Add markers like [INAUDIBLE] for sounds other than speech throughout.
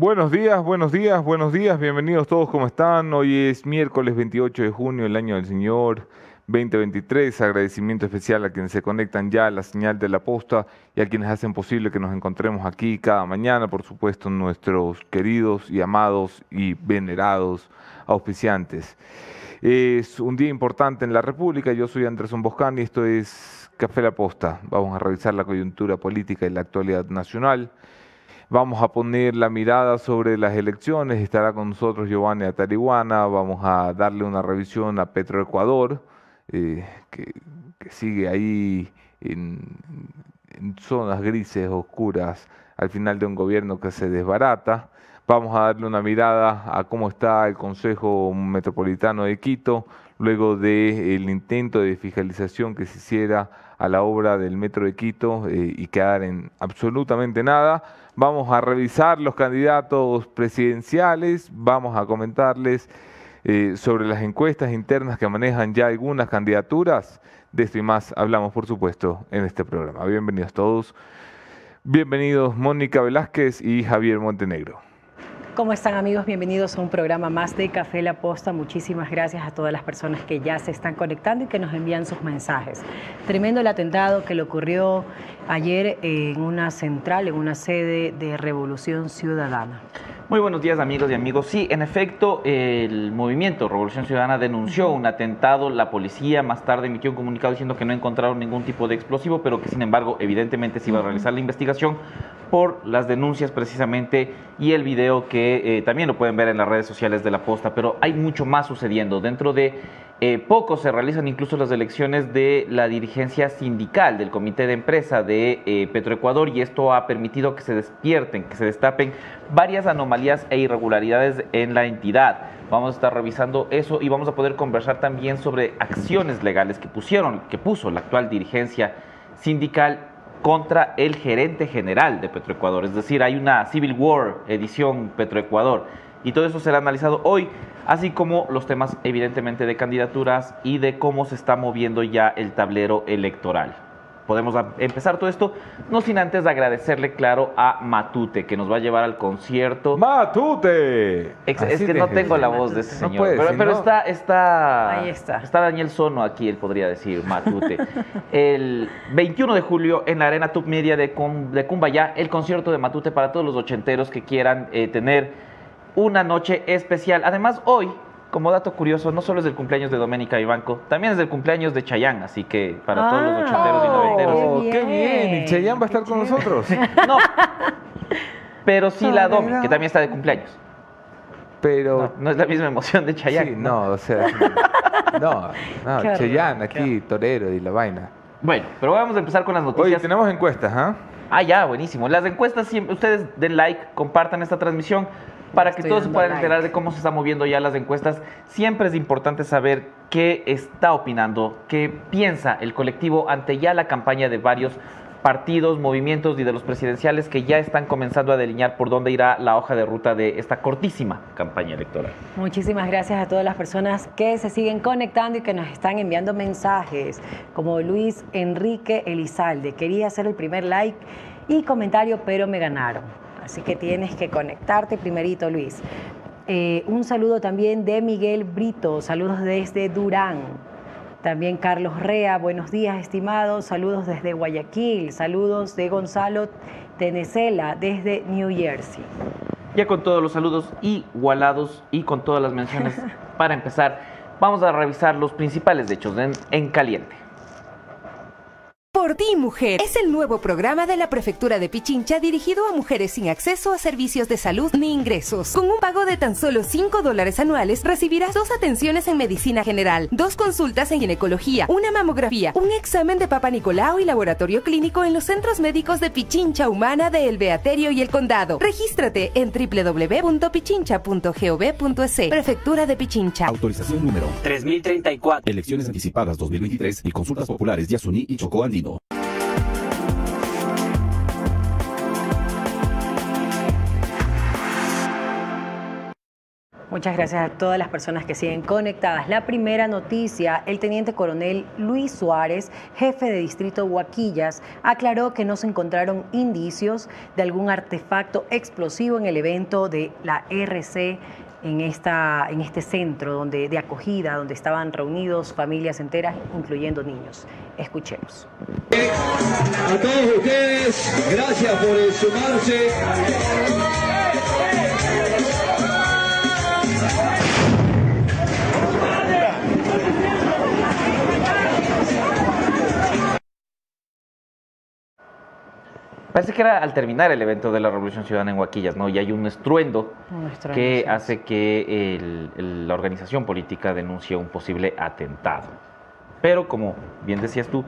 Buenos días, buenos días, buenos días, bienvenidos todos, ¿cómo están? Hoy es miércoles 28 de junio, el año del Señor 2023. Agradecimiento especial a quienes se conectan ya a la señal de la posta y a quienes hacen posible que nos encontremos aquí cada mañana, por supuesto, nuestros queridos y amados y venerados auspiciantes. Es un día importante en la República, yo soy Andrés Boscani, esto es Café La Posta. Vamos a revisar la coyuntura política y la actualidad nacional. Vamos a poner la mirada sobre las elecciones, estará con nosotros Giovanni Atarihuana, vamos a darle una revisión a Petroecuador, eh, que, sigue ahí en, zonas grises, oscuras, al final de un gobierno que se desbarata. Vamos a darle una mirada a cómo está el Consejo Metropolitano de Quito, luego del intento de fiscalización que se hiciera a la obra del Metro de Quito eh, y quedar en absolutamente nada. Vamos a revisar los candidatos presidenciales, vamos a comentarles eh, sobre las encuestas internas que manejan ya algunas candidaturas. De esto y más hablamos, por supuesto, en este programa. Bienvenidos todos. Bienvenidos Mónica Velázquez y Javier Montenegro. ¿Cómo están amigos? Bienvenidos a un programa más de Café La Posta. Muchísimas gracias a todas las personas que ya se están conectando y que nos envían sus mensajes. Tremendo el atentado que le ocurrió ayer en una central, en una sede de Revolución Ciudadana. Muy buenos días amigos y amigos. Sí, en efecto, el movimiento Revolución Ciudadana denunció un atentado. La policía más tarde emitió un comunicado diciendo que no encontraron ningún tipo de explosivo, pero que sin embargo evidentemente se iba a realizar la investigación por las denuncias precisamente y el video que eh, también lo pueden ver en las redes sociales de la posta. Pero hay mucho más sucediendo. Dentro de eh, poco se realizan incluso las elecciones de la dirigencia sindical del comité de empresa de eh, Petroecuador y esto ha permitido que se despierten, que se destapen varias anomalías e irregularidades en la entidad. Vamos a estar revisando eso y vamos a poder conversar también sobre acciones legales que pusieron, que puso la actual dirigencia sindical contra el gerente general de Petroecuador. Es decir, hay una Civil War edición Petroecuador y todo eso será analizado hoy así como los temas evidentemente de candidaturas y de cómo se está moviendo ya el tablero electoral. Podemos empezar todo esto, no sin antes agradecerle, claro, a Matute, que nos va a llevar al concierto. ¡Matute! Es, que no tengo la voz de ese señor. pero, está, está, Ahí está. Está Daniel Sono aquí, él podría decir, Matute. [LAUGHS] el 21 de julio en la Arena Top Media de, de Cumbayá, el concierto de Matute para todos los ochenteros que quieran eh, tener una noche especial. Además, hoy, como dato curioso, no solo es el cumpleaños de Doménica Ibanco, también es el cumpleaños de Chayán, así que para todos los ah, ochenteros y noventeros. Oh, ¡Qué bien! ¿Y Chayán va a estar con nosotros? [LAUGHS] no, pero sí la Domi, que también está de cumpleaños. Pero... No, es la misma emoción de Chayán. Sí, no, o sea... [LAUGHS] no, no Chayán aquí, torero y la vaina. Bueno, pero vamos a empezar con las noticias. Oye, tenemos encuestas, ¿ah? Ah, ya, buenísimo. Las encuestas, siempre, ustedes den like, compartan esta transmisión para que todos se puedan enterar de cómo se están moviendo ya las encuestas, siempre es importante saber qué está opinando, qué piensa el colectivo ante ya la campaña de varios partidos, movimientos y de los presidenciales que ya están comenzando a delinear por dónde irá la hoja de ruta de esta cortísima campaña electoral. Muchísimas gracias a todas las personas que se siguen conectando y que nos están enviando mensajes, como Luis Enrique Elizalde. Quería hacer el primer like y comentario, pero me ganaron. Así que tienes que conectarte primerito, Luis. Eh, un saludo también de Miguel Brito, saludos desde Durán. También Carlos Rea, buenos días, estimados. Saludos desde Guayaquil. Saludos de Gonzalo Tenecela, desde New Jersey. Ya con todos los saludos igualados y con todas las menciones, [LAUGHS] para empezar, vamos a revisar los principales hechos en caliente. Por ti, mujer. Es el nuevo programa de la Prefectura de Pichincha dirigido a mujeres sin acceso a servicios de salud ni ingresos. Con un pago de tan solo 5 dólares anuales, recibirás dos atenciones en medicina general, dos consultas en ginecología, una mamografía, un examen de Papa Nicolau y laboratorio clínico en los centros médicos de Pichincha Humana de El Beaterio y El Condado. Regístrate en www.pichincha.gov.es. Prefectura de Pichincha. Autorización número 3034. Elecciones anticipadas 2023 y consultas populares de Yasuní y Chocó Andino. Muchas gracias a todas las personas que siguen conectadas. La primera noticia, el teniente coronel Luis Suárez, jefe de distrito Huaquillas, aclaró que no se encontraron indicios de algún artefacto explosivo en el evento de la RC en, esta, en este centro donde, de acogida, donde estaban reunidos familias enteras, incluyendo niños. Escuchemos. A todos ustedes, gracias por sumarse. Parece que era al terminar el evento de la Revolución Ciudadana en Huaquillas, ¿no? Y hay un estruendo, Un estruendo, que sí. hace que el- el- la organización política denuncie un posible atentado. Pero, como bien decías tú,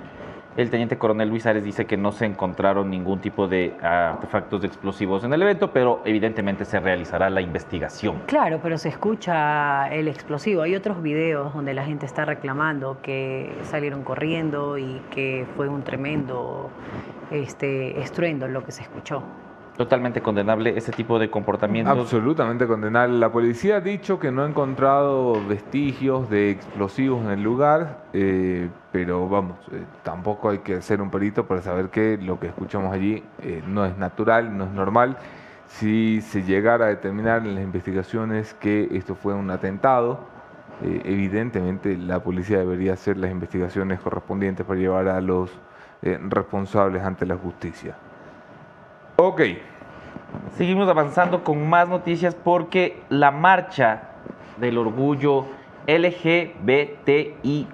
el teniente coronel Luis Ares dice que no se encontraron ningún tipo de artefactos explosivos en el evento, pero evidentemente se realizará la investigación. Claro, pero se escucha el explosivo. Hay otros videos donde la gente está reclamando que salieron corriendo y que fue un tremendo este, estruendo lo que se escuchó. Totalmente condenable ese tipo de comportamientos. Absolutamente condenable. La policía ha dicho que no ha encontrado vestigios de explosivos en el lugar, eh, pero vamos, eh, tampoco hay que ser un perito para saber que lo que escuchamos allí eh, no es natural, no es normal. Si se llegara a determinar en las investigaciones que esto fue un atentado, evidentemente la policía debería hacer las investigaciones correspondientes para llevar a los responsables ante la justicia. Ok. Seguimos avanzando con más noticias porque la marcha del orgullo LGBTIQ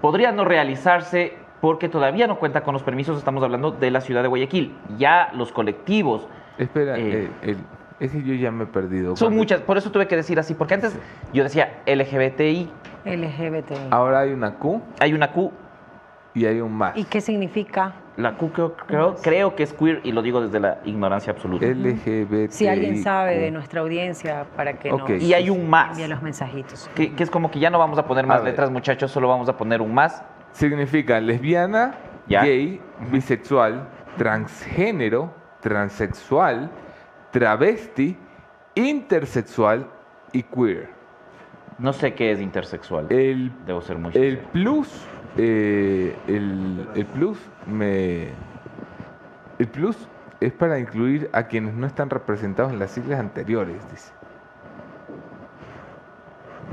podría no realizarse porque todavía no cuenta con los permisos. Estamos hablando de la ciudad de Guayaquil. Ya los colectivos Espera, Eh. eh, el- es que yo ya me he perdido. son Cuando- muchas, por eso tuve que decir así, porque antes yo decía LGBTI, LGBT. Ahora hay una Q hay una Q, y hay un más. ¿Y qué significa? La Q creo, creo, creo que es queer y lo digo desde la ignorancia absoluta. LGBT. Si alguien sabe de nuestra audiencia para que Ok. nos Y hay un más, los mensajitos. que, que es como que ya no vamos a poner más A letras, muchachos, solo vamos a poner un más. Significa lesbiana, Ya. gay, bisexual, transgénero, transexual, travesti, intersexual y queer. No sé qué es intersexual. El, Debo ser muy el sincero. plus, eh, el, el plus me... El plus es para incluir a quienes no están representados en las siglas anteriores, dice.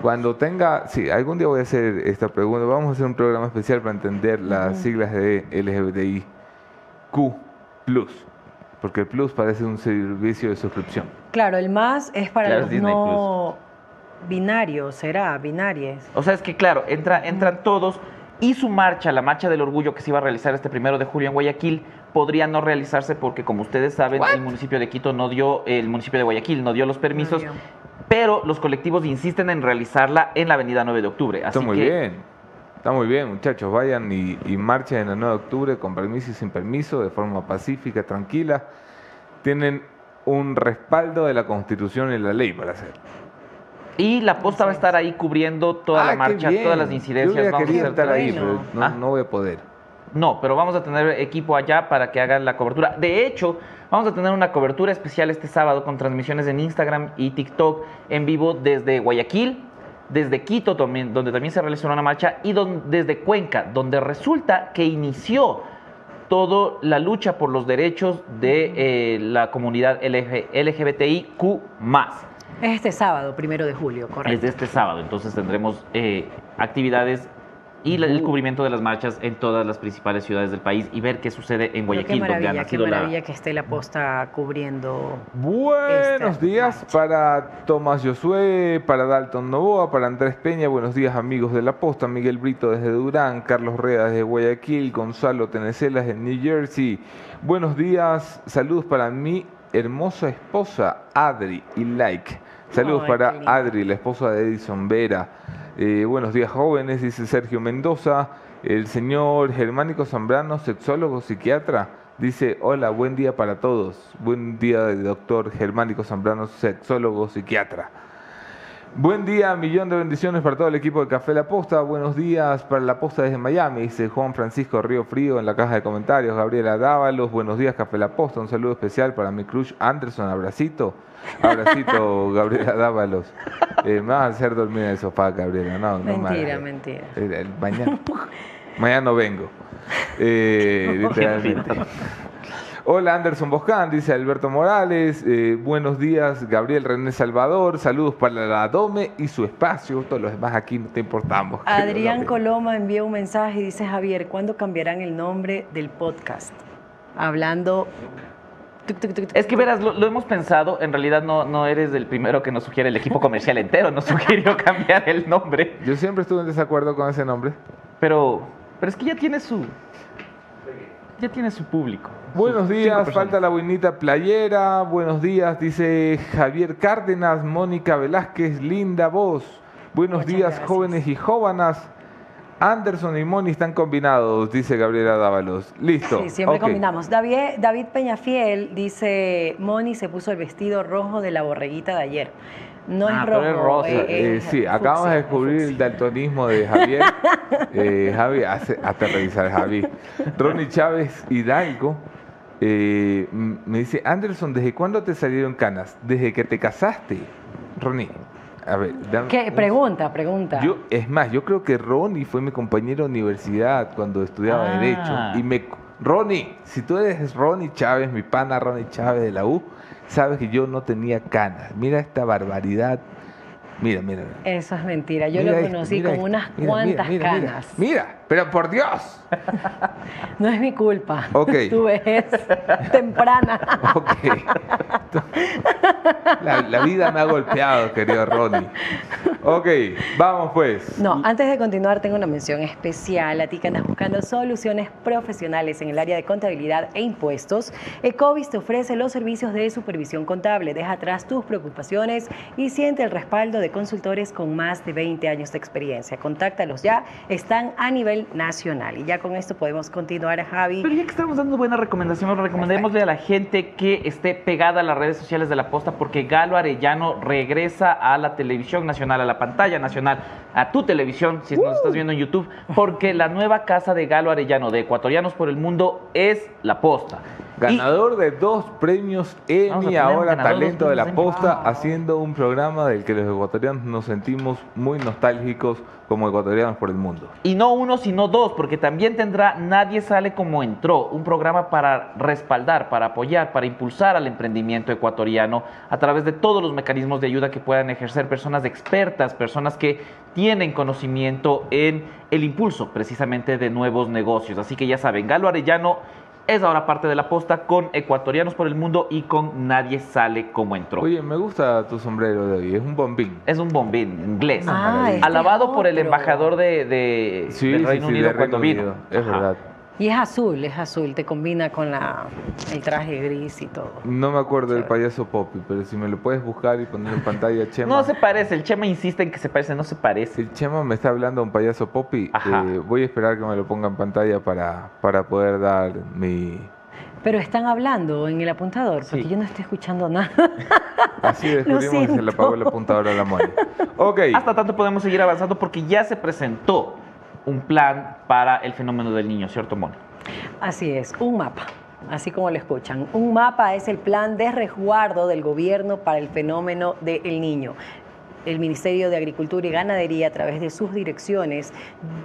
Cuando tenga, sí, algún día voy a hacer esta pregunta. Vamos a hacer un programa especial para entender las siglas de LGBTIQ porque el plus parece un servicio de suscripción. Claro, el más es para Claro, los Disney no binarios, será, binarias. O sea, es que claro, entra, entran todos y su marcha, la marcha del orgullo que se iba a realizar este primero de julio en Guayaquil, podría no realizarse porque, como ustedes saben, el municipio de Quito no dio, el municipio de Guayaquil no dio los permisos, dio. pero los colectivos insisten en realizarla en la avenida 9 de octubre. Así Está muy que, bien. Está muy bien, muchachos. Vayan y, y marchen en el 9 de octubre con permiso y sin permiso, de forma pacífica, tranquila. Tienen un respaldo de la Constitución y la ley para hacer. Y la posta va a estar ahí cubriendo toda Ah, la qué marcha, todas las incidencias. hubiera Vamos a querido hacer- estar ahí, Bueno. pero no, Ah. no voy a poder. No, pero vamos a tener equipo allá para que hagan la cobertura. De hecho, vamos a tener una cobertura especial este sábado con transmisiones en Instagram y TikTok en vivo desde Guayaquil, desde Quito también, donde también se realizó una marcha, y don- desde Cuenca, donde resulta que inició toda la lucha por los derechos de eh, la comunidad LG LGBTIQ+. Es este sábado, primero de julio, Es correcto. de este sábado, entonces tendremos eh, actividades y la- el cubrimiento de las marchas en todas las principales ciudades del país y ver qué sucede en Pero qué Guayaquil, donde ha maravilla, qué nacido la... maravilla que esté la posta cubriendo. Buenos días marcha. para Tomás Josué, para Dalton Novoa, para Andrés Peña, buenos días amigos de la posta, Miguel Brito desde Durán, Carlos Rea desde Guayaquil, Gonzalo Tenecelas de New Jersey. Buenos días, saludos para mi hermosa esposa Adri y like. Saludos Ay, para. Adri, la esposa de Edison Vera. Eh, buenos días jóvenes, dice Sergio Mendoza. El señor Germánico Zambrano, sexólogo, psiquiatra, dice, hola, buen día para todos. Buen día, doctor Germánico Zambrano, sexólogo, psiquiatra. Buen día, millón de bendiciones para todo el equipo de Café La Posta. Buenos días para La Posta desde Miami, dice Juan Francisco Río Frío en la caja de comentarios. Gabriela Dávalos, buenos días, Café La Posta. Un saludo especial para mi crush Anderson. Abracito. Abracito, [LAUGHS] Gabriela Dávalos. Eh, me vas a hacer dormir en el sofá, Gabriela. No, no me Mentira, hagas. mentira. Eh, mañana, mañana no vengo. Eh, [LAUGHS] literalmente. Hola Anderson Boscán, dice Alberto Morales. Eh, buenos días, Gabriel René Salvador. Saludos para la Dome y su espacio. Todos los demás aquí no te importamos. [LAUGHS] Adrián. Coloma envía un mensaje y dice, Javier, ¿cuándo cambiarán el nombre del podcast? Hablando... Es que verás, lo, lo hemos pensado, en realidad no, no eres el primero que nos sugiere, el equipo comercial entero nos [LAUGHS] sugirió cambiar el nombre, Yo siempre estuve en desacuerdo con ese nombre. pero, pero es que ya tiene su... Ya tiene su público. Buenos días, falta la buenita playera. Buenos días, dice Javier Cárdenas, Mónica Velázquez, linda voz. Buenos Muchas días, gracias. jóvenes y jóvenes. Anderson y Moni están combinados, dice Gabriela Dávalos. Listo. Sí, siempre combinamos. David, David Peñafiel dice, Moni se puso el vestido rojo de la borreguita de ayer. No Ah, es pero rojo. es rosa. Eh, sí, acabamos de fucsia, descubrir el daltonismo de Javier. [LAUGHS] Eh, Javi, hace, hasta revisar, Javi. Ronnie Chávez Hidalgo eh, me dice, Anderson, ¿desde cuándo te salieron canas? Desde que te casaste. Ronnie, a ver, dame ¿Qué? un- Pregunta, pregunta. Yo, es más, yo creo que Ronnie fue mi compañero de universidad cuando estudiaba Ah. Derecho. Y me. Ronnie, si tú eres Ronnie Chávez, mi pana Ronnie Chávez de la U, sabes que yo no tenía canas. Mira esta barbaridad. Mira, mira. mira. Eso es mentira. Yo Mira lo esto, conocí mira con esto. unas Mira, cuantas mira, canas. Mira, pero por Dios. [LAUGHS] No es mi culpa. Ok. [LAUGHS] Tu vejez temprana. Ok. [LAUGHS] La, la vida me ha golpeado, querido Ronnie. Ok, vamos pues. No, antes de continuar, tengo una mención especial a ti que andas buscando soluciones profesionales en el área de contabilidad e impuestos. Ecovis te ofrece los servicios de supervisión contable. Deja atrás tus preocupaciones y siente el respaldo de consultores con más de 20 años de experiencia. Contáctalos ya, están a nivel nacional. Y ya con esto podemos continuar, Javi. Pero ya que estamos dando buenas recomendaciones, recomendémosle a la gente que esté pegada a las redes sociales de la posta porque Galo Arellano regresa a la televisión nacional, a la pantalla nacional, a tu televisión, si nos estás viendo en YouTube, porque la nueva casa de Galo Arellano de Ecuatorianos por el Mundo es la posta. Y- Ganador de dos premios Emmy, ahora talento de la posta, Wow. haciendo un programa del que los ecuatorianos nos sentimos muy nostálgicos como ecuatorianos por el mundo. Y no uno, sino dos, porque también tendrá Nadie sale como entró, un programa para respaldar, para apoyar, para impulsar al emprendimiento ecuatoriano a través de todos los mecanismos de ayuda que puedan ejercer personas expertas, personas que tienen conocimiento en el impulso precisamente de nuevos negocios. Así que ya saben, Galo Arellano es ahora parte de la posta con Ecuatorianos por el Mundo y con Nadie sale como entró. Oye, me gusta tu sombrero de hoy, es un bombín. Es un bombín inglés. Ah, Alabado por el embajador de, de- Sí, del Reino sí, Unido de cuando Reino vino. Unido, Es Ajá. verdad. Y es azul, es azul. Te combina con la, el traje gris y todo. No me acuerdo del payaso Poppy, pero si me lo puedes buscar y poner en pantalla, [LAUGHS] Chema. No se parece, el Chema insiste en que se parece, no se parece. El Chema me está hablando a un payaso Poppy. Ajá. eh, voy a esperar que me lo ponga en pantalla para, para poder dar mi... Pero están hablando en el apuntador, porque Sí. yo no estoy escuchando nada. [LAUGHS] Así descubrimos que se le apagó el apuntador a la mano. Ok. Hasta tanto podemos seguir avanzando porque ya se presentó un plan para el fenómeno del niño, ¿cierto, Moni? Así es, un mapa. Así como lo escuchan. Un mapa es el plan de resguardo del gobierno para el fenómeno del niño. El Ministerio de Agricultura y Ganadería, a través de sus direcciones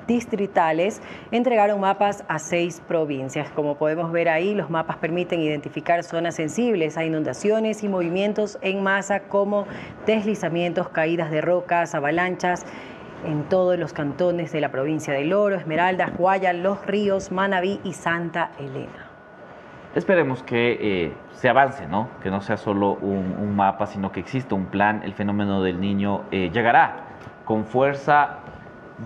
distritales, entregaron mapas a seis provincias. Como podemos ver ahí, los mapas permiten identificar zonas sensibles a inundaciones y movimientos en masa como deslizamientos, caídas de rocas, avalanchas en todos los cantones de la provincia de Loro, Esmeraldas, Guaya, Los Ríos, Manabí y Santa Elena. Esperemos que eh, se avance, ¿no? Que no sea solo un, un mapa, sino que exista un plan. El fenómeno del niño eh, llegará con fuerza.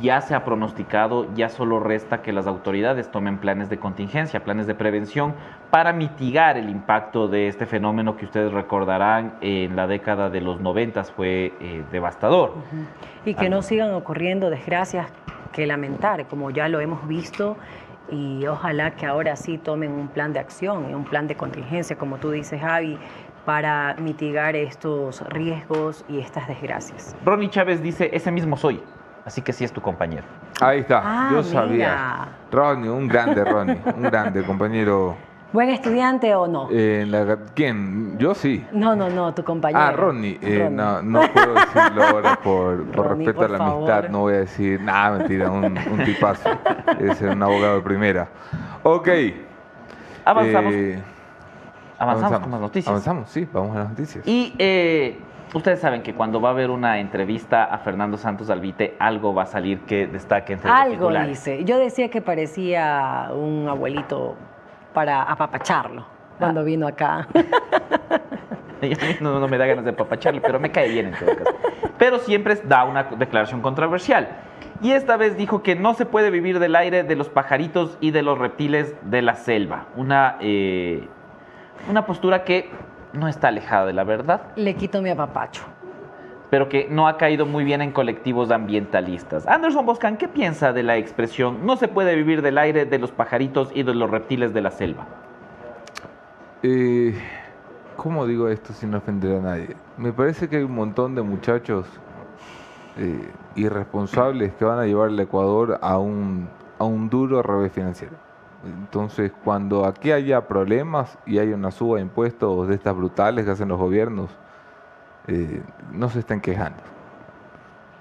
Ya se ha pronosticado, ya solo resta que las autoridades tomen planes de contingencia, planes de prevención para mitigar el impacto de este fenómeno que ustedes recordarán en la década de los 90 fue eh, devastador. Y que no sigan ocurriendo desgracias que lamentar, como ya lo hemos visto, y ojalá que ahora sí tomen un plan de acción y un plan de contingencia, como tú dices, Javi, para mitigar estos riesgos y estas desgracias. Ronnie Chávez dice, ese mismo soy, así que sí es tu compañero. Ahí está, Ah, yo mira. sabía. Ronnie, un grande Ronnie, un grande compañero. ¿Buen estudiante o no? Eh, en la- ¿Quién? Yo sí. No, no, no, tu compañero. Ah, Ronnie. Eh, Ronnie. No, no puedo decirlo ahora por, [LAUGHS] por Ronnie, respeto por a la favor. amistad. No voy a decir, nada, mentira, un, un tipazo. [LAUGHS] Es un abogado de primera. Ok. Avanzamos, eh, avanzamos, con las noticias. Avanzamos, sí, vamos a las noticias. Y eh, ustedes saben que cuando va a haber una entrevista a Fernando Santos Alvite, algo va a salir que destaque entre los Algo titulares. dice. Yo decía que parecía un abuelito para apapacharlo cuando vino acá. [LAUGHS] No, no me da ganas de papacharle, pero me cae bien en todo caso. Pero siempre da una declaración controversial. Y esta vez dijo que no se puede vivir del aire de los pajaritos y de los reptiles de la selva. Una, eh, una postura que no está alejada de la verdad, Le quito mi apapacho. pero que no ha caído muy bien en colectivos ambientalistas. Anderson Boscan, ¿qué piensa de la expresión no se puede vivir del aire de los pajaritos y de los reptiles de la selva? Eh, ¿Cómo digo esto sin ofender a nadie? Me parece que hay un montón de muchachos eh, irresponsables que van a llevar al Ecuador a un, a un duro revés financiero. Entonces, cuando aquí haya problemas y hay una suba de impuestos de estas brutales que hacen los gobiernos, eh, no se estén quejando.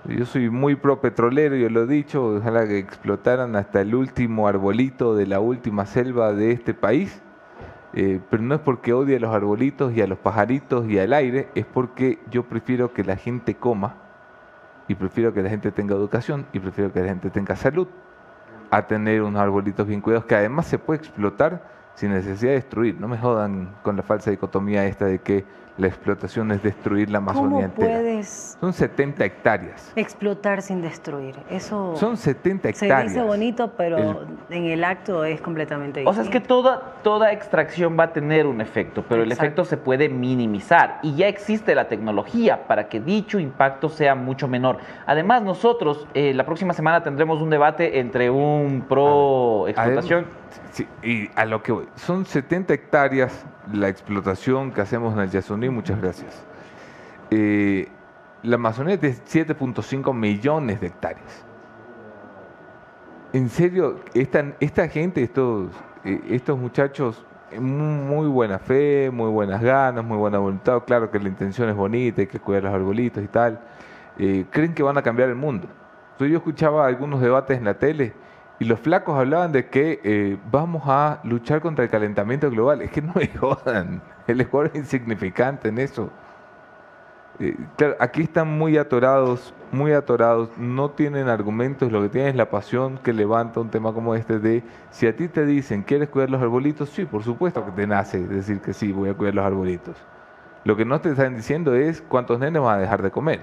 Yo soy muy pro petrolero, yo lo he dicho, ojalá que explotaran hasta el último arbolito de la última selva de este país. Eh, pero no es porque odie a los arbolitos y a los pajaritos y al aire, es porque yo prefiero que la gente coma y prefiero que la gente tenga educación y prefiero que la gente tenga salud a tener unos arbolitos bien que además se puede explotar sin necesidad de destruir. No me jodan con la falsa dicotomía esta de que la explotación es destruir la Amazonía ¿Cómo entera. puedes Son 70 hectáreas. explotar sin destruir? Eso Son 70 se hectáreas. dice bonito, pero El- en el acto es completamente O sea, es que toda, toda extracción va a tener un efecto, pero el efecto se puede minimizar y ya existe la tecnología para que dicho impacto sea mucho menor. Además, nosotros eh, la próxima semana tendremos un debate entre un pro explotación. Además, sí, y a lo que. Son 70 hectáreas la explotación que hacemos en el Yasuní, muchas gracias. Eh, la Amazonía es de 7.5 millones de hectáreas. En serio, esta, esta gente, estos, eh, estos muchachos, mu- muy buena fe, muy buenas ganas, muy buena voluntad, claro que la intención es bonita, hay que cuidar los arbolitos y tal, eh, creen que van a cambiar el mundo. Yo escuchaba algunos debates en la tele y los flacos hablaban de que eh, vamos a luchar contra el calentamiento global. Es que no me [LAUGHS] jodan, el Ecuador es insignificante en eso. Eh, claro, aquí están muy atorados, muy atorados, no tienen argumentos, lo que tienen es la pasión que levanta un tema como este de, si a ti te dicen, ¿quieres cuidar los arbolitos? Sí, por supuesto que te nace decir que sí, voy a cuidar los arbolitos. Lo que no te están diciendo es cuántos nenes van a dejar de comer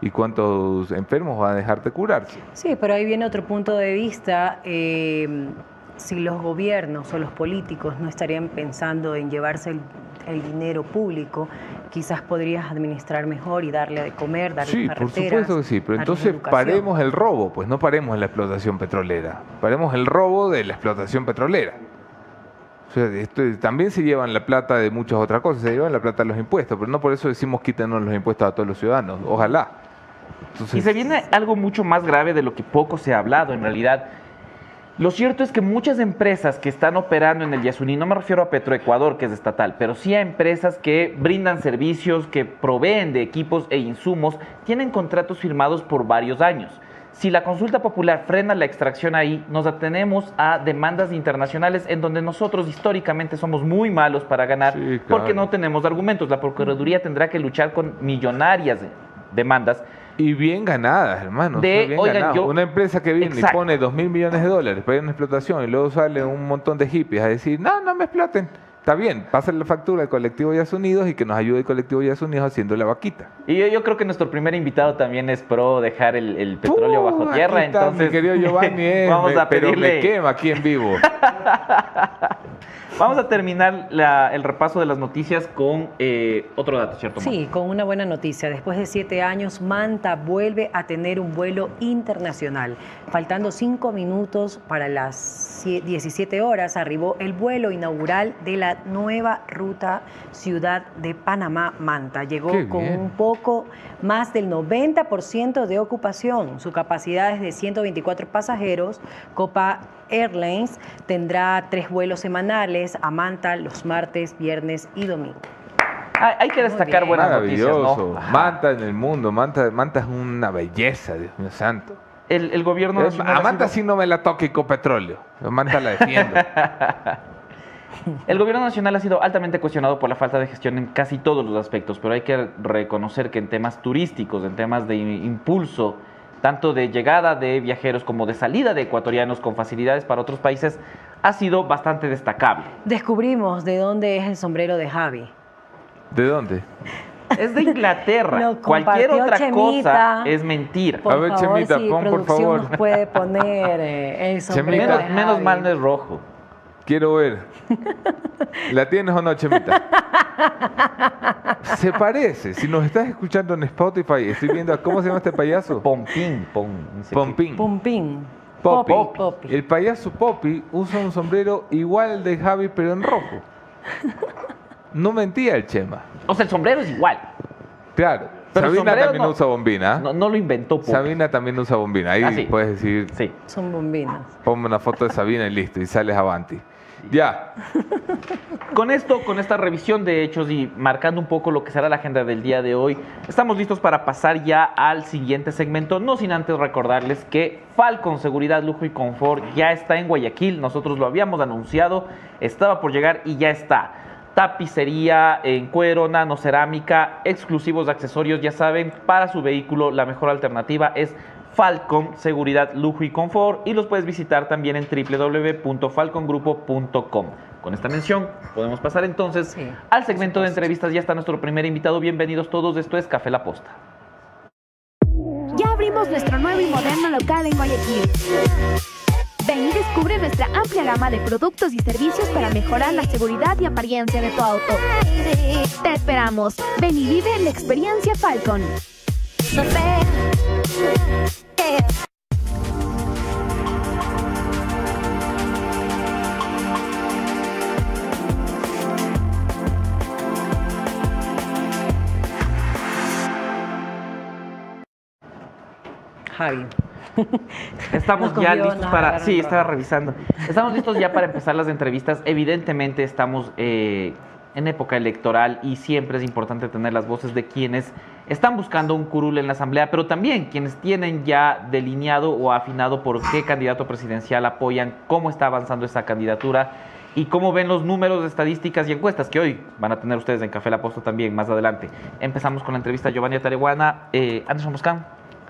y cuántos enfermos van a dejar de curarse. Sí, pero ahí viene otro punto de vista. eh, si los gobiernos o los políticos no estarían pensando en llevarse el, el dinero público, quizás podrías administrar mejor y darle de comer, darle Sí, por supuesto que sí, pero entonces paremos el robo, pues no paremos la explotación petrolera, paremos el robo de la explotación petrolera. O sea, esto es- también se llevan la plata de muchas otras cosas, se llevan la plata de los impuestos, pero no por eso decimos quítenos los impuestos a todos los ciudadanos, ojalá. Entonces, Y se viene algo mucho más grave de lo que poco se ha hablado en realidad. Lo cierto es que muchas empresas que están operando en el Yasuní, no me refiero a Petroecuador, que es estatal, pero sí a empresas que brindan servicios, que proveen de equipos e insumos, tienen contratos firmados por varios años. Si la consulta popular frena la extracción ahí, nos atenemos a demandas internacionales en donde nosotros históricamente somos muy malos para ganar Sí, claro. porque no tenemos argumentos. La Procuraduría tendrá que luchar con millonarias demandas Y bien ganadas, hermano. De, bien oigan, ganadas. yo- Una empresa que viene Exacto. y pone dos mil millones de dólares para ir a una explotación y luego sale un montón de hippies a decir, no, no me exploten. Está bien, pasen la factura al colectivo Yas Unidos y que nos ayude el colectivo Yas Unidos haciendo la vaquita. Y yo, yo creo que nuestro primer invitado también es pro dejar el, el petróleo bajo tierra, está, entonces mi querido Giovanni, eh, [LAUGHS] vamos me- a pero me pedirle quema aquí en vivo. [LAUGHS] Vamos a terminar la- el repaso de las noticias con eh, otro dato, ¿cierto? Sí, con una buena noticia. Después de siete años, Manta vuelve a tener un vuelo internacional. Faltando cinco minutos para las cie- 17 horas, arribó el vuelo inaugural de la nueva ruta Ciudad de Panamá-Manta. Llegó con un poco más del 90% de ocupación. Su capacidad es de 124 pasajeros. Copa Airlines tendrá tres vuelos semanales a Manta los martes, viernes y domingo. Hay, que destacar buenas noticias, Maravilloso. ¿no? Ajá. Manta en el mundo. Manta, Manta es una belleza, Dios mío santo. El, el gobierno Es- nacional a Manta sí no me la toque Ecopetróleo. A Manta la defiendo. [LAUGHS] El gobierno nacional ha sido altamente cuestionado por la falta de gestión en casi todos los aspectos, pero hay que reconocer que en temas turísticos, en temas de impulso, tanto de llegada de viajeros como de salida de ecuatorianos con facilidades para otros países, ha sido bastante destacable. Descubrimos de dónde es el sombrero de Javi. ¿De dónde? [LAUGHS] Es de Inglaterra. Cualquier otra Chemita. cosa es mentira. Por A ver, favor, Chemita, si pon, por favor. nos puede poner eh, el sombrero Chemita. Menos, mal no es rojo. Quiero ver. [LAUGHS] ¿La tienes o no, Chemita? Se parece. Si nos estás escuchando en Spotify, estoy viendo. ¿Cómo se llama este payaso? Pompín, pom, no sé qué. Pompín. Pumpín. Poppy. Poppy, Poppy. El payaso Poppy usa un sombrero igual al de Javi, pero en rojo. No mentía el Chema. O sea, el sombrero es igual. Claro. Pero Sabina también no- usa bombina. No, no lo inventó Poppy. Sabina también usa bombina. Ahí Ah, sí. puedes decir, Sí. Son bombinas. ponme una foto de Sabina y listo, y sales avanti. Ya. [LAUGHS] Con esto, con esta revisión de hechos y marcando un poco lo que será la agenda del día de hoy, estamos listos para pasar ya al siguiente segmento, no sin antes recordarles que Falcon Seguridad, Lujo y Confort ya está en Guayaquil, nosotros lo habíamos anunciado, estaba por llegar y ya está. Tapicería en cuero, nanocerámica, exclusivos accesorios, ya saben, para su vehículo la mejor alternativa es Falcon Seguridad, Lujo y Confort y los puedes visitar también en www.falcongrupo.com. Con esta mención podemos pasar entonces Sí, al segmento de entrevistas. Ya está nuestro primer invitado. Bienvenidos todos. Esto es Café La Posta. Ya abrimos nuestro nuevo y moderno local en Guayaquil. Ven y descubre nuestra amplia gama de productos y servicios para mejorar la seguridad y apariencia de tu auto. Te esperamos. Ven y vive la experiencia Falcon. Javi. [LAUGHS] Estamos ya listos para. Sí, estaba revisando. Estamos listos ya para empezar las entrevistas. Evidentemente estamos eh, en época electoral y siempre es importante tener las voces de quienes están buscando un curul en la Asamblea, pero también quienes tienen ya delineado o afinado por qué candidato presidencial apoyan, cómo está avanzando esa candidatura y cómo ven los números estadísticas y encuestas que hoy van a tener ustedes en Café La Posta también más adelante. Empezamos con la entrevista a Giovanni Atareguana. Eh, Anderson Moscán,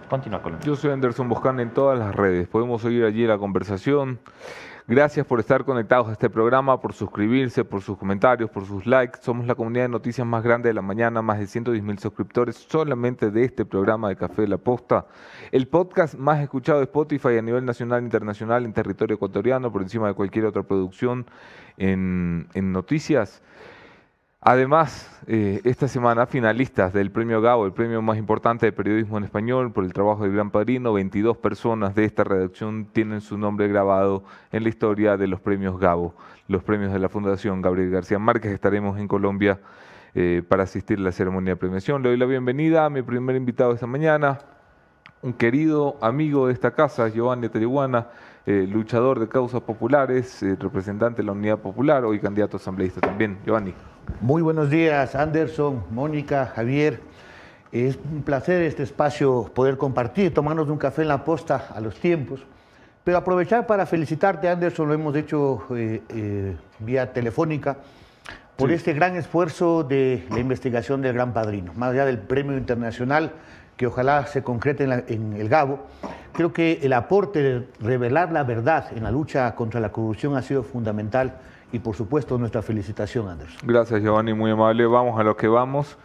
continúa con la Yo soy Anderson Boscan en todas las redes. Podemos seguir allí la conversación. Gracias por estar conectados a este programa, por suscribirse, por sus comentarios, por sus likes. Somos la comunidad de noticias más grande de la mañana, más de 110 mil suscriptores solamente de este programa de Café la Posta. El podcast más escuchado de Spotify a nivel nacional e internacional en territorio ecuatoriano, por encima de cualquier otra producción en noticias. Además, eh, esta semana finalistas del Premio Gabo, el premio más importante de periodismo en español por el trabajo del Gran Padrino, 22 personas de esta redacción tienen su nombre grabado en la historia de los premios Gabo, los premios de la Fundación Gabriel García Márquez. Estaremos en Colombia eh, para asistir a la ceremonia de premiación. Le doy la bienvenida a mi primer invitado esta mañana, un querido amigo de esta casa, Giovanni Teriguana, eh, luchador de causas populares, eh, representante de la Unidad Popular, hoy candidato asambleísta también. Giovanni. Muy buenos días, Anderson, Mónica, Javier. Es un placer este espacio poder compartir, tomarnos un café en la posta a los tiempos. Pero aprovechar para felicitarte, Anderson, lo hemos hecho eh, eh, vía telefónica, por Sí. este gran esfuerzo de la investigación del Gran Padrino. Más allá del premio internacional que ojalá se concrete en, la- en el Gabo, creo que el aporte de revelar la verdad en la lucha contra la corrupción ha sido fundamental y por supuesto nuestra felicitación, Anderson. Gracias, Giovanni, muy amable. Vamos a lo que vamos.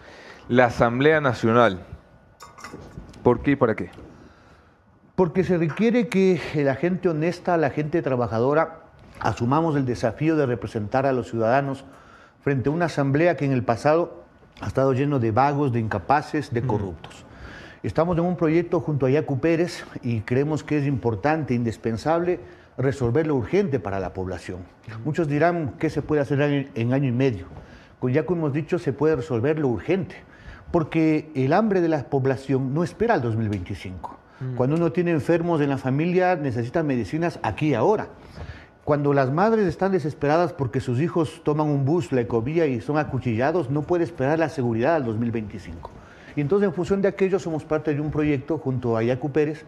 La Asamblea Nacional. ¿Por qué y para qué? Porque se requiere que la gente honesta, la gente trabajadora, asumamos el desafío de representar a los ciudadanos frente a una asamblea que en el pasado ha estado lleno de vagos, de incapaces, de corruptos. Estamos en un proyecto junto a Yacu Pérez y creemos que es importante, indispensable, resolver lo urgente para la población. Muchos dirán qué se puede hacer en, año y medio. Con Yacu hemos dicho se puede resolver lo urgente, porque el hambre de la población no espera al 2025. Cuando uno tiene enfermos en la familia, necesita medicinas aquí y ahora. Cuando las madres están desesperadas porque sus hijos toman un bus, la ecovía y son acuchillados, no puede esperar la seguridad al 2025. Y entonces, en función de aquello, somos parte de un proyecto junto a Yacu Pérez,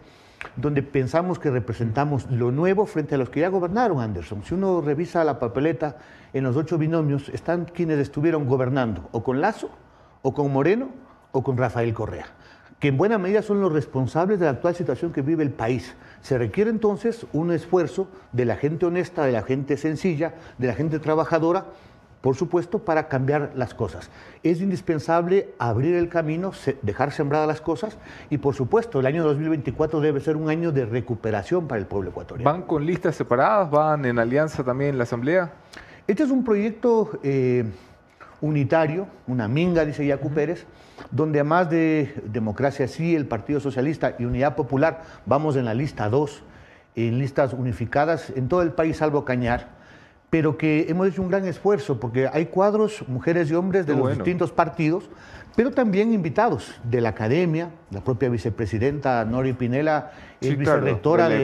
donde pensamos que representamos lo nuevo frente a los que ya gobernaron, Anderson. Si uno revisa la papeleta, en los ocho binomios están quienes estuvieron gobernando, o con Lazo, o con Moreno, o con Rafael Correa que en buena medida son los responsables de la actual situación que vive el país. Se requiere entonces un esfuerzo de la gente honesta, de la gente sencilla, de la gente trabajadora, por supuesto, para cambiar las cosas. Es indispensable abrir el camino, dejar sembradas las cosas y, por supuesto, el año 2024 debe ser un año de recuperación para el pueblo ecuatoriano. ¿Van con listas separadas? ¿Van en alianza también en la Asamblea? Este es un proyecto eh, unitario, una minga, dice Yacu Pérez, donde además de Democracia Sí, el Partido Socialista y Unidad Popular, vamos en la lista 2, en listas unificadas en todo el país, salvo Cañar, pero que hemos hecho un gran esfuerzo porque hay cuadros, mujeres y hombres de los distintos partidos, pero también invitados de la academia, la propia vicepresidenta Nori Pinela es vicerrectora de,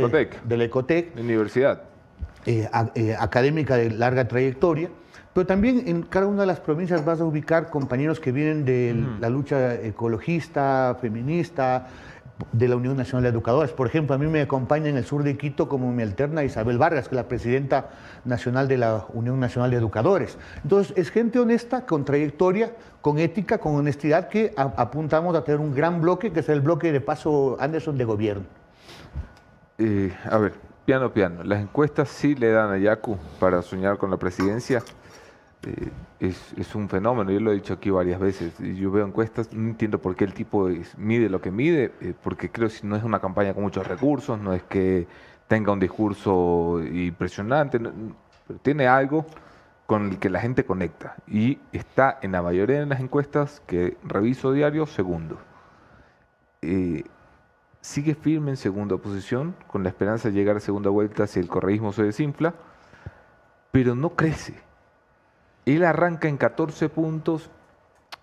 la Ecotec, de universidad. Eh, eh, académica de larga trayectoria. Pero también en cada una de las provincias vas a ubicar compañeros que vienen de la lucha ecologista, feminista, de la Unión Nacional de Educadores. Por ejemplo, a mí me acompaña en el sur de Quito como mi alterna Isabel Vargas, que es la presidenta nacional de la Unión Nacional de Educadores. Entonces, es gente honesta, con trayectoria, con ética, con honestidad, que apuntamos a tener un gran bloque, que es el bloque de paso Anderson de gobierno. Eh, a ver, piano, piano. Las encuestas sí le dan a Yacu para soñar con la presidencia. Eh, es, un fenómeno, yo lo he dicho aquí varias veces, yo veo encuestas, no entiendo por qué el tipo mide lo que mide, eh, porque creo que no es una campaña con muchos recursos, no es que tenga un discurso impresionante, pero tiene algo con el que la gente conecta y está en la mayoría de las encuestas que reviso diario segundo. Eh, sigue firme en segunda posición, con la esperanza de llegar a segunda vuelta si el correísmo se desinfla, pero no crece él arranca en 14 puntos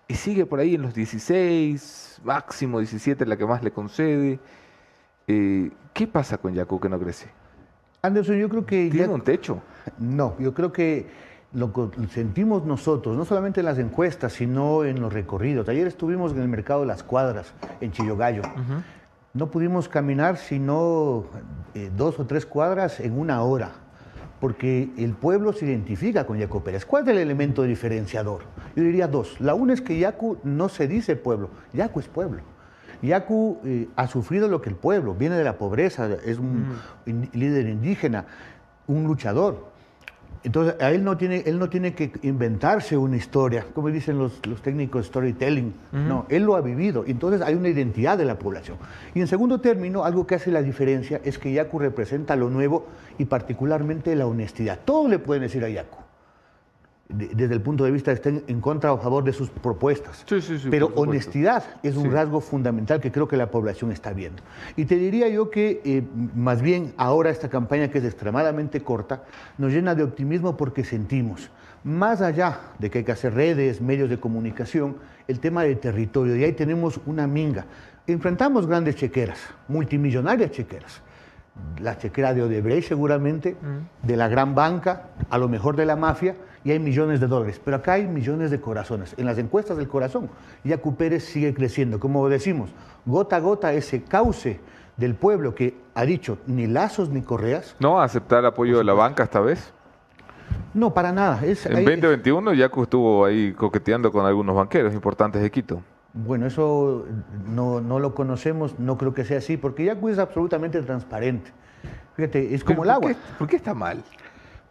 y sigue por ahí en los 16, máximo 17, la que más le concede. Eh, ¿Qué pasa con Yacu que no crece? Anderson, yo creo que... ¿Tiene un techo? No, yo creo que lo que sentimos nosotros, no solamente en las encuestas, sino en los recorridos. Ayer estuvimos en el mercado de las cuadras, en Chillogallo. No pudimos caminar sino eh, dos o tres cuadras en una hora porque el pueblo se identifica con Yacu Pérez. ¿Cuál es el elemento diferenciador? Yo diría dos. La una es que Yacu no se dice pueblo, Yacu es pueblo. Yacu eh, ha sufrido lo que el pueblo, viene de la pobreza, es un líder indígena, un luchador. Entonces, a él no tiene, él no tiene que inventarse una historia, como dicen los, los técnicos storytelling. No, él lo ha vivido. Entonces, hay una identidad de la población. Y en segundo término, algo que hace la diferencia es que Yacu representa lo nuevo y particularmente la honestidad. Todo le pueden decir a Yacu desde el punto de vista de estén en contra o a favor de sus propuestas. Sí, sí, sí, Pero honestidad es un rasgo fundamental que creo que la población está viendo. Y te diría yo que eh, más bien ahora esta campaña que es extremadamente corta nos llena de optimismo porque sentimos, más allá de que hay que hacer redes, medios de comunicación, el tema del territorio. Y ahí tenemos una minga. Enfrentamos grandes chequeras, multimillonarias chequeras la chequera de Odebrecht seguramente, mm. de la gran banca, a lo mejor de la mafia, y hay millones de dólares. Pero acá hay millones de corazones. En las encuestas del corazón, Yacu Pérez sigue creciendo. Como decimos, gota a gota ese cauce del pueblo que ha dicho ni lazos ni correas. ¿No aceptar apoyo de la banca esta vez? No, para nada. en 2021 Yacu estuvo ahí coqueteando con algunos banqueros importantes de Quito. Bueno, eso no, lo conocemos, no creo que sea así, porque Yacu es absolutamente transparente. Fíjate, es como el agua. ¿Por qué está mal?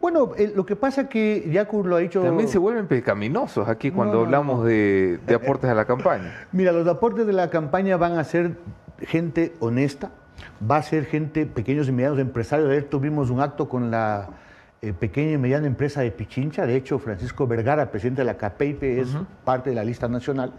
Bueno, lo que pasa que Yacu lo ha dicho... También se vuelven pecaminosos aquí cuando hablamos de, aportes a la campaña. [LAUGHS] Mira, los aportes de la campaña van a ser gente honesta, va a ser gente, pequeños y medianos empresarios. Ayer tuvimos un acto con la eh, pequeña y mediana empresa de Pichincha. De hecho, Francisco Vergara, presidente de la CAPEIPE, es parte de la lista nacional,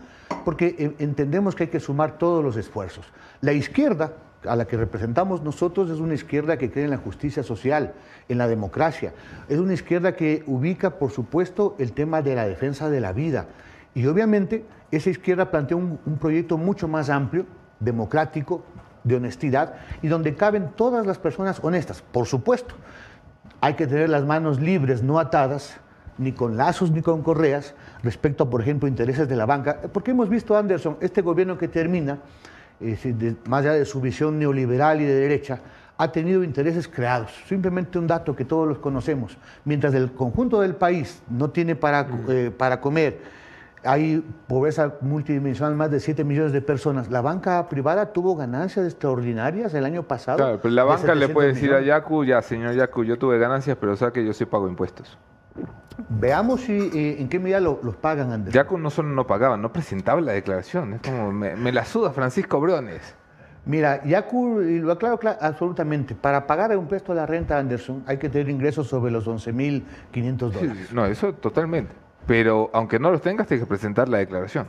porque eh, entendemos que hay que sumar todos los esfuerzos. La izquierda, a la que representamos nosotros, es una izquierda que cree en la justicia social, en la democracia. Es una izquierda que ubica, por supuesto, el tema de la defensa de la vida. Y obviamente esa izquierda plantea un, proyecto mucho más amplio, democrático, de honestidad, y donde caben todas las personas honestas, por supuesto. Hay que tener las manos libres, no atadas, ni con lazos ni con correas, respecto a, por ejemplo, intereses de la banca. Porque hemos visto, Anderson, este gobierno que termina, de- más allá de su visión neoliberal y de derecha, ha tenido intereses creados. Simplemente un dato que todos los conocemos. Mientras el conjunto del país no tiene para, eh, para comer, hay pobreza multidimensional, más de 7 millones de personas. La banca privada tuvo ganancias extraordinarias el año pasado. Claro, pero la banca le 700 puede decir a. Yacu, ya, señor Yacu, yo tuve ganancias, pero sabe que yo sí pago impuestos. Veamos si, eh, en qué medida lo- los pagan, Andrés. Yacu no solo no pagaba, no presentaba la declaración. Es como, me, me la suda Francisco Briones. Mira, Yacu, y lo aclaro cla- absolutamente, para pagar un impuesto a la renta, Anderson, hay que tener ingresos sobre los 11.500 Sí, dólares. no, eso totalmente. Pero aunque no los tengas, tienes que presentar la declaración.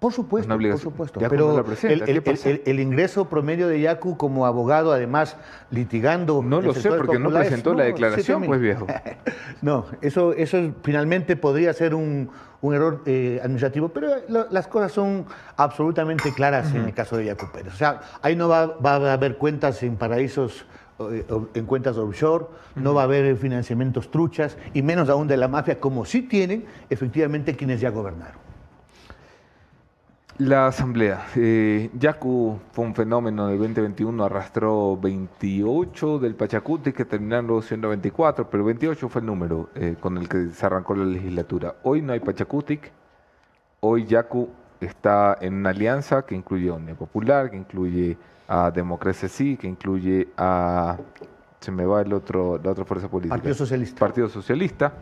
Por supuesto, por supuesto. Yacu Pero no presenta, el, ¿qué el- pasa? el- el ingreso promedio de Yacu como abogado, además litigando. No lo sé porque no presentó la declaración, pues viejo. [LAUGHS] No, eso, eso es- finalmente podría ser un, un error eh, administrativo, pero lo- las cosas son absolutamente claras en el caso de Yacu Pérez. O sea, ahí no va, va a haber cuentas en paraísos, eh, en cuentas offshore, no va a haber financiamientos truchas, y menos aún de la mafia, como sí tienen efectivamente quienes ya gobernaron. La asamblea. Eh, Yacu fue un fenómeno del 2021, arrastró 28 del Pachacuti que terminaron siendo 24, pero 28 fue el número eh, con el que se arrancó la legislatura. Hoy no hay Pachacutic, hoy Yacu está en una alianza que incluye a Unión Popular, que incluye a Democracia Sí, que incluye a... Se me va el otro, la otra fuerza política. Partido Socialista. Partido Socialista.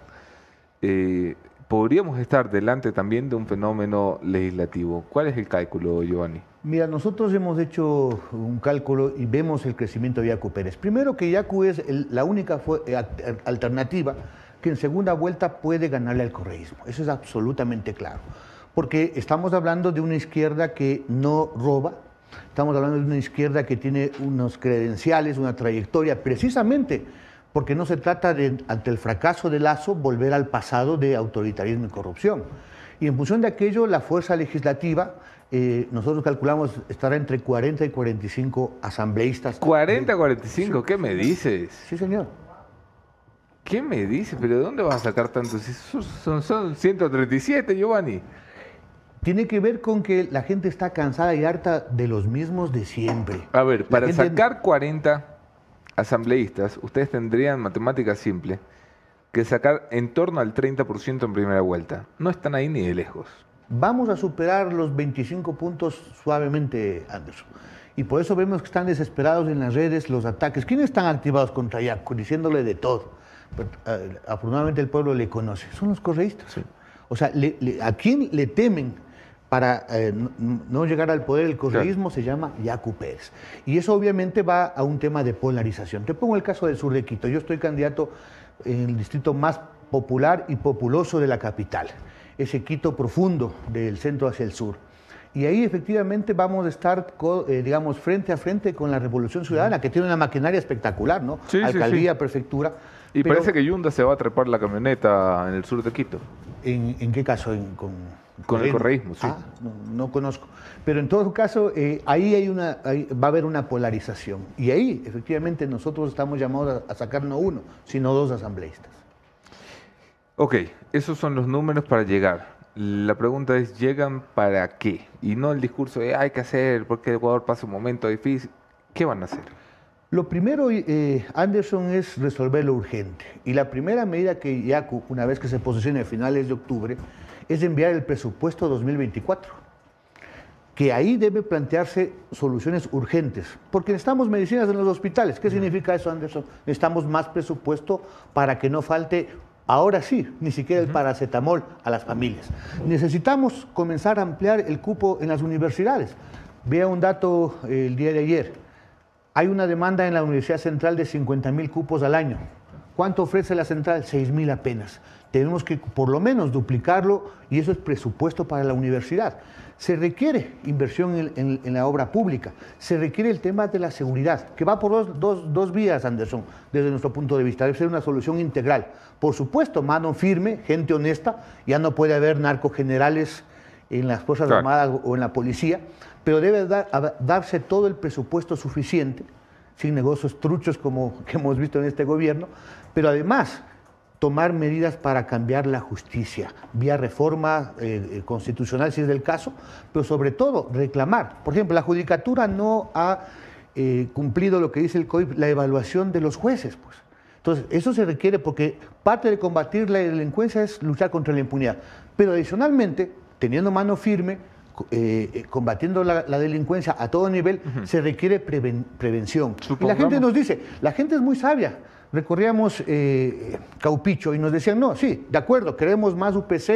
Eh, podríamos estar delante también de un fenómeno legislativo. ¿Cuál es el cálculo, Giovanni? Mira, nosotros hemos hecho un cálculo y vemos el crecimiento de Yacu Pérez. Primero que Yacu es la única eh, al- alternativa que en segunda vuelta puede ganarle al correísmo. Eso es absolutamente claro. Porque estamos hablando de una izquierda que no roba, estamos hablando de una izquierda que tiene unos credenciales, una trayectoria, precisamente porque no se trata de, ante el fracaso de Lazo, volver al pasado de autoritarismo y corrupción. Y en función de aquello, la fuerza legislativa, eh, nosotros calculamos, estará entre 40 y 45 asambleístas. 40, 45, ¿qué me dices? Sí, señor. ¿Qué me dices? ¿Pero de dónde vas a sacar tantos? Son, son, son 137, Giovanni. Tiene que ver con que la gente está cansada y harta de los mismos de siempre. A ver, para gente- sacar 40 asambleístas, ustedes tendrían, matemática simple, que sacar en torno al 30% en primera vuelta. No están ahí ni de lejos. Vamos a superar los 25 puntos suavemente, Anderson. Y por eso vemos que están desesperados en las redes los ataques. ¿Quiénes están activados contra Yaco? Diciéndole de todo. Pero, eh, afortunadamente el pueblo le conoce. Son los correístas. O sea, le- le- ¿a quién le temen para eh, no, llegar al poder el correísmo? Se llama Yacu Pérez. Y eso obviamente va a un tema de polarización. Te pongo el caso del sur de Quito. Yo estoy candidato en el distrito más popular y populoso de la capital, ese Quito profundo del centro hacia el sur. Y ahí efectivamente vamos a estar, eh, digamos, frente a frente con la Revolución Ciudadana, que tiene una maquinaria espectacular, ¿no? Sí, sí, Alcaldía, sí. prefectura. Y Pero, parece que Yunda se va a trepar la camioneta en el sur de Quito. ¿En, en qué caso? ¿En- con, Con el correísmo? correísmo, sí. Ah, no, no conozco. Pero en todo caso, eh, ahí hay una, ahí va a haber una polarización. Y ahí, efectivamente, nosotros estamos llamados a, a sacar no uno, sino dos asambleístas. Ok, esos son los números para llegar. La pregunta es, ¿llegan para qué? Y no el discurso de hay que hacer porque Ecuador pasa un momento difícil. ¿Qué van a hacer? Lo primero, eh, Anderson, es resolver lo urgente. Y la primera medida que Yacu, una vez que se posicione a finales de octubre, es enviar el presupuesto 2024. Que ahí debe plantearse soluciones urgentes. Porque necesitamos medicinas en los hospitales. ¿Qué significa eso, Anderson? Necesitamos más presupuesto para que no falte, ahora sí, ni siquiera el paracetamol a las familias. Necesitamos comenzar a ampliar el cupo en las universidades. Vea un dato eh, el día de ayer. Hay una demanda en la Universidad Central de 50 mil cupos al año. ¿Cuánto ofrece la central? 6 mil apenas. Tenemos que por lo menos duplicarlo y eso es presupuesto para la universidad. Se requiere inversión en, en- en la obra pública, se requiere el tema de la seguridad, que va por dos, dos- dos vías, Anderson, desde nuestro punto de vista. Debe ser una solución integral. Por supuesto, mano firme, gente honesta, ya no puede haber narcogenerales en las Fuerzas Claro. Armadas o en la policía, pero debe dar- darse todo el presupuesto suficiente, sin negocios truchos como [LAUGHS] que hemos visto en este gobierno, pero además tomar medidas para cambiar la justicia, vía reforma eh, eh, constitucional si es del caso, pero sobre todo reclamar. Por ejemplo, la judicatura no ha eh, cumplido lo que dice el COIP, la evaluación de los jueces. Pues. Entonces, eso se requiere porque parte de combatir la delincuencia es luchar contra la impunidad. Pero adicionalmente, teniendo mano firme, co- eh, combatiendo la, la delincuencia a todo nivel, se requiere preven- prevención. Y la gente nos dice, la gente es muy sabia. Recorríamos eh, Caupicho y nos decían, no, sí, de acuerdo, queremos más UPC,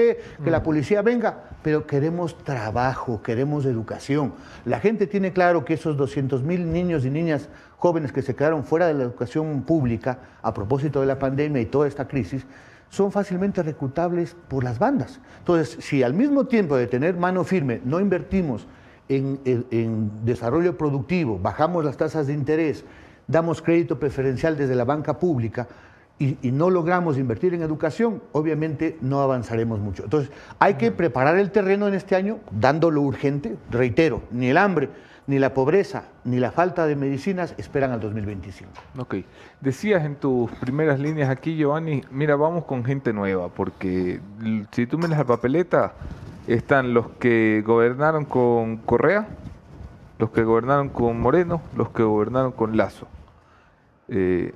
que la policía venga, pero queremos trabajo, queremos educación. La gente tiene claro que esos 200 mil niños y niñas jóvenes que se quedaron fuera de la educación pública a propósito de la pandemia y toda esta crisis, son fácilmente reclutables por las bandas. Entonces, si al mismo tiempo de tener mano firme no invertimos en, en- en desarrollo productivo, bajamos las tasas de interés, damos crédito preferencial desde la banca pública y, y no logramos invertir en educación, obviamente no avanzaremos mucho. Entonces, hay que preparar el terreno en este año, dando lo urgente, reitero, ni el hambre, ni la pobreza, ni la falta de medicinas esperan al 2025. Ok. Decías en tus primeras líneas aquí, Giovanni, mira, vamos con gente nueva, porque si tú miras la papeleta, están los que gobernaron con Correa, los que gobernaron con Moreno, los que gobernaron con Lazo. Eh,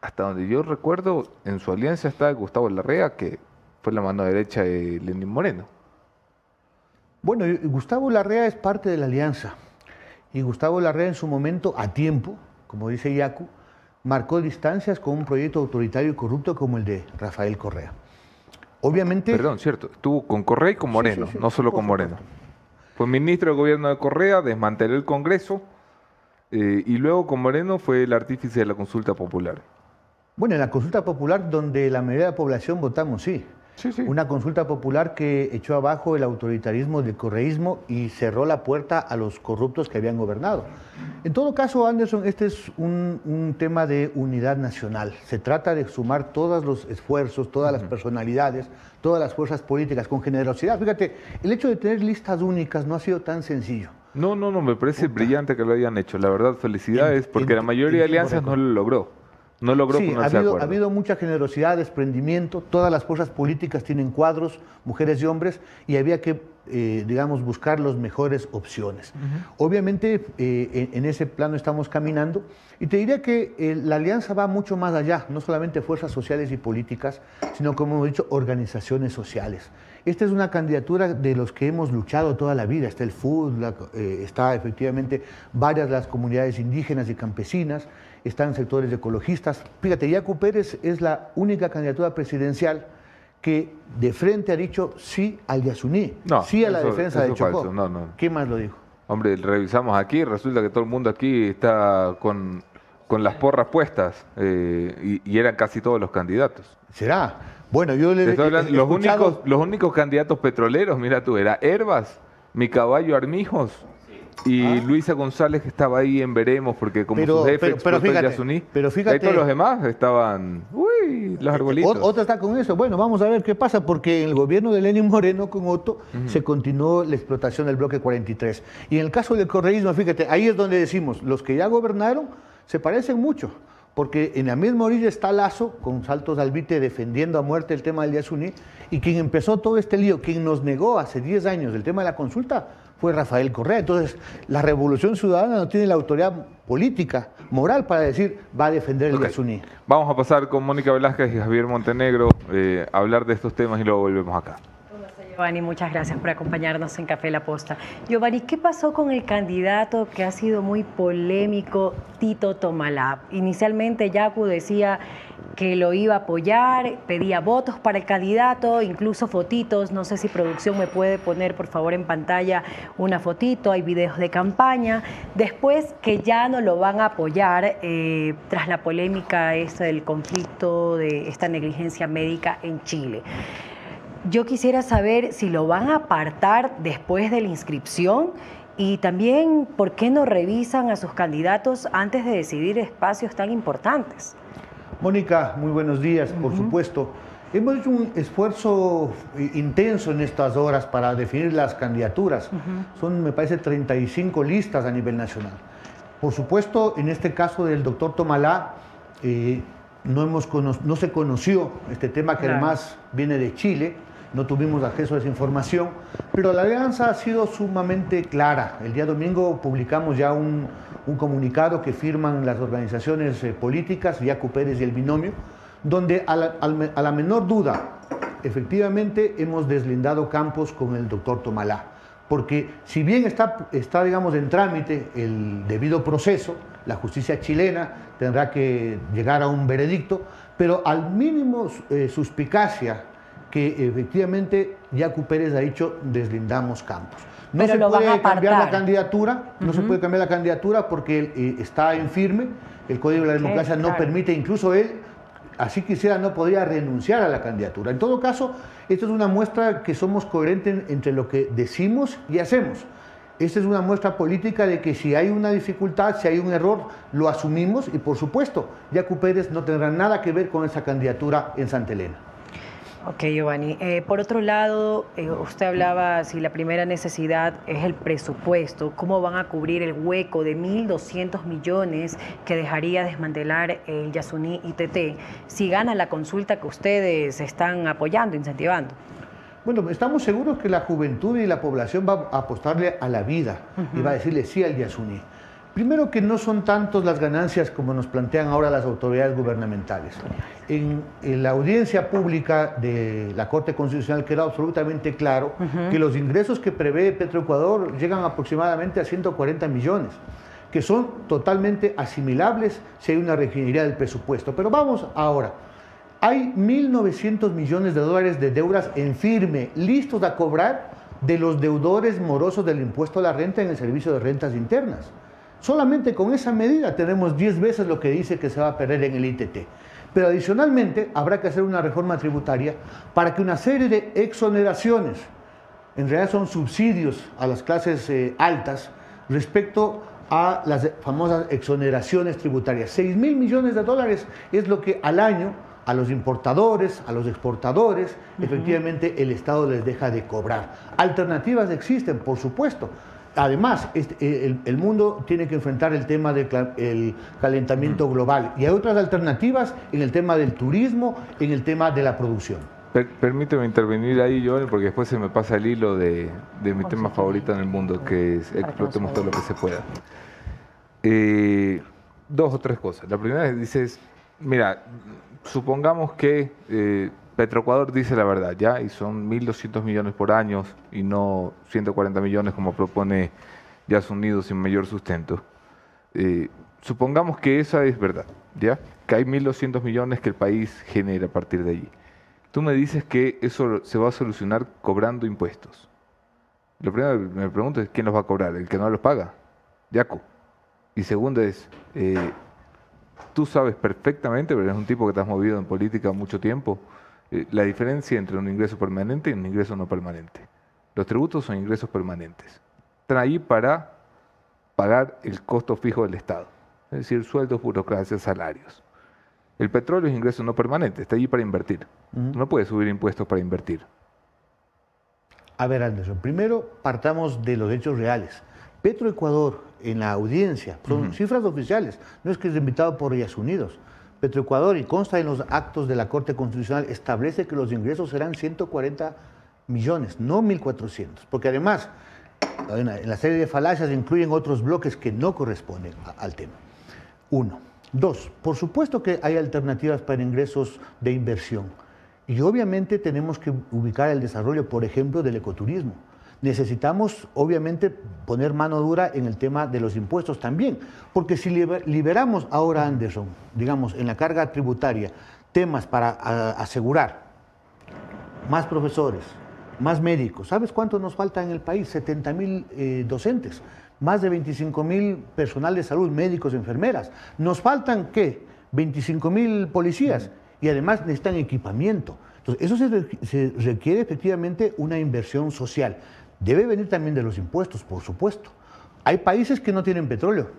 hasta donde yo recuerdo, en su alianza está Gustavo Larrea, que fue la mano derecha de Lenín Moreno. Bueno, Gustavo Larrea es parte de la alianza. Y Gustavo Larrea en su momento, a tiempo, como dice Yacu, marcó distancias con un proyecto autoritario y corrupto como el de Rafael Correa. Obviamente, Perdón, cierto, estuvo con Correa y con Moreno, sí, sí, no solo con Moreno. Fue ministro del gobierno de Correa, desmanteló el Congreso eh, y luego con Moreno fue el artífice de la consulta popular. bueno, en la consulta popular donde la mayoría de la población votamos sí. Sí, sí. Una consulta popular que echó abajo el autoritarismo del correísmo y cerró la puerta a los corruptos que habían gobernado. En todo caso, Anderson, este es un, un tema de unidad nacional. Se trata de sumar todos los esfuerzos, todas las personalidades, todas las fuerzas políticas con generosidad. Fíjate, el hecho de tener listas únicas no ha sido tan sencillo. No, no, no, me parece brillante que lo hayan hecho. La verdad, felicidades, En- porque en- la mayoría de alianzas no lo logró. No logró Sí, ha ponerse de habido, ha habido mucha generosidad, desprendimiento, todas las fuerzas políticas tienen cuadros, mujeres y hombres, y había que, eh, digamos, buscar las mejores opciones. Obviamente, eh, en, en ese plano estamos caminando, y te diría que eh, la alianza va mucho más allá, no solamente fuerzas sociales y políticas, sino, como hemos dicho, organizaciones sociales. Esta es una candidatura de los que hemos luchado toda la vida. Está el FUD, la- eh, está efectivamente varias de las comunidades indígenas y campesinas, están sectores ecologistas. Fíjate, Yacu Pérez es la única candidatura presidencial que de frente ha dicho sí al Yasuní, No, sí a la eso- defensa de Chocó. no, no. ¿Qué más lo dijo? Hombre, revisamos aquí, resulta que todo el mundo aquí está con, con las porras puestas eh, y, y eran casi todos los candidatos. ¿Será? Bueno, yo le Te estoy he- hablando- he los, únicos, los únicos candidatos petroleros, mira tú, era Herbas, mi caballo Armijos y Luisa González que estaba ahí en Veremos porque como Ah. Pero- su jefe pero- pero fíjate, Yasuní. pero fíjate- Ahí todos los demás estaban, uy, los arbolitos. Ot- Otra está con eso. Bueno, vamos a ver qué pasa, porque en el gobierno de Lenin Moreno con Otto se continuó la explotación del bloque 43. Y en el caso del correísmo, fíjate, ahí es donde decimos, los que ya gobernaron se parecen mucho, porque en la misma orilla está Lazo, con saltos al vite, defendiendo a muerte el tema del Yasuní, y quien empezó todo este lío, quien nos negó hace 10 años el tema de la consulta, fue Rafael Correa. Entonces, la revolución ciudadana no tiene la autoridad política, moral, para decir, va a defender el Ok. Yasuní. Vamos a pasar con Mónica Velázquez y Javier Montenegro eh, a hablar de estos temas y luego volvemos acá. Giovanni, muchas gracias por acompañarnos en Café La Posta. Giovanni, ¿qué pasó con el candidato que ha sido muy polémico, Tito Tomalab? Inicialmente Yacu decía que lo iba a apoyar, pedía votos para el candidato, incluso fotitos, no sé si producción me puede poner por favor en pantalla una fotito, hay videos de campaña, después que ya no lo van a apoyar eh, tras la polémica esta del conflicto de esta negligencia médica en Chile. Yo quisiera saber si lo van a apartar después de la inscripción y también por qué no revisan a sus candidatos antes de decidir espacios tan importantes. Mónica, muy buenos días, por supuesto. Hemos hecho un esfuerzo intenso en estas horas para definir las candidaturas. Son, me parece, 35 listas a nivel nacional. Por supuesto, en este caso del doctor Tomalá, eh, no, hemos no se conoció este tema que además viene de Chile no tuvimos acceso a esa información, pero la alianza ha sido sumamente clara. El día domingo publicamos ya un, comunicado que firman las organizaciones eh, políticas, Yacu Pérez y el binomio, donde a la, menor duda, efectivamente hemos deslindado campos con el doctor Tomalá, porque si bien está, está digamos, en trámite el debido proceso, la justicia chilena tendrá que llegar a un veredicto, pero al mínimo eh, suspicacia que efectivamente Yacu Pérez ha dicho deslindamos campos. No se puede cambiar la candidatura, no se puede cambiar la candidatura porque eh, está en firme, el Código de la Democracia no permite, incluso él, así quisiera, no podría renunciar a la candidatura. En todo caso, esto es una muestra que somos coherentes entre lo que decimos y hacemos. Esta es una muestra política de que si hay una dificultad, si hay un error, lo asumimos y por supuesto, Yacu Pérez no tendrá nada que ver con esa candidatura en Santa Elena. Ok, Giovanni. Eh, por otro lado, eh, usted hablaba si la primera necesidad es el presupuesto. ¿Cómo van a cubrir el hueco de 1.200 millones que dejaría desmantelar el Yasuní ITT si gana la consulta que ustedes están apoyando, incentivando? Bueno, estamos seguros que la juventud y la población va a apostarle a la vida y va a decirle sí al Yasuní. Primero que no son tantos las ganancias como nos plantean ahora las autoridades gubernamentales. En, la audiencia pública de la Corte Constitucional quedó absolutamente claro que los ingresos que prevé Petroecuador llegan aproximadamente a 140 millones, que son totalmente asimilables si hay una regenería del presupuesto. Pero vamos ahora. Hay 1.900 millones de dólares de deudas en firme, listos a cobrar de los deudores morosos del impuesto a la renta en el servicio de rentas internas. Solamente con esa medida tenemos 10 veces lo que dice que se va a perder en el ITT. Pero adicionalmente habrá que hacer una reforma tributaria para que una serie de exoneraciones, en realidad son subsidios a las clases eh, altas, respecto a las famosas exoneraciones tributarias. 6 mil millones de dólares es lo que al año a los importadores, a los exportadores, efectivamente el Estado les deja de cobrar. Alternativas existen, por supuesto. Además, este, eh, el, mundo tiene que enfrentar el tema del calentamiento global y hay otras alternativas en el tema del turismo, en el tema de la producción. permíteme intervenir ahí, Joel, porque después se me pasa el hilo de, mi tema favorito en el mundo, que es explotemos todo lo que se pueda. Eh, dos o tres cosas. La primera es, dices, mira, supongamos que... Eh, Petroecuador dice la verdad, ¿ya? Y son 1.200 millones por año y no 140 millones como propone Yas Unidos sin mayor sustento. Eh, supongamos que esa es verdad, ¿ya? Que hay 1.200 millones que el país genera a partir de allí. Tú me dices que eso se va a solucionar cobrando impuestos. Lo primero que me pregunto es quién los va a cobrar, el que no los paga, Yaco. Y segundo es, eh, tú sabes perfectamente, pero eres un tipo que te has movido en política mucho tiempo, eh, la diferencia entre un ingreso permanente y un ingreso no permanente. Los tributos son ingresos permanentes. Están ahí para pagar el costo fijo del Estado, es decir, sueldos, burocracia, salarios. El petróleo es ingreso no permanente, está allí para invertir. No puede subir impuestos para invertir. A ver, Anderson, primero partamos de los hechos reales. Petroecuador, en la audiencia, son cifras oficiales, no es que es invitado por Rías Unidos. Petroecuador, y consta en los actos de la Corte Constitucional, establece que los ingresos serán 140 millones, no 1.400, porque además en la serie de falacias incluyen otros bloques que no corresponden al tema. Uno. Dos, por supuesto que hay alternativas para ingresos de inversión y obviamente tenemos que ubicar el desarrollo, por ejemplo, del ecoturismo. Necesitamos, obviamente, poner mano dura en el tema de los impuestos también, porque si liberamos ahora, Anderson, digamos, en la carga tributaria, temas para asegurar más profesores, más médicos. ¿Sabes cuánto nos falta en el país? 70 mil eh, docentes, más de 25 mil personal de salud, médicos, enfermeras. Nos faltan, ¿qué? 25 mil policías y además necesitan equipamiento. Entonces, eso se requiere efectivamente una inversión social. Debe venir también de los impuestos, por supuesto. Hay países que no tienen petróleo,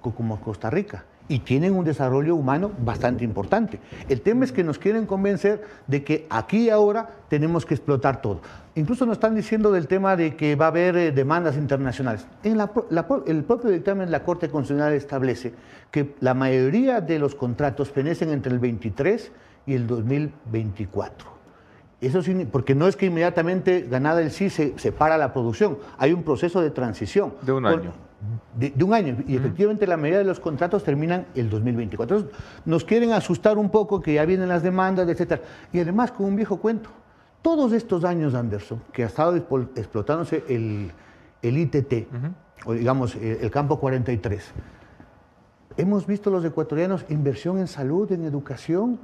co- como Costa Rica, y tienen un desarrollo humano bastante importante. El tema es que nos quieren convencer de que aquí y ahora tenemos que explotar todo. Incluso nos están diciendo del tema de que va a haber eh, demandas internacionales. En el propio dictamen de la Corte Constitucional establece que la mayoría de los contratos fenecen entre el 23 y el 2024. Eso sí, porque no es que inmediatamente ganada el sí se, se para la producción, hay un proceso de transición. De un Por- año. De, de un año, y efectivamente la mayoría de los contratos terminan el 2024. Entonces, nos quieren asustar un poco que ya vienen las demandas, etcétera. Y además, con un viejo cuento, todos estos años, Anderson, que ha estado explotándose el, el ITT, o digamos el, el campo 43, hemos visto los ecuatorianos inversión en salud, en educación,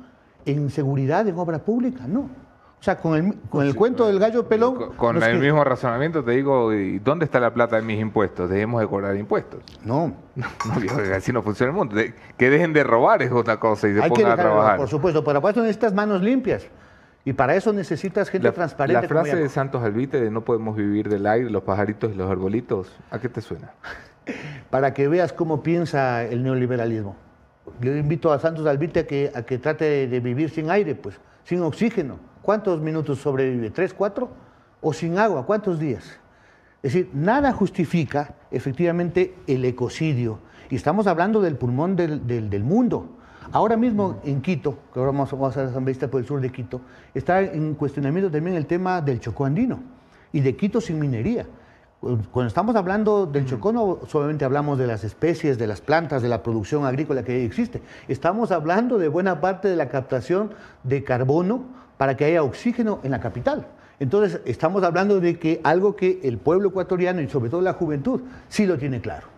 en seguridad, en obra pública, no. O sea, con el, con el cuento del gallo pelón. Con, el que- mismo razonamiento te digo, ¿y dónde está la plata de mis impuestos? Dejemos de cobrar impuestos. No, [LAUGHS] así no funciona el mundo. De- que dejen de robar es otra cosa y se Hay que a trabajar. por supuesto, para eso necesitas manos limpias. Y para eso necesitas gente La, transparente. la frase de Santos Alvite de no podemos vivir del aire, los pajaritos y los arbolitos, ¿a qué te suena? [LAUGHS] Para que veas cómo piensa el neoliberalismo. Yo invito a Santos Alvite a que, a que trate de, de vivir sin aire, pues, sin oxígeno. ¿Cuántos minutos sobrevive? ¿Tres, cuatro? ¿O sin agua? ¿Cuántos días? Es decir, nada justifica efectivamente el ecocidio. Y estamos hablando del pulmón del, del- del mundo. Ahora mismo en Quito, que ahora vamos, vamos a ser asambleísta por el sur de Quito, está en cuestionamiento también el tema del Chocó andino y de Quito sin minería. Cuando estamos hablando del Chocó, no solamente hablamos de las especies, de las plantas, de la producción agrícola que existe. Estamos hablando de buena parte de la captación de carbono para que haya oxígeno en la capital. Entonces, estamos hablando de que algo que el pueblo ecuatoriano y sobre todo la juventud sí lo tiene claro.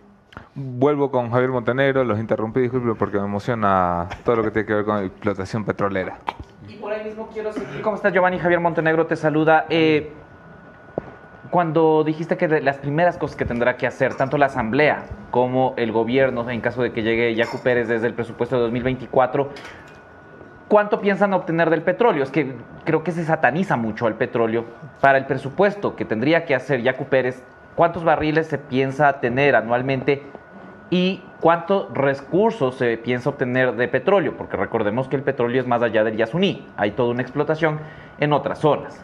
Vuelvo con Javier Montenegro, los interrumpí, disculpen porque me emociona todo lo que tiene que ver con explotación petrolera. Y por ahí mismo quiero seguir. ¿Cómo estás, Giovanni? Javier Montenegro te saluda. Eh, cuando dijiste que de las primeras cosas que tendrá que hacer tanto la Asamblea como el gobierno, en caso de que llegue Yacu Pérez desde el presupuesto de 2024, ¿cuánto piensan obtener del petróleo? Es que creo que se sataniza mucho el petróleo. Para el presupuesto que tendría que hacer Yacu Pérez, ¿cuántos barriles se piensa tener anualmente y cuántos recursos se piensa obtener de petróleo? Porque recordemos que el petróleo es más allá del Yasuní, hay toda una explotación en otras zonas.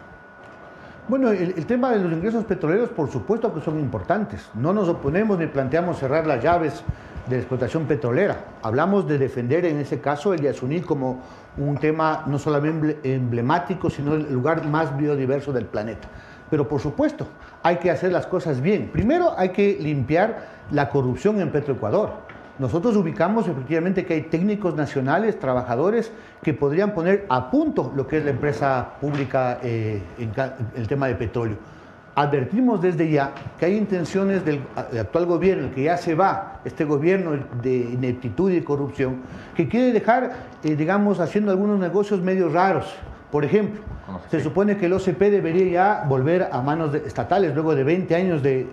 Bueno, el, el tema de los ingresos petroleros, por supuesto que son importantes. No nos oponemos ni planteamos cerrar las llaves de la explotación petrolera. Hablamos de defender en ese caso el Yasuní como un tema no solamente emblemático, sino el lugar más biodiverso del planeta. Pero por supuesto, hay que hacer las cosas bien. Primero hay que limpiar la corrupción en Petroecuador. Nosotros ubicamos efectivamente que hay técnicos nacionales, trabajadores, que podrían poner a punto lo que es la empresa pública eh, en el tema de petróleo. Advertimos desde ya que hay intenciones del actual gobierno, que ya se va, este gobierno de ineptitud y corrupción, que quiere dejar, eh, digamos, haciendo algunos negocios medio raros. Por ejemplo, se supone que el OCP debería ya volver a manos de- estatales luego de 20 años de...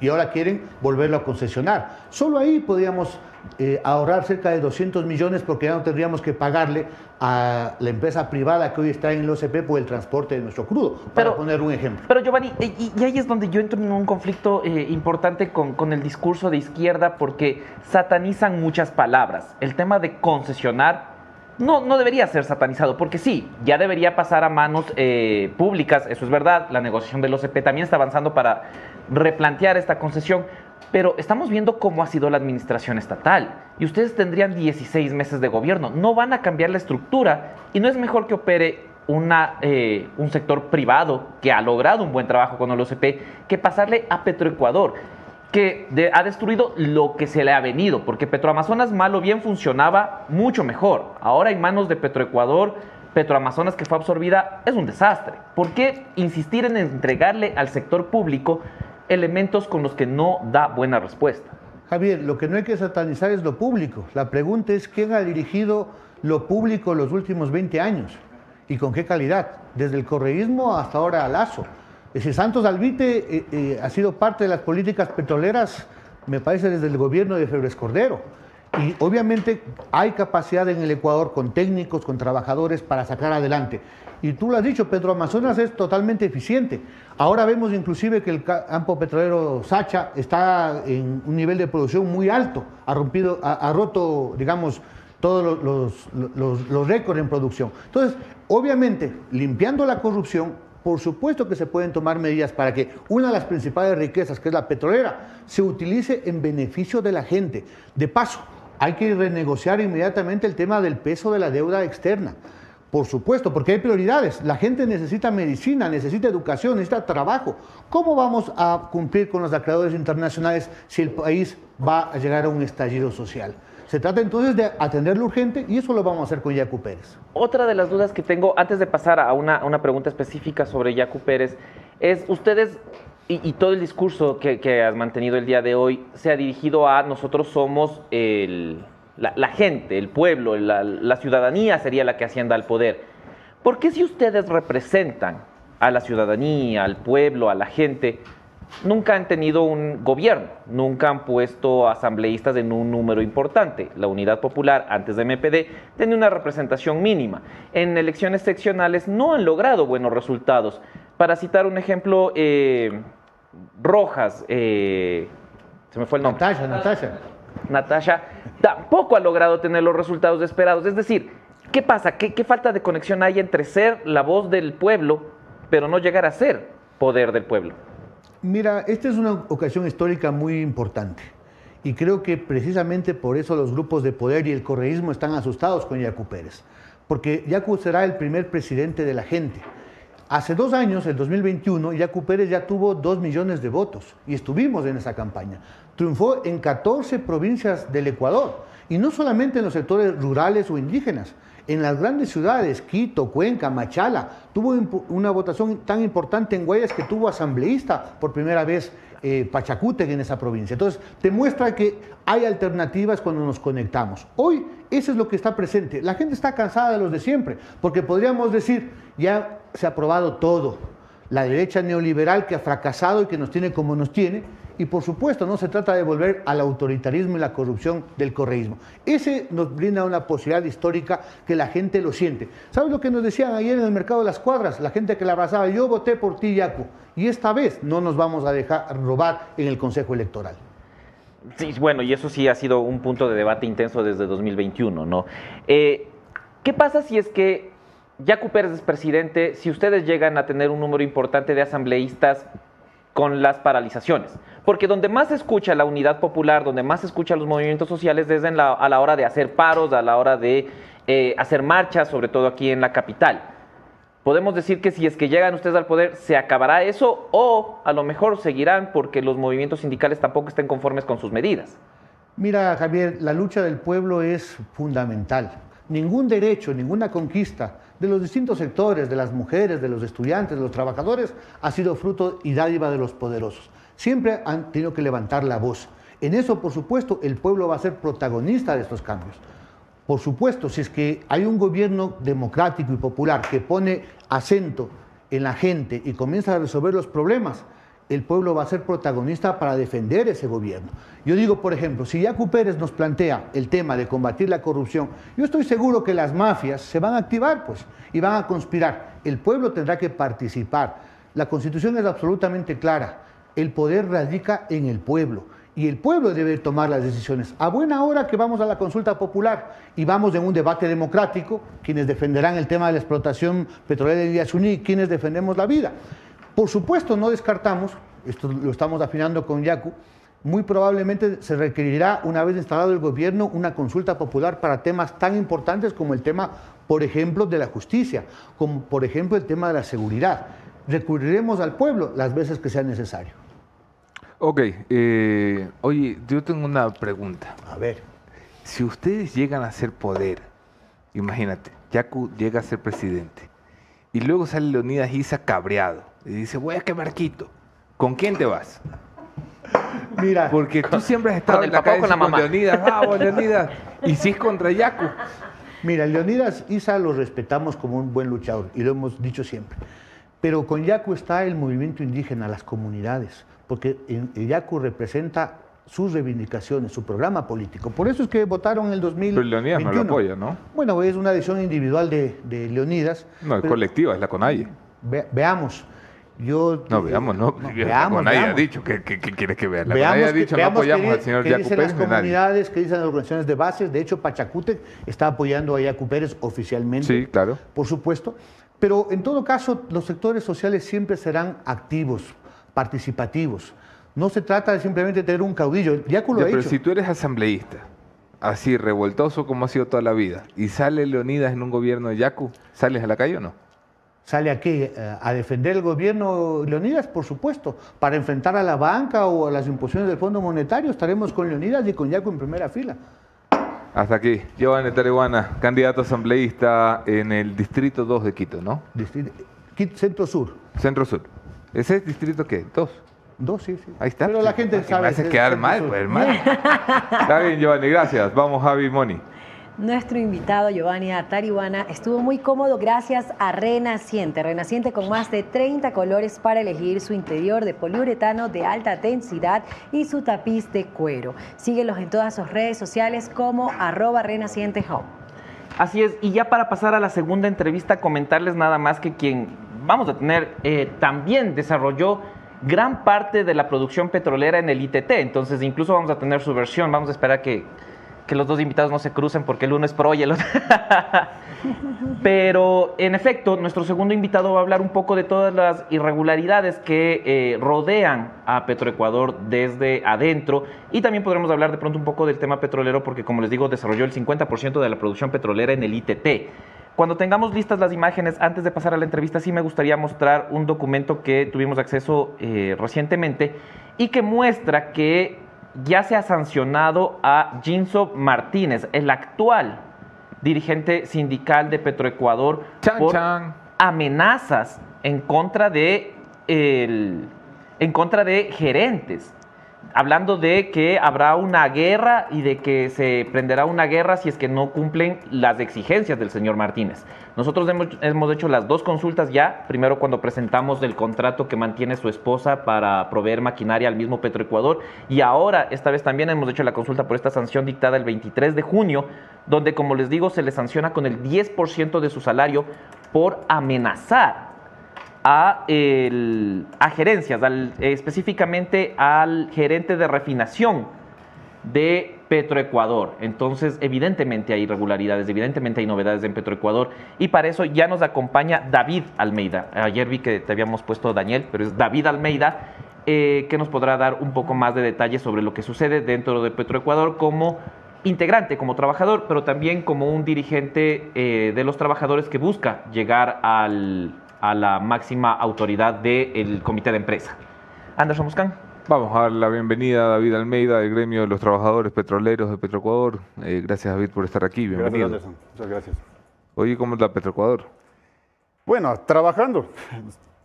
Y ahora quieren volverlo a concesionar. Solo ahí podríamos eh, ahorrar cerca de 200 millones porque ya no tendríamos que pagarle a la empresa privada que hoy está en el OCP por el transporte de nuestro crudo, para Pero- poner un ejemplo. Pero Giovanni, y, y ahí es donde yo entro en un conflicto eh, importante con, con el discurso de izquierda porque satanizan muchas palabras. El tema de concesionar no, no debería ser satanizado, porque sí, ya debería pasar a manos eh, públicas, eso es verdad, la negociación del OCP también está avanzando para replantear esta concesión, pero estamos viendo cómo ha sido la administración estatal y ustedes tendrían 16 meses de gobierno, no van a cambiar la estructura y no es mejor que opere eh, un sector privado que ha logrado un buen trabajo con el OCP que pasarle a Petroecuador que ha destruido lo que se le ha venido, porque Petroamazonas mal o bien funcionaba mucho mejor. Ahora en manos de Petroecuador, Petroamazonas que fue absorbida es un desastre. ¿Por qué insistir en entregarle al sector público elementos con los que no da buena respuesta? Javier, lo que no hay que satanizar es lo público. La pregunta es quién ha dirigido lo público los últimos 20 años y con qué calidad, desde el correísmo hasta ahora a Lazo. Ese Santos Alvite eh, eh, ha sido parte de las políticas petroleras, me parece, desde el gobierno de Febres Cordero. Y obviamente hay capacidad en el Ecuador con técnicos, con trabajadores para sacar adelante. Y tú lo has dicho, Petro Amazonas es totalmente eficiente. Ahora vemos inclusive que el campo petrolero Sacha está en un nivel de producción muy alto, ha, rompido, ha, roto, digamos, todos los, los, los récords en producción. Entonces, obviamente, limpiando la corrupción, por supuesto que se pueden tomar medidas para que una de las principales riquezas, que es la petrolera, se utilice en beneficio de la gente. De paso, hay que renegociar inmediatamente el tema del peso de la deuda externa. Por supuesto, porque hay prioridades. La gente necesita medicina, necesita educación, necesita trabajo. ¿Cómo vamos a cumplir con los acreedores internacionales si el país va a llegar a un estallido social? Se trata entonces de atender lo urgente y eso lo vamos a hacer con Yacu Pérez. Otra de las dudas que tengo, antes de pasar a una, una pregunta específica sobre Yacu Pérez, es ustedes y, todo el discurso que, has mantenido el día de hoy se ha dirigido a nosotros somos el, la, gente, el pueblo, la, ciudadanía sería la que hacienda al poder. ¿Por qué si ustedes representan a la ciudadanía, al pueblo, a la gente, nunca han tenido un gobierno, nunca han puesto asambleístas en un número importante. La Unidad Popular, antes de MPD, tenía una representación mínima. En elecciones seccionales no han logrado buenos resultados. Para citar un ejemplo, eh, Rojas, eh, se me fue el nombre. Natasha, Natasha. Natasha tampoco ha logrado tener los resultados esperados. Es decir, ¿qué pasa? ¿Qué, ¿Qué, falta de conexión hay entre ser la voz del pueblo, pero no llegar a ser poder del pueblo? Mira, esta es una ocasión histórica muy importante. Y creo que precisamente por eso los grupos de poder y el correísmo están asustados con Yacu Pérez. Porque Yacu será el primer presidente de la gente Hace dos años, el 2021, Yacu Pérez ya tuvo dos millones de votos y estuvimos en esa campaña. Triunfó en 14 provincias del Ecuador y no solamente en los sectores rurales o indígenas. En las grandes ciudades, Quito, Cuenca, Machala, tuvo una votación tan importante en Guayas que tuvo asambleísta por primera vez eh, en esa provincia. Entonces, demuestra que hay alternativas cuando nos conectamos. Hoy eso es lo que está presente. La gente está cansada de los de siempre, porque podríamos decir, ya se ha probado todo. La derecha neoliberal que ha fracasado y que nos tiene como nos tiene, y por supuesto no se trata de volver al autoritarismo y la corrupción del correísmo. Ese nos brinda una posibilidad histórica que la gente lo siente. ¿Sabes lo que nos decían ayer en el mercado de las cuadras? La gente que la abrazaba, yo voté por ti, Yacu, y esta vez no nos vamos a dejar robar en el Consejo Electoral. Sí, bueno, y eso sí ha sido un punto de debate intenso desde 2021, ¿no? Eh, ¿Qué pasa si es que Yacu Pérez es presidente, si ustedes llegan a tener un número importante de asambleístas con las paralizaciones? Porque donde más se escucha la unidad popular, donde más se escucha los movimientos sociales es a la hora de hacer paros, a la hora de eh, hacer marchas, sobre todo aquí en la capital. Podemos decir que si es que llegan ustedes al poder, ¿se acabará eso o a lo mejor seguirán porque los movimientos sindicales tampoco estén conformes con sus medidas? Mira, Javier, la lucha del pueblo es fundamental. Ningún derecho, ninguna conquista de los distintos sectores, de las mujeres, de los estudiantes, de los trabajadores, ha sido fruto y dádiva de los poderosos siempre han tenido que levantar la voz. En eso, por supuesto, el pueblo va a ser protagonista de estos cambios. Por supuesto, si es que hay un gobierno democrático y popular que pone acento en la gente y comienza a resolver los problemas, el pueblo va a ser protagonista para defender ese gobierno. Yo digo, por ejemplo, si Yacu Pérez nos plantea el tema de combatir la corrupción, yo estoy seguro que las mafias se van a activar, pues, y van a conspirar. El pueblo tendrá que participar. La constitución es absolutamente clara el poder radica en el pueblo y el pueblo debe tomar las decisiones. A buena hora que vamos a la consulta popular y vamos en un debate democrático, quienes defenderán el tema de la explotación petrolera de Yasuní, quienes defendemos la vida. Por supuesto, no descartamos, esto lo estamos afinando con Yacu, muy probablemente se requerirá, una vez instalado el gobierno, una consulta popular para temas tan importantes como el tema, por ejemplo, de la justicia, como por ejemplo el tema de la seguridad. Recurriremos al pueblo las veces que sea necesario. Ok, eh, oye, yo tengo una pregunta. A ver. Si ustedes llegan a ser poder, imagínate, Yacu llega a ser presidente, y luego sale Leonidas Isa cabreado, y dice, voy a quemar Quito, ¿con quién te vas? Mira, Porque tú siempre has estado Con en el la papá o con la con mamá. Leonidas, vamos Leonidas, y si es contra Yacu. Mira, Leonidas Isa lo respetamos como un buen luchador y lo hemos dicho siempre. Pero con Yacu está el movimiento indígena, las comunidades, porque Yacu representa sus reivindicaciones, su programa político. Por eso es que votaron en el 2021. Pero Leonidas no lo apoya, ¿no? Bueno, es una decisión individual de, de Leonidas. No, es colectiva, es la CONAIE. ve- veamos. Yo, No, veamos, no. [LAUGHS] veamos, CONAIE ha dicho que, que, que quieres que vea. La Veamos CONAIE ha que- dicho no veamos apoyamos al señor Yacu Pérez las nadie. comunidades, qué dicen las organizaciones de bases. De hecho, Pachacútec está apoyando a Yacu Pérez oficialmente. Sí, claro. Por supuesto. Pero en todo caso, los sectores sociales siempre serán activos, participativos. No se trata de simplemente tener un caudillo. Yacu lo Ya, ha pero hecho. si tú eres asambleísta, así revoltoso como ha sido toda la vida, y sale Leonidas en un gobierno de Yacu, ¿sales a la calle o no? ¿Sale aquí eh, a defender el gobierno Leonidas? Por supuesto. Para enfrentar a la banca o a las imposiciones del Fondo Monetario, estaremos con Leonidas y con Yacu en primera fila. Hasta aquí. Giovanni Tareguana, candidato asambleísta en el Distrito 2 de Quito, ¿no? Distrito- Centro Sur. Centro Sur. ¿Ese es Distrito qué? ¿Dos? Dos, sí, sí. Ahí está. Pero la gente sabe. Me haces quedar mal, pues, hermano. [LAUGHS] Está bien, Giovanni, gracias. Vamos, Javi Moni. Nuestro invitado Giovanni Atarihuana estuvo muy cómodo gracias a Renaciente. Renaciente con más de 30 colores para elegir su interior de poliuretano de alta densidad y su tapiz de cuero. Síguelos en todas sus redes sociales como arroba. Así es, y ya para pasar a la segunda entrevista, comentarles nada más que quien vamos a tener eh, también desarrolló gran parte de la producción petrolera en el ITT, entonces incluso vamos a tener su versión, vamos a esperar que, que los dos invitados no se crucen porque el uno es pro y el otro... [LAUGHS] Pero en efecto, nuestro segundo invitado va a hablar un poco de todas las irregularidades que eh, rodean a Petroecuador desde adentro y también podremos hablar de pronto un poco del tema petrolero porque como les digo desarrolló el 50% de la producción petrolera en el ITT. Cuando tengamos listas las imágenes, antes de pasar a la entrevista, sí me gustaría mostrar un documento que tuvimos acceso eh, recientemente y que muestra que ya se ha sancionado a Jinso Martínez, el actual dirigente sindical de Petroecuador, Chan, por chan. amenazas en contra de el- en contra de gerentes hablando de que habrá una guerra y de que se prenderá una guerra si es que no cumplen las exigencias del señor Martínez. Nosotros hemos, hecho las dos consultas ya, primero cuando presentamos el contrato que mantiene su esposa para proveer maquinaria al mismo Petroecuador. Y ahora esta vez también hemos hecho la consulta por esta sanción dictada el 23 de junio, donde como les digo se le sanciona con el 10% de su salario por amenazar a, el- a gerencias, específicamente al gerente de refinación de Petroecuador. Entonces, evidentemente hay irregularidades, evidentemente hay novedades en Petroecuador y para eso ya nos acompaña David Almeida. Ayer vi que te habíamos puesto Daniel, pero es David Almeida, eh, que nos podrá dar un poco más de detalles sobre lo que sucede dentro de Petroecuador como integrante, como trabajador, pero también como un dirigente eh, de los trabajadores que busca llegar al- a la máxima autoridad del comité de empresa. Anderson Muscán. Vamos a dar la bienvenida a David Almeida del gremio de los trabajadores petroleros de Petroecuador. Eh, gracias, David, por estar aquí. Gracias, Bienvenido. Anderson. Muchas gracias. Oye, ¿cómo está Petroecuador? Bueno, trabajando.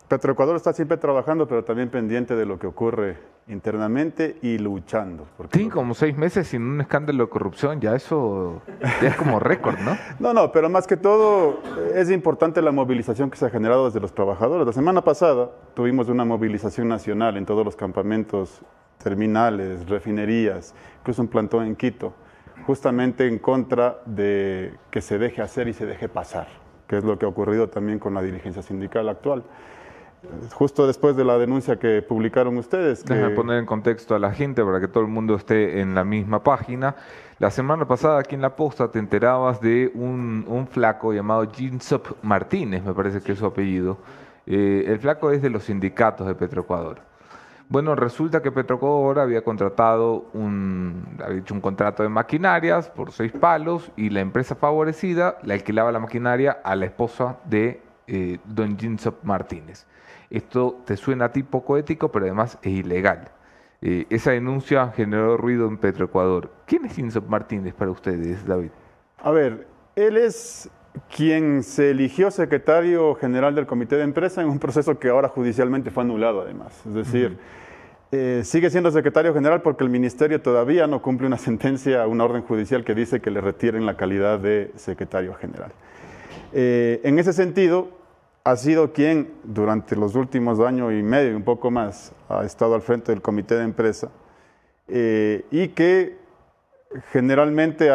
Petroecuador está siempre trabajando, pero también pendiente de lo que ocurre internamente y luchando. Sí, lo- como seis meses sin un escándalo de corrupción, ya eso ya es como récord, ¿no? [LAUGHS] No, no, pero más que todo es importante la movilización que se ha generado desde los trabajadores. La semana pasada tuvimos una movilización nacional en todos los campamentos terminales, refinerías, incluso un plantón en Quito, justamente en contra de que se deje hacer y se deje pasar, que es lo que ha ocurrido también con la dirigencia sindical actual. Justo después de la denuncia que publicaron ustedes, que- Déjame poner en contexto a la gente para que todo el mundo esté en la misma página. La semana pasada aquí en La Posta te enterabas de un, flaco llamado Jinsop Martínez, me parece que es su apellido. Eh, el flaco es de los sindicatos de Petroecuador. Bueno, resulta que Petroecuador había contratado un, había hecho un contrato de maquinarias por seis palos y la empresa favorecida le alquilaba la maquinaria a la esposa de eh, don Jinsop Martínez. Esto te suena a ti poco ético, pero además es ilegal. Eh, esa denuncia generó ruido en Petroecuador. ¿Quién es Jinsop Martínez para ustedes, David? A ver, él es quien se eligió secretario general del comité de empresa en un proceso que ahora judicialmente fue anulado además. Es decir, eh, sigue siendo secretario general porque el ministerio todavía no cumple una sentencia, una orden judicial que dice que le retiren la calidad de secretario general. Eh, en ese sentido, ha sido quien durante los últimos años y medio y un poco más ha estado al frente del comité de empresa eh, y que generalmente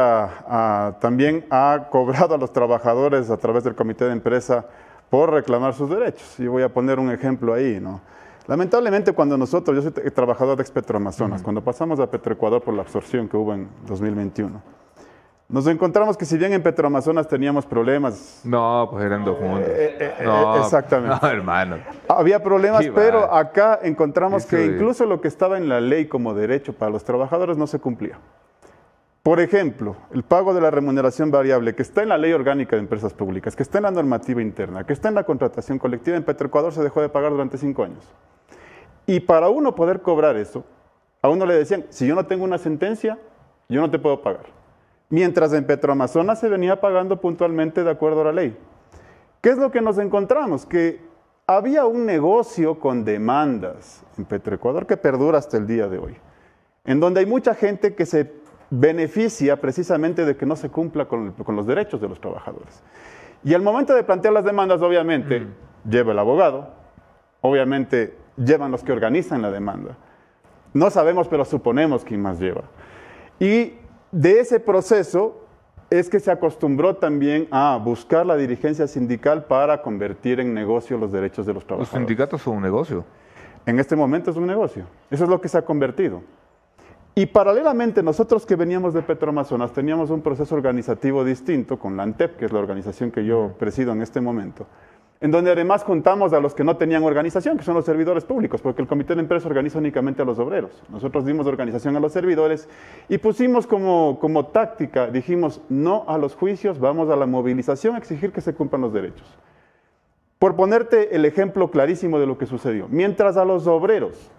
también ha [LAUGHS] cobrado a los trabajadores a través del comité de empresa por reclamar sus derechos. Y voy a poner un ejemplo ahí, ¿no? Lamentablemente cuando nosotros, yo soy trabajador de Expetroamazonas, cuando pasamos a Petroecuador por la absorción que hubo en 2021, nos encontramos que si bien en Petroamazonas teníamos problemas... No, pues eran dos mundos. Eh, eh, eh, no, exactamente. No, hermano. Había problemas, Sí, pero acá encontramos Eso que es. incluso lo que estaba en la ley como derecho para los trabajadores no se cumplía. Por ejemplo, el pago de la remuneración variable que está en la ley orgánica de empresas públicas, que está en la normativa interna, que está en la contratación colectiva en Petroecuador se dejó de pagar durante cinco años. Y para uno poder cobrar eso, a uno le decían, si yo no tengo una sentencia, yo no te puedo pagar. Mientras en Petroamazonas se venía pagando puntualmente de acuerdo a la ley. ¿Qué es lo que nos encontramos? Que había un negocio con demandas en Petroecuador que perdura hasta el día de hoy, en donde hay mucha gente que se beneficia precisamente de que no se cumpla con, con los derechos de los trabajadores. Y al momento de plantear las demandas, obviamente, lleva el abogado, obviamente llevan los que organizan la demanda. No sabemos, pero suponemos quién más lleva. Y de ese proceso es que se acostumbró también a buscar la dirigencia sindical para convertir en negocio los derechos de los Los trabajadores. sindicatos son un negocio. En este momento es un negocio. Eso es lo que se ha convertido. Y paralelamente, nosotros que veníamos de Petroamazonas teníamos un proceso organizativo distinto con la ANTEP, que es la organización que yo presido en este momento, en donde además juntamos a los que no tenían organización, que son los servidores públicos, porque el comité de empresa organiza únicamente a los obreros. Nosotros dimos organización a los servidores y pusimos como, como táctica, dijimos, no a los juicios, vamos a la movilización a exigir que se cumplan los derechos. Por ponerte el ejemplo clarísimo de lo que sucedió, mientras a los obreros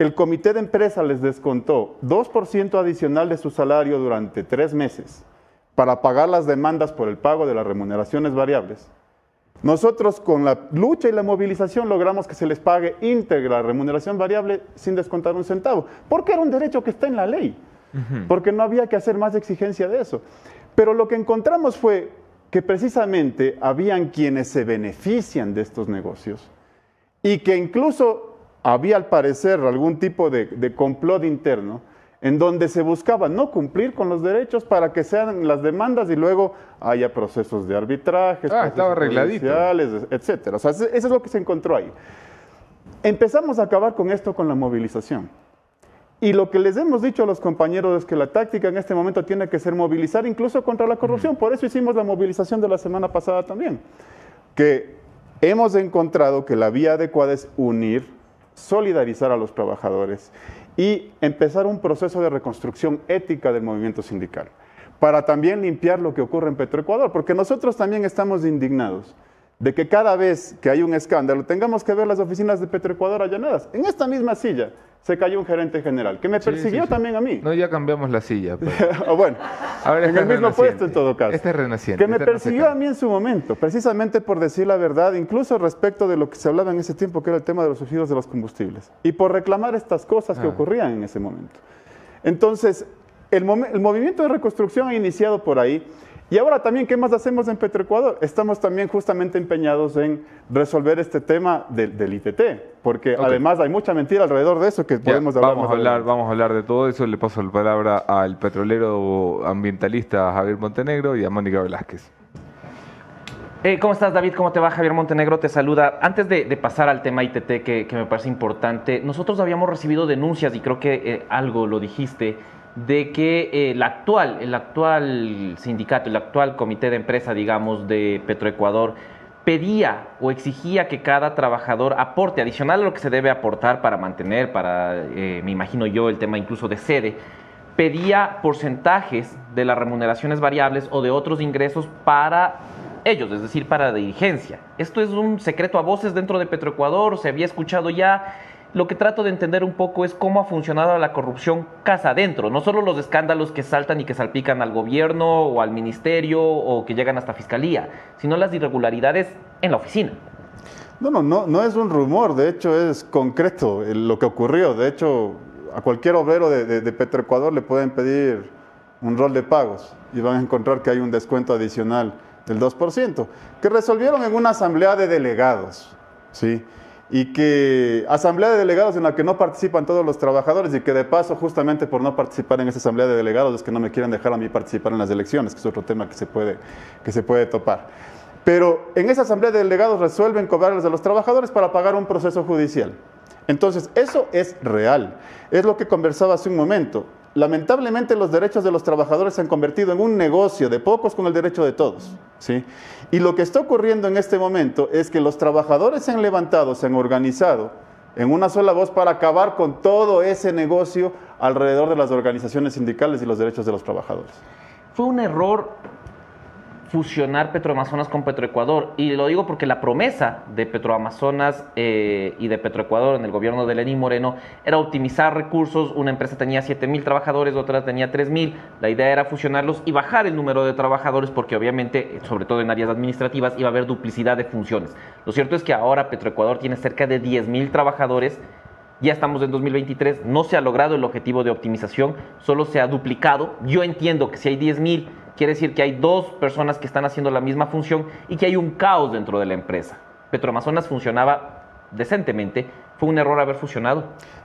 el comité de empresa les descontó 2% adicional de su salario durante tres meses para pagar las demandas por el pago de las remuneraciones variables, nosotros con la lucha y la movilización logramos que se les pague íntegra remuneración variable sin descontar un centavo, porque era un derecho que está en la ley, porque no había que hacer más exigencia de eso. Pero lo que encontramos fue que precisamente habían quienes se benefician de estos negocios y que incluso había al parecer algún tipo de, de complot interno en donde se buscaba no cumplir con los derechos para que sean las demandas y luego haya procesos de arbitraje, Ah, estaba arregladito. etcétera. O sea, eso eso es lo que se encontró ahí. Empezamos a acabar con esto con la movilización. Y lo que les hemos dicho a los compañeros es que la táctica en este momento tiene que ser movilizar incluso contra la corrupción. Por eso hicimos la movilización de la semana pasada también. Que hemos encontrado que la vía adecuada es unir, solidarizar a los trabajadores y empezar un proceso de reconstrucción ética del movimiento sindical. Para también limpiar lo que ocurre en Petroecuador, porque nosotros también estamos indignados de que cada vez que hay un escándalo tengamos que ver las oficinas de Petroecuador allanadas. En esta misma silla se cayó un gerente general que me Sí, persiguió sí, sí. también a mí. No, ya cambiamos la silla. pues. [LAUGHS] O bueno, [LAUGHS] en el mismo puesto en todo caso. Este es renaciente. Que me este persiguió a mí en su momento, precisamente por decir la verdad, incluso respecto de lo que se hablaba en ese tiempo, que era el tema de los subsidios de los combustibles, y por reclamar estas cosas que Ah. ocurrían en ese momento. Entonces, el, el movimiento de reconstrucción ha iniciado por ahí. Y ahora también, ¿qué más hacemos en Petroecuador? Estamos también justamente empeñados en resolver este tema del, del ITT, porque Ok. además hay mucha mentira alrededor de eso que Ya, podemos hablar vamos, a hablar, adelante. vamos a hablar de todo eso. Le paso la palabra al petrolero ambientalista Javier Montenegro y a Mónica Velázquez. Eh, ¿Cómo estás, David? ¿Cómo te va? Javier Montenegro te saluda. Antes de, de pasar al tema ITT, que, que me parece importante, nosotros habíamos recibido denuncias, y creo que eh, algo lo dijiste, de que eh, el, actual, el actual sindicato, el actual comité de empresa, digamos, de Petroecuador, pedía o exigía que cada trabajador aporte, adicional a lo que se debe aportar para mantener, para, eh, me imagino yo, el tema incluso de sede, pedía porcentajes de las remuneraciones variables o de otros ingresos para ellos, es decir, para la dirigencia. Esto es un secreto a voces dentro de Petroecuador, se había escuchado ya. Lo que trato de entender un poco es cómo ha funcionado la corrupción casa adentro, no solo los escándalos que saltan y que salpican al gobierno o al ministerio o que llegan hasta fiscalía, sino las irregularidades en la oficina. No, no, no, no es un rumor, de hecho es concreto eh, lo que ocurrió. De hecho, a cualquier obrero de, de, de Petroecuador le pueden pedir un rol de pagos y van a encontrar que hay un descuento adicional del 2%, que resolvieron en una asamblea de delegados, ¿sí? Y que asamblea de delegados en la que no participan todos los trabajadores y que de paso justamente por no participar en esa asamblea de delegados es que no me quieren dejar a mí participar en las elecciones, que es otro tema que se puede, que se puede topar. Pero en esa asamblea de delegados resuelven cobrarles a los trabajadores para pagar un proceso judicial. Entonces, eso es real. Es lo que conversaba hace un momento. Lamentablemente los derechos de los trabajadores se han convertido en un negocio de pocos con el derecho de todos. ¿sí? Y lo que está ocurriendo en este momento es que los trabajadores se han levantado, se han organizado en una sola voz para acabar con todo ese negocio alrededor de las organizaciones sindicales y los derechos de los trabajadores. Fue un error fusionar Petroamazonas con Petroecuador. Y lo digo porque la promesa de Petroamazonas eh, y de Petroecuador en el gobierno de Lenín Moreno era optimizar recursos. Una empresa tenía 7 mil trabajadores, otra tenía 3 mil. La idea era fusionarlos y bajar el número de trabajadores porque obviamente, sobre todo en áreas administrativas, iba a haber duplicidad de funciones. Lo cierto es que ahora Petroecuador tiene cerca de 10 mil trabajadores. Ya estamos en 2023, no se ha logrado el objetivo de optimización, solo se ha duplicado. Yo entiendo que si hay 10 mil quiere decir que hay dos personas que están haciendo la misma función y que hay un caos dentro de la empresa. Petroamazonas funcionaba decentemente. ¿Fue un error haber fusionado?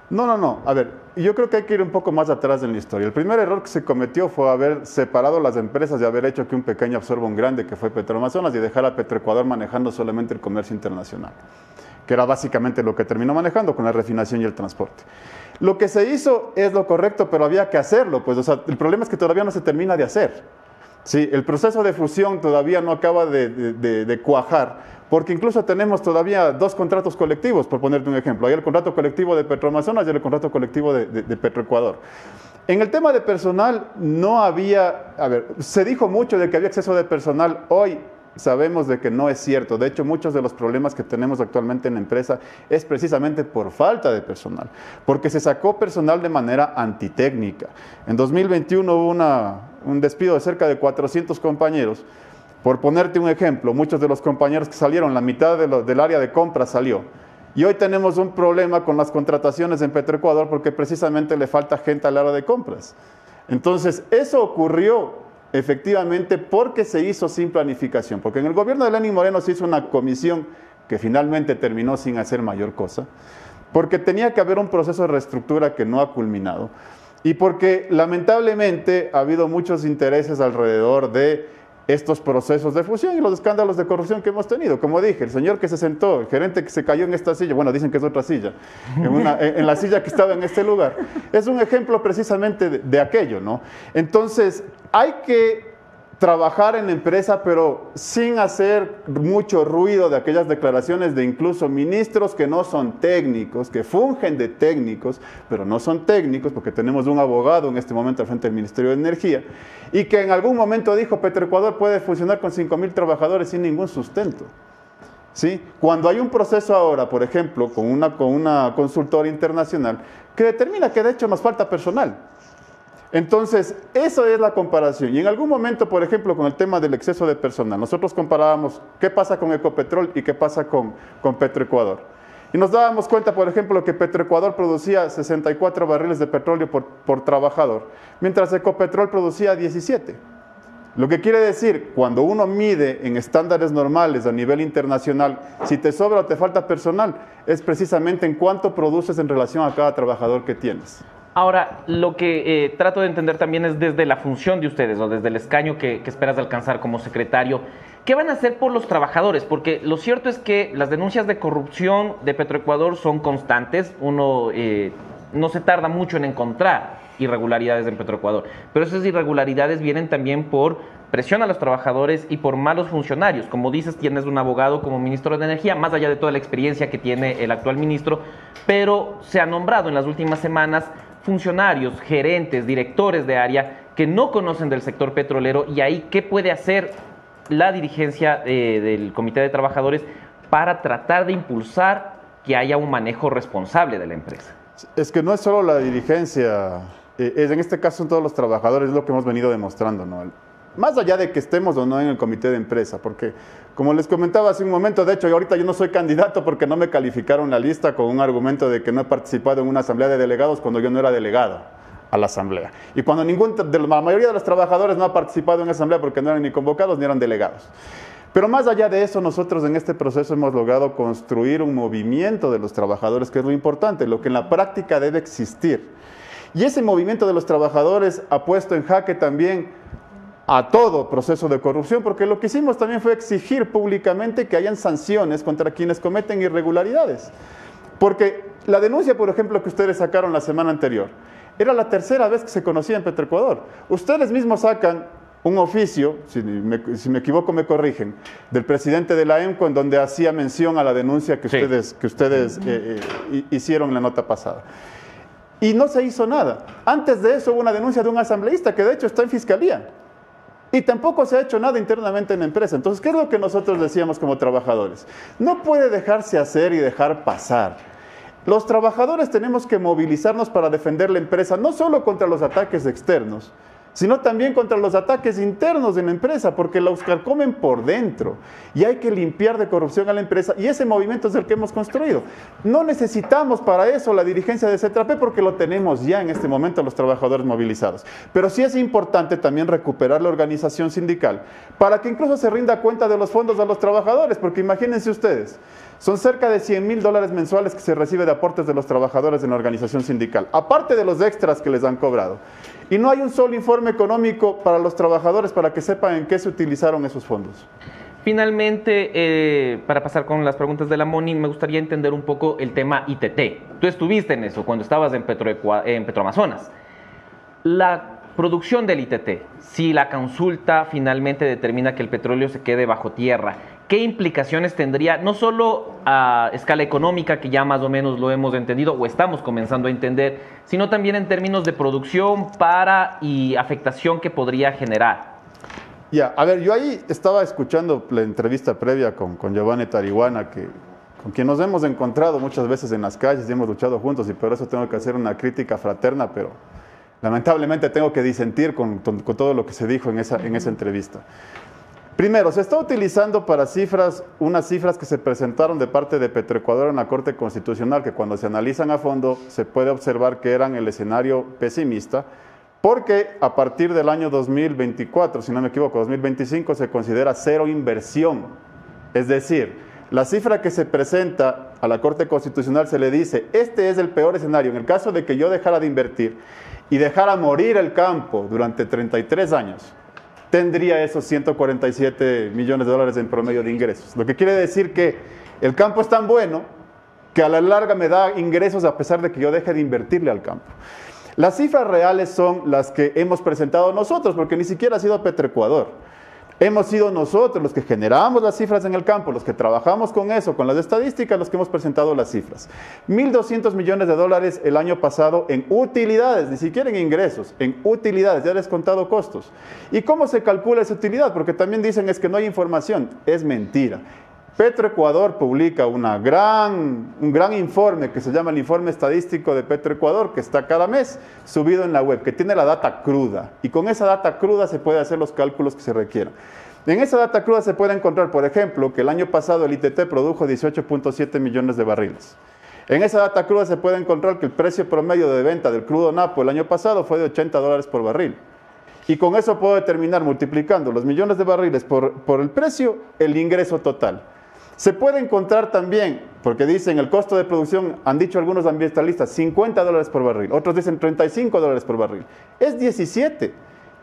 No, no, no. A ver, yo creo que hay que ir un poco más atrás en la historia. El primer error que se cometió fue haber separado las empresas y haber hecho que un pequeño absorba un grande, que fue Petroamazonas, y dejar a Petroecuador manejando solamente el comercio internacional, que era básicamente lo que terminó manejando con la refinación y el transporte. Lo que se hizo es lo correcto, pero había que hacerlo. Pues, o sea, el problema es que todavía no se termina de hacer. Sí, el proceso de fusión todavía no acaba de, cuajar, porque incluso tenemos todavía dos contratos colectivos, por ponerte un ejemplo. Hay el contrato colectivo de Petroamazonas y el contrato colectivo de, de Petroecuador. En el tema de personal no había, a ver, se dijo mucho de que había exceso de personal. Hoy sabemos de que no es cierto. De hecho, muchos de los problemas que tenemos actualmente en la empresa es precisamente por falta de personal, porque se sacó personal de manera antitécnica. En 2021 hubo una, un despido de cerca de 400 compañeros. Por ponerte un ejemplo, muchos de los compañeros que salieron, la mitad del área de compra salió. Y hoy tenemos un problema con las contrataciones en Petroecuador porque precisamente le falta gente al área de compras. Entonces, eso ocurrió efectivamente porque se hizo sin planificación, porque en el gobierno de Lenín Moreno se hizo una comisión que finalmente terminó sin hacer mayor cosa, porque tenía que haber un proceso de reestructura que no ha culminado y porque lamentablemente ha habido muchos intereses alrededor de estos procesos de fusión y los escándalos de corrupción que hemos tenido. Como dije, el señor que se sentó, el gerente que se cayó en esta silla, bueno, dicen que es otra silla, en, la silla que estaba en este lugar, es un ejemplo precisamente de aquello, ¿no? Entonces, hay que trabajar en empresa, pero sin hacer mucho ruido de aquellas declaraciones de incluso ministros que no son técnicos, que fungen de técnicos, pero no son técnicos, porque tenemos un abogado en este momento al frente del Ministerio de Energía, y que en algún momento dijo, Petroecuador puede funcionar con 5 mil trabajadores sin ningún sustento. ¿Sí? Cuando hay un proceso ahora, por ejemplo, con una, con una consultora internacional, que determina que de hecho nos falta personal. Entonces, eso es la comparación. Y en algún momento, por ejemplo, con el tema del exceso de personal, nosotros comparábamos qué pasa con Ecopetrol y qué pasa con, con Petroecuador. Y nos dábamos cuenta, por ejemplo, que Petroecuador producía 64 barriles de petróleo por, por trabajador, mientras Ecopetrol producía 17. Lo que quiere decir, cuando uno mide en estándares normales a nivel internacional, si te sobra o te falta personal, es precisamente en cuánto produces en relación a cada trabajador que tienes. Ahora, lo que eh, trato de entender también es desde la función de ustedes o desde el escaño que, que, esperas alcanzar como secretario, ¿qué van a hacer por los trabajadores? Porque lo cierto es que las denuncias de corrupción de Petroecuador son constantes, uno eh, no se tarda mucho en encontrar irregularidades en Petroecuador, pero esas irregularidades vienen también por presión a los trabajadores y por malos funcionarios. Como dices, tienes un abogado como ministro de Energía, más allá de toda la experiencia que tiene el actual ministro, pero se ha nombrado en las últimas semanas funcionarios, gerentes, directores de área que no conocen del sector petrolero y ahí qué puede hacer la dirigencia eh, del Comité de Trabajadores para tratar de impulsar que haya un manejo responsable de la empresa. Es que no es solo la dirigencia, eh, en este caso son todos los trabajadores, es lo que hemos venido demostrando. ¿no? más allá de que estemos o no en el comité de empresa, porque como les comentaba hace un momento, de hecho, ahorita yo no soy candidato porque no me calificaron la lista con un argumento de que no he participado en una asamblea de delegados cuando yo no era delegado a la asamblea. Y cuando ningún, de la mayoría de los trabajadores no ha participado en asamblea porque no eran ni convocados ni eran delegados. Pero más allá de eso, nosotros en este proceso hemos logrado construir un movimiento de los trabajadores, que es lo importante, lo que en la práctica debe existir. Y ese movimiento de los trabajadores ha puesto en jaque también a todo proceso de corrupción, porque lo que hicimos también fue exigir públicamente que hayan sanciones contra quienes cometen irregularidades. Porque la denuncia, por ejemplo, que ustedes sacaron la semana anterior, era la tercera vez que se conocía en Petroecuador. Ustedes mismos sacan un oficio, si me, equivoco me corrigen, del presidente de la EMCO en donde hacía mención a la denuncia que ustedes, que ustedes eh, eh, hicieron en la nota pasada. Y no se hizo nada. Antes de eso hubo una denuncia de un asambleísta que de hecho está en fiscalía. Y tampoco se ha hecho nada internamente en la empresa. Entonces, ¿qué es lo que nosotros decíamos como trabajadores? No puede dejarse hacer y dejar pasar. Los trabajadores tenemos que movilizarnos para defender la empresa, no solo contra los ataques externos, sino también contra los ataques internos de la empresa, porque la comen por dentro y hay que limpiar de corrupción a la empresa y ese movimiento es el que hemos construido. No necesitamos para eso la dirigencia de CETRAPE porque lo tenemos ya en este momento los trabajadores movilizados. Pero sí es importante también recuperar la organización sindical para que incluso se rinda cuenta de los fondos a los trabajadores, porque imagínense ustedes, son cerca de 100 mil dólares mensuales que se recibe de aportes de los trabajadores en la organización sindical, aparte de los extras que les han cobrado. Y no hay un solo informe económico para los trabajadores para que sepan en qué se utilizaron esos fondos. Finalmente, eh, para pasar con las preguntas de la Moni, me gustaría entender un poco el tema ITT. Tú estuviste en eso cuando estabas en, Petro, en Petroamazonas. La producción del ITT, si la consulta finalmente determina que el petróleo se quede bajo tierra, ¿qué implicaciones tendría no solo a escala económica, que ya más o menos lo hemos entendido o estamos comenzando a entender, sino también en términos de producción para y afectación que podría generar? Ya, a ver, yo ahí estaba escuchando la entrevista previa con, con Giovanni Tarihuana, que, con quien nos hemos encontrado muchas veces en las calles y hemos luchado juntos, y por eso tengo que hacer una crítica fraterna, pero lamentablemente tengo que disentir con, con todo lo que se dijo en esa, en esa entrevista. Primero, se está utilizando para cifras unas cifras que se presentaron de parte de Petroecuador en la Corte Constitucional, que cuando se analizan a fondo se puede observar que eran el escenario pesimista, porque a partir del año 2024, si no me equivoco, 2025, se considera cero inversión. Es decir, la cifra que se presenta a la Corte Constitucional se le dice, este es el peor escenario, en el caso de que yo dejara de invertir y dejara morir el campo durante 33 años tendría esos 147 millones de dólares en promedio de ingresos. Lo que quiere decir que el campo es tan bueno que a la larga me da ingresos a pesar de que yo deje de invertirle al campo. Las cifras reales son las que hemos presentado nosotros, porque ni siquiera ha sido Petroecuador. Hemos sido nosotros los que generamos las cifras en el campo, los que trabajamos con eso, con las estadísticas, los que hemos presentado las cifras. 1.200 millones de dólares el año pasado en utilidades, ni siquiera en ingresos, en utilidades, ya les he contado costos. ¿Y cómo se calcula esa utilidad? Porque también dicen es que no hay información. Es mentira. Petroecuador publica una gran, un gran informe que se llama el informe estadístico de Petroecuador, que está cada mes subido en la web, que tiene la data cruda. Y con esa data cruda se puede hacer los cálculos que se requieran. En esa data cruda se puede encontrar, por ejemplo, que el año pasado el ITT produjo 18.7 millones de barriles. En esa data cruda se puede encontrar que el precio promedio de venta del crudo Napo el año pasado fue de 80 dólares por barril. Y con eso puedo determinar, multiplicando los millones de barriles por, por el precio, el ingreso total. Se puede encontrar también, porque dicen el costo de producción, han dicho algunos ambientalistas, 50 dólares por barril, otros dicen 35 dólares por barril. Es 17.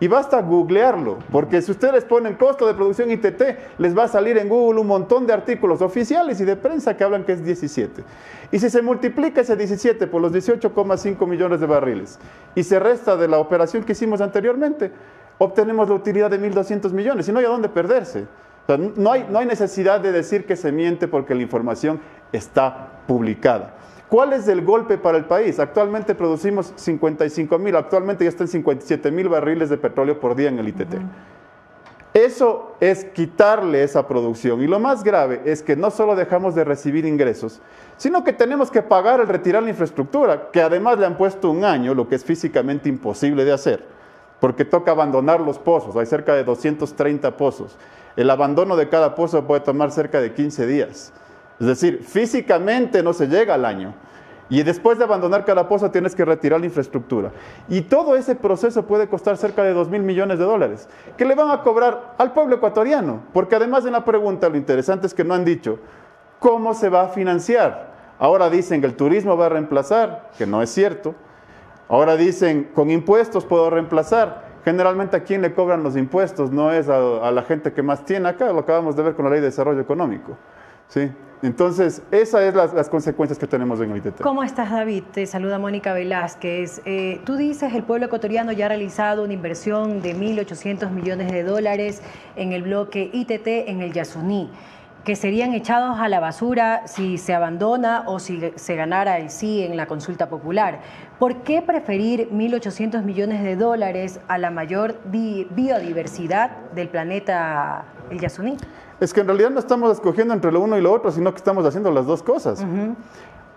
Y basta googlearlo, porque si ustedes ponen costo de producción ITT, les va a salir en Google un montón de artículos oficiales y de prensa que hablan que es 17. Y si se multiplica ese 17 por los 18,5 millones de barriles y se resta de la operación que hicimos anteriormente, obtenemos la utilidad de 1.200 millones y no hay a dónde perderse no, hay, no hay necesidad de decir que se miente porque la información está publicada. ¿Cuál es el golpe para el país? Actualmente producimos 55 mil, actualmente ya están 57 mil barriles de petróleo por día en el ITT. Eso es quitarle esa producción. Y lo más grave es que no solo dejamos de recibir ingresos, sino que tenemos que pagar el retirar la infraestructura, que además le han puesto un año, lo que es físicamente imposible de hacer porque toca abandonar los pozos, hay cerca de 230 pozos. El abandono de cada pozo puede tomar cerca de 15 días. Es decir, físicamente no se llega al año. Y después de abandonar cada pozo tienes que retirar la infraestructura. Y todo ese proceso puede costar cerca de 2 mil millones de dólares, que le van a cobrar al pueblo ecuatoriano. Porque además en la pregunta lo interesante es que no han dicho cómo se va a financiar. Ahora dicen que el turismo va a reemplazar, que no es cierto. Ahora dicen con impuestos puedo reemplazar. Generalmente a quién le cobran los impuestos no es a, a la gente que más tiene acá, lo acabamos de ver con la ley de desarrollo económico. ¿sí? Entonces, esas son las, las, consecuencias que tenemos en el ITT. ¿Cómo estás, David? Te saluda Mónica Velázquez. Eh, tú dices, el pueblo ecuatoriano ya ha realizado una inversión de 1.800 millones de dólares en el bloque ITT en el Yasuní, que serían echados a la basura si se abandona o si se ganara el sí en la consulta popular. ¿Por qué preferir 1.800 millones de dólares a la mayor biodiversidad del planeta el Yasuní? es que en realidad no estamos escogiendo entre lo uno y lo otro, sino que estamos haciendo las dos cosas. Uh -huh.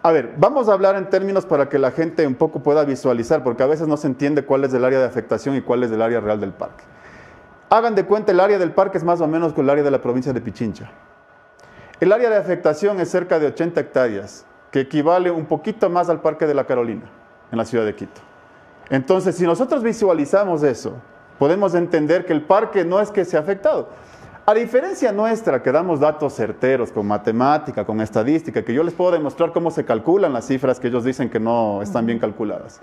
A ver, vamos a hablar en términos para que la gente un poco pueda visualizar, porque a veces no se entiende cuál es el área de afectación y cuál es el área real del parque. Hagan de cuenta, el área del parque es más o menos con el área de la provincia de Pichincha. El área de afectación es cerca de 80 hectáreas, que equivale un poquito más al Parque de la Carolina, en la ciudad de Quito. Entonces, si nosotros visualizamos eso, podemos entender que el parque no es que se ha afectado, a diferencia nuestra, que damos datos certeros con matemática, con estadística, que yo les puedo demostrar cómo se calculan las cifras que ellos dicen que no están bien calculadas.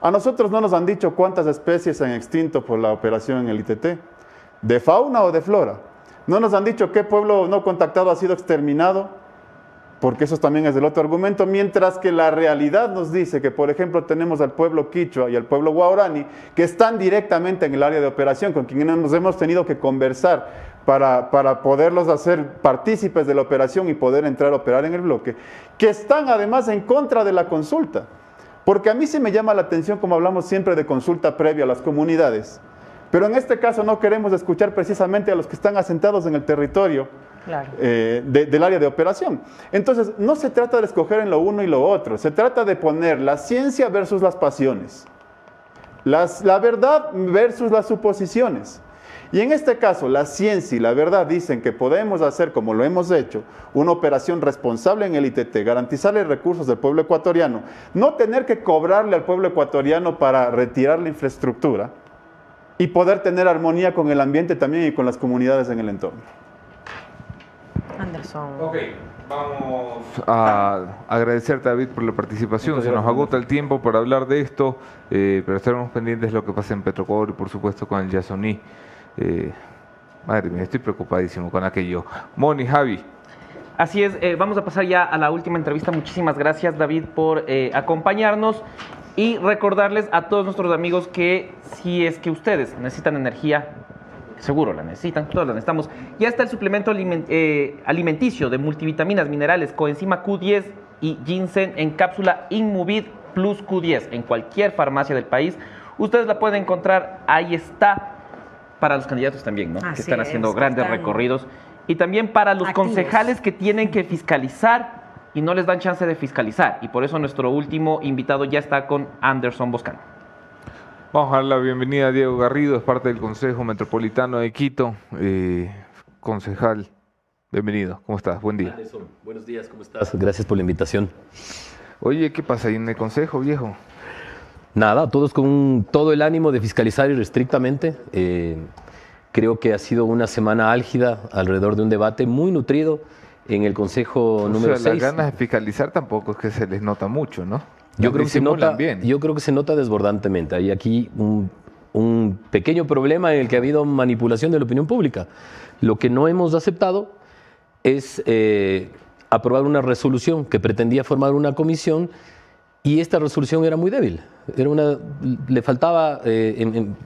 A nosotros no nos han dicho cuántas especies se han extinto por la operación en el ITT, de fauna o de flora. No nos han dicho qué pueblo no contactado ha sido exterminado, porque eso también es el otro argumento, mientras que la realidad nos dice que, por ejemplo, tenemos al pueblo quichua y al pueblo guaraní, que están directamente en el área de operación, con quienes hemos tenido que conversar para, para, poderlos hacer partícipes de la operación y poder entrar a operar en el bloque, que están además en contra de la consulta. Porque a mí sí me llama la atención, como hablamos siempre de consulta previa a las comunidades, pero en este caso no queremos escuchar precisamente a los que están asentados en el territorio claro. eh, de, del área de operación. Entonces, no se trata de escoger en lo uno y lo otro, se trata de poner la ciencia versus las pasiones, las, la verdad versus las suposiciones. Y en este caso, la ciencia y la verdad dicen que podemos hacer, como lo hemos hecho, una operación responsable en el ITT, garantizarle recursos del pueblo ecuatoriano, no tener que cobrarle al pueblo ecuatoriano para retirar la infraestructura y poder tener armonía con el ambiente también y con las comunidades en el entorno. Anderson. Ok, vamos a agradecerte, David, por la participación. Se nos agota el tiempo para hablar de esto, eh, pero estaremos pendientes de lo que pasa en Petrocuador y, por supuesto, con el Yasoní. Eh, madre mía, estoy preocupadísimo con aquello. Moni, Javi. Así es, eh, vamos a pasar ya a la última entrevista. Muchísimas gracias, David, por eh, acompañarnos y recordarles a todos nuestros amigos que si es que ustedes necesitan energía, seguro la necesitan, todos la necesitamos, ya está el suplemento aliment eh, alimenticio de multivitaminas, minerales, coenzima Q10 y ginseng en cápsula Inmuvid Plus Q10 en cualquier farmacia del país. Ustedes la pueden encontrar, ahí está para los candidatos también, ¿no? Así que están haciendo es, grandes están recorridos. Y también para los activos. concejales que tienen que fiscalizar y no les dan chance de fiscalizar. Y por eso nuestro último invitado ya está con Anderson Boscan. Vamos a dar la bienvenida a Diego Garrido, es parte del Consejo Metropolitano de Quito. Eh, concejal, bienvenido. ¿Cómo estás? Buen día. Anderson, buenos días, ¿cómo estás? Gracias por la invitación. Oye, ¿qué pasa ahí en el Consejo, viejo? Nada, todos con un- todo el ánimo de fiscalizar irrestrictamente. Eh, creo que ha sido una semana álgida alrededor de un debate muy nutrido en el Consejo O número sea, 6. las ganas de fiscalizar tampoco es que se les nota mucho, ¿no? Yo creo, que se nota, bien. yo creo que se nota desbordantemente. Hay aquí un, un pequeño problema en el que ha habido manipulación de la opinión pública. Lo que no hemos aceptado es eh, aprobar una resolución que pretendía formar una comisión y esta resolución era muy débil. Era una, le faltaba eh, en, en-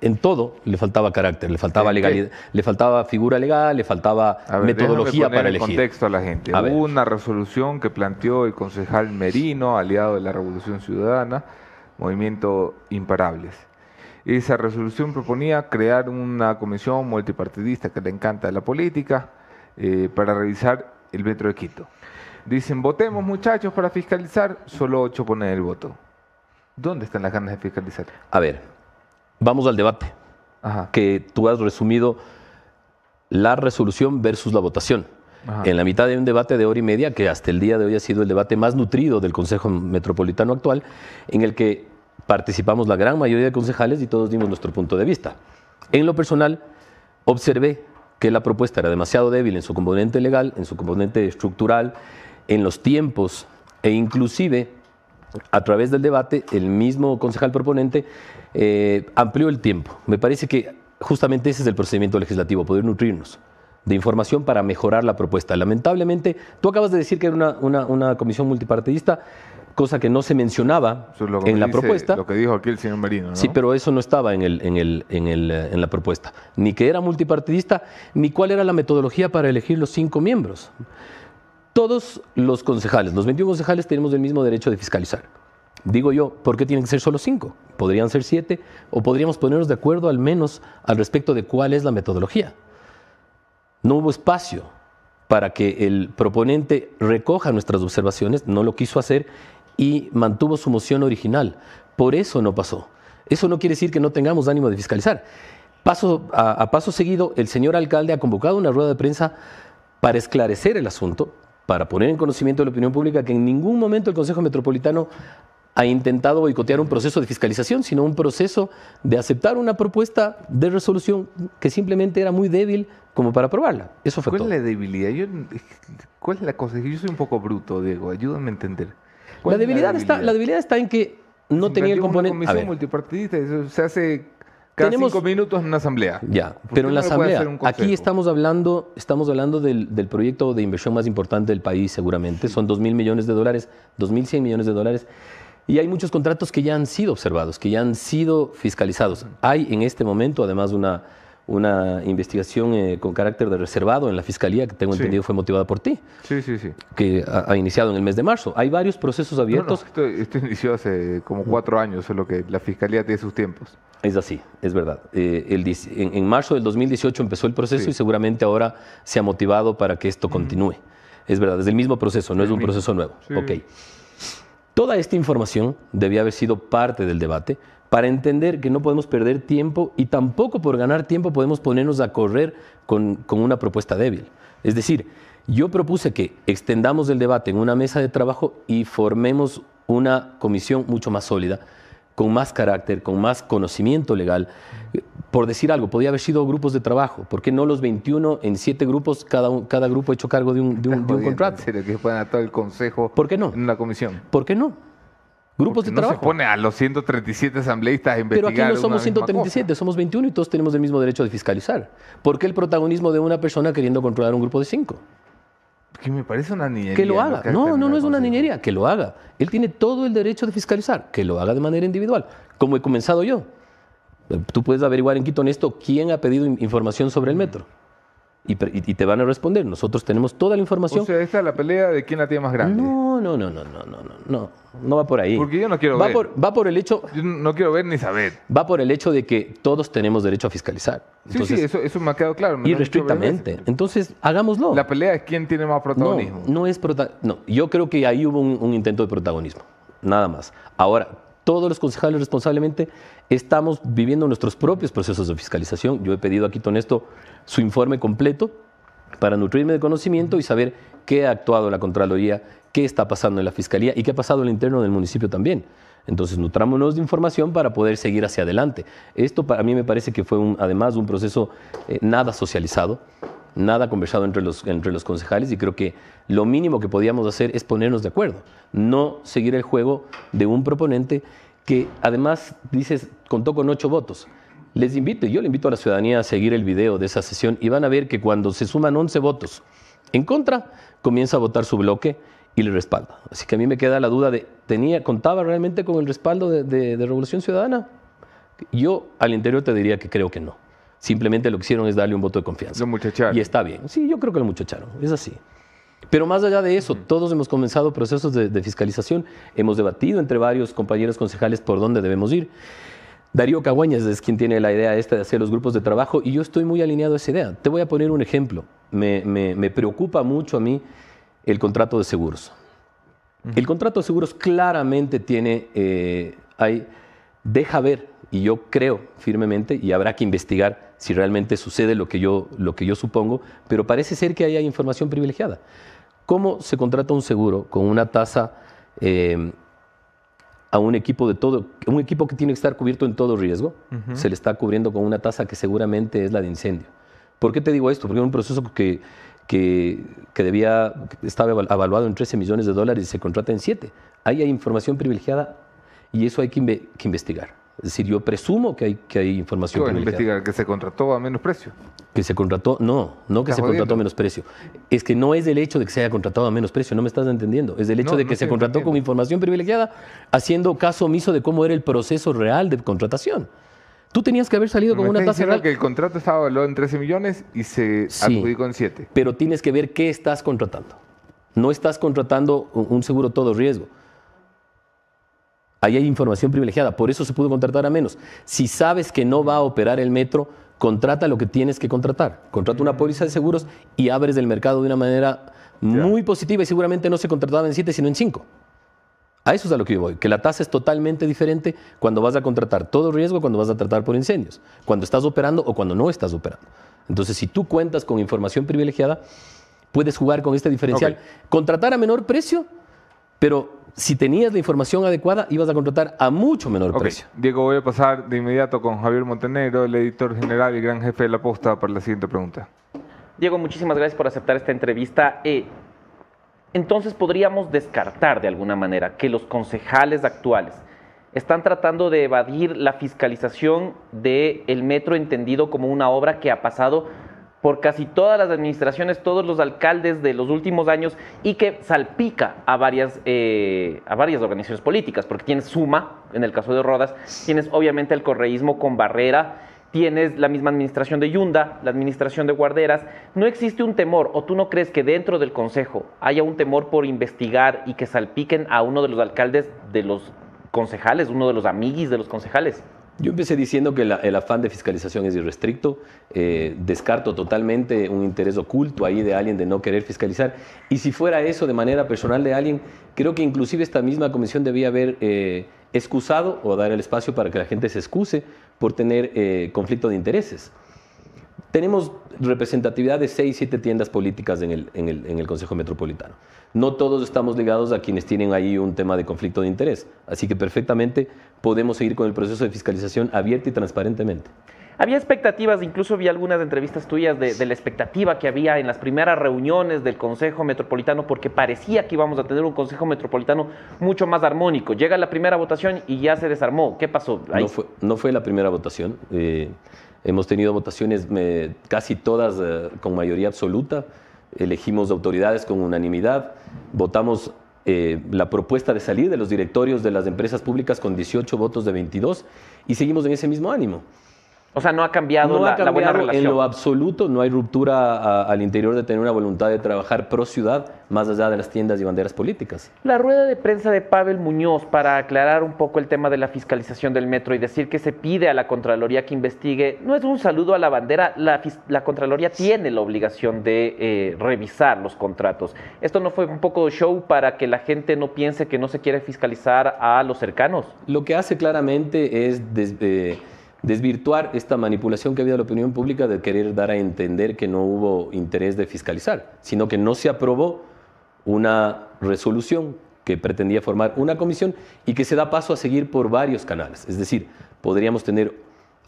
en todo, le faltaba carácter, le faltaba legalidad, le faltaba figura legal, le faltaba ver, metodología poner para en elegir. contexto a la gente. A ver. Hubo una resolución que planteó el concejal Merino, aliado de la Revolución Ciudadana, Movimiento Imparables. Esa resolución proponía crear una comisión multipartidista que le encanta la política eh, para revisar el metro de Quito. Dicen, votemos muchachos para fiscalizar, solo ocho ponen el voto. ¿Dónde están las ganas de fiscalizar? A ver, vamos al debate, que tú has resumido la resolución versus la votación. Ajá. En la mitad de un debate de hora y media, que hasta el día de hoy ha sido el debate más nutrido del Consejo Metropolitano actual, en el que participamos la gran mayoría de concejales y todos dimos nuestro punto de vista. En lo personal, observé que la propuesta era demasiado débil en su componente legal, en su componente estructural, en los tiempos e inclusive a través del debate el mismo concejal proponente eh, amplió el tiempo. Me parece que justamente ese es el procedimiento legislativo, poder nutrirnos de información para mejorar la propuesta. Lamentablemente, tú acabas de decir que era una, una- una comisión multipartidista, cosa que no se mencionaba Eso es lo que en me la dice- propuesta. Lo que dijo aquí el señor Merino, ¿no? Sí, pero eso no estaba en, el, en, el, en, el, eh, en la propuesta. Ni que era multipartidista, ni cuál era la metodología para elegir los cinco miembros. Todos los concejales, los 21 concejales, tenemos el mismo derecho de fiscalizar. Digo yo, ¿por qué tienen que ser solo cinco? Podrían ser siete, o podríamos ponernos de acuerdo al menos al respecto de cuál es la metodología. No hubo espacio para que el proponente recoja nuestras observaciones, no lo quiso hacer y mantuvo su moción original. Por eso no pasó. Eso no quiere decir que no tengamos ánimo de fiscalizar. Paso, a, a paso seguido, el señor alcalde ha convocado una rueda de prensa para esclarecer el asunto, para poner en conocimiento de la opinión pública que en ningún momento el Consejo Metropolitano ha intentado boicotear un proceso de fiscalización, sino un proceso de aceptar una propuesta de resolución que simplemente era muy débil como para aprobarla. Eso fue ¿Cuál todo. es la debilidad? Yo, ¿Cuál es la cosa? Yo soy un poco bruto, Diego. Ayúdame a entender. ¿Cuál La es debilidad, Está, la debilidad está en que no tenía el componente... Una a comisión ver, multipartidista, se hace cada Tenemos- cinco minutos en una asamblea. Ya, ¿Por pero en la no asamblea, aquí estamos hablando, estamos hablando del, del proyecto de inversión más importante del país, seguramente. Son 2 mil millones de dólares, 2.100 millones de dólares. Y hay muchos contratos que ya han sido observados, que ya han sido fiscalizados. Hay en este momento, además, una, una investigación eh, con carácter de reservado en la fiscalía, que tengo Sí. entendido fue motivada por ti, Sí, sí, sí. que ha, ha iniciado en el mes de marzo. Hay varios procesos No, no, abiertos. esto, esto inició hace como cuatro años, solo que la fiscalía tiene sus tiempos. Es así, es verdad. Eh, el en, en marzo del 2018 empezó el proceso Sí. y seguramente ahora se ha motivado para que esto continúe. Es verdad, es el mismo proceso, no es un mismo. proceso nuevo. Sí. Ok. Toda esta información debía haber sido parte del debate para entender que no podemos perder tiempo y tampoco por ganar tiempo podemos ponernos a correr con, con una propuesta débil. Es decir, yo propuse que extendamos el debate en una mesa de trabajo y formemos una comisión mucho más sólida, con más carácter, con más conocimiento legal. Por decir algo, podía haber sido grupos de trabajo. ¿Por qué no los 21 en siete grupos, cada, un- cada grupo hecho cargo de un, de un- de un Jodiendo, contrato? En serio, que puedan a todo el consejo ¿Por qué no? en una comisión. ¿Por qué no? Grupos Porque de no trabajo. se pone a los 137 asambleístas a Pero investigar aquí no somos misma 137, somos 21 y todos tenemos el mismo derecho de fiscalizar. ¿Por qué el protagonismo de una persona queriendo controlar un grupo de cinco? Que me parece una niñería. Que lo haga. Que No, no, no es una niñería, que lo haga. Él tiene todo el derecho de fiscalizar, que lo haga de manera individual, como he comenzado yo. Tú puedes averiguar en Quito Honesto quién ha pedido in- información sobre el metro. Y, y- y te van a responder. Nosotros tenemos toda la información. O sea, esta es la pelea de quién la tiene más grande. no, no, no, no, no, no, no, no. Va por ahí. Porque yo no quiero va ver. Por, va por el hecho, Yo no quiero ver ni saber. va por el hecho de que todos tenemos derecho a fiscalizar. Sí, Entonces, sí, eso, eso me ha quedado claro. me irrestrictamente. veces. Entonces, hagámoslo. La pelea es quién tiene más no, protagonismo. no es prota- no, yo creo que ahí hubo un, un intento de protagonismo, nada más. Ahora, todos los concejales responsablemente estamos viviendo nuestros propios procesos de fiscalización. Yo he pedido a Quito Honesto su informe completo para nutrirme de conocimiento y saber qué ha actuado la Contraloría, qué está pasando en la Fiscalía y qué ha pasado en el interno del municipio también. Entonces, nutrámonos de información para poder seguir hacia adelante. Esto para mí me parece que fue un- además un proceso eh, nada socializado, nada conversado entre los, entre los concejales y creo que lo mínimo que podíamos hacer es ponernos de acuerdo, no seguir el juego de un proponente que además, dices, contó con ocho votos. Les invito, yo le invito a la ciudadanía a seguir el video de esa sesión y van a ver que cuando se suman 11 votos en contra, comienza a votar su bloque y le respalda. Así que a mí me queda la duda de, ¿tenía, ¿contaba realmente con el respaldo de, de- de Revolución Ciudadana? Yo al interior te diría que creo que no. Simplemente lo que hicieron es darle un voto de confianza. Lo muchacharon. Y está bien. Sí, yo creo que lo muchacharon. Es así. Pero más allá de eso, todos hemos comenzado procesos de, de fiscalización. Hemos debatido entre varios compañeros concejales por dónde debemos ir. Darío Caguañas es quien tiene la idea esta de hacer los grupos de trabajo y yo estoy muy alineado a esa idea. Te voy a poner un ejemplo. Me, me- me preocupa mucho a mí el contrato de seguros. El contrato de seguros claramente tiene, eh, hay, deja ver y yo creo firmemente, y habrá que investigar si realmente sucede lo que yo, lo que yo supongo, pero parece ser que ahí hay información privilegiada. ¿Cómo se contrata un seguro con una tasa eh, a un equipo de todo, un equipo que tiene que estar cubierto en todo riesgo? Se le está cubriendo con una tasa que seguramente es la de incendio. ¿Por qué te digo esto? Porque es un proceso que, que, que debía, estaba evaluado en 13 millones de dólares y se contrata en 7. Ahí hay información privilegiada y eso hay que, inve- que investigar. Es decir, yo presumo que hay, que hay información Bueno, privilegiada. investigar que se contrató a menos precio. Que se contrató, no, no que se contrató a menos precio. Es que no es el hecho de que se haya contratado a menos precio, no me estás entendiendo. Es el hecho No, de no que se contrató con información privilegiada, haciendo caso omiso de cómo era el proceso real de contratación. Tú tenías que haber salido con Me una tasa real, que el contrato estaba evaluado en 13 millones y se Sí. adjudicó en 7. pero tienes que ver qué estás contratando. No estás contratando un seguro todo riesgo. Ahí hay información privilegiada, por eso se pudo contratar a menos. Si sabes que no va a operar el metro, contrata lo que tienes que contratar. Contrata una póliza de seguros y abres el mercado de una manera muy positiva y seguramente no se contrataba en 7, sino en 5. A eso es a lo que yo voy, que la tasa es totalmente diferente cuando vas a contratar todo riesgo, cuando vas a tratar por incendios, cuando estás operando o cuando no estás operando. Entonces, si tú cuentas con información privilegiada, puedes jugar con este diferencial. Contratar a menor precio, pero si tenías la información adecuada, ibas a contratar a mucho menor precio. Diego, voy a pasar de inmediato con Javier Montenegro, el editor general y gran jefe de la posta, para la siguiente pregunta. Diego, muchísimas gracias por aceptar esta entrevista. Eh, entonces podríamos descartar de alguna manera que los concejales actuales están tratando de evadir la fiscalización del metro entendido como una obra que ha pasado por casi todas las administraciones, todos los alcaldes de los últimos años y que salpica a varias, eh, a varias organizaciones políticas, porque tienes Suma, en el caso de Rodas, tienes obviamente el correísmo con Barrera, tienes la misma administración de Yunda, la administración de Guarderas. ¿No existe un temor o tú no crees que dentro del Consejo haya un temor por investigar y que salpiquen a uno de los alcaldes de los concejales, uno de los amiguis de los concejales? Yo empecé diciendo que el afán de fiscalización es irrestricto, eh, descarto totalmente un interés oculto ahí de alguien de no querer fiscalizar. Y si fuera eso de manera personal de alguien, creo que inclusive esta misma comisión debía haber eh, excusado o dar el espacio para que la gente se excuse por tener eh, conflicto de intereses. Tenemos representatividad de seis, siete tiendas políticas en el, en, el, en el Consejo Metropolitano. No todos estamos ligados a quienes tienen ahí un tema de conflicto de interés. Así que perfectamente podemos seguir con el proceso de fiscalización abierta y transparentemente. Había expectativas, incluso vi algunas entrevistas tuyas de, de la expectativa que había en las primeras reuniones del Consejo Metropolitano, porque parecía que íbamos a tener un Consejo Metropolitano mucho más armónico. Llega la primera votación y ya se desarmó. ¿Qué pasó? Ahí- No fue, no fue la primera votación. eh, hemos tenido votaciones casi todas eh, con mayoría absoluta. Elegimos autoridades con unanimidad. Votamos eh, la propuesta de salir de los directorios de las empresas públicas con 18 votos de 22 y seguimos en ese mismo ánimo. O sea, no ha cambiado, No la, ha la buena cambiado relación. en lo absoluto, no hay ruptura a- al interior de tener una voluntad de trabajar pro ciudad más allá de las tiendas y banderas políticas. La rueda de prensa de Pavel Muñoz para aclarar un poco el tema de la fiscalización del metro y decir que se pide a la Contraloría que investigue, no es un saludo a la bandera, la, Contraloría tiene la obligación de eh, revisar los contratos. Esto no fue un poco de show para que la gente no piense que no se quiere fiscalizar a los cercanos. Lo que hace claramente es des- eh, desvirtuar esta manipulación que había de la opinión pública de querer dar a entender que no hubo interés de fiscalizar, sino que no se aprobó una resolución que pretendía formar una comisión y que se da paso a seguir por varios canales. Es decir, podríamos tener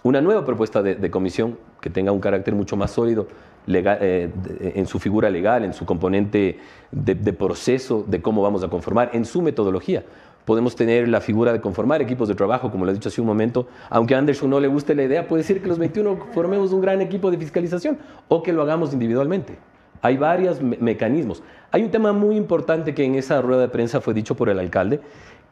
una nueva propuesta de, comisión que tenga un carácter mucho más sólido eh, en su figura legal, en su componente de proceso, de cómo vamos a conformar, en su metodología. Podemos tener la figura de conformar equipos de trabajo, como lo he dicho hace un momento. Aunque a Anderson no le guste la idea, puede decir que los 21 formemos un gran equipo de fiscalización o que lo hagamos individualmente. Hay varios me- mecanismos. Hay un tema muy importante que en esa rueda de prensa fue dicho por el alcalde,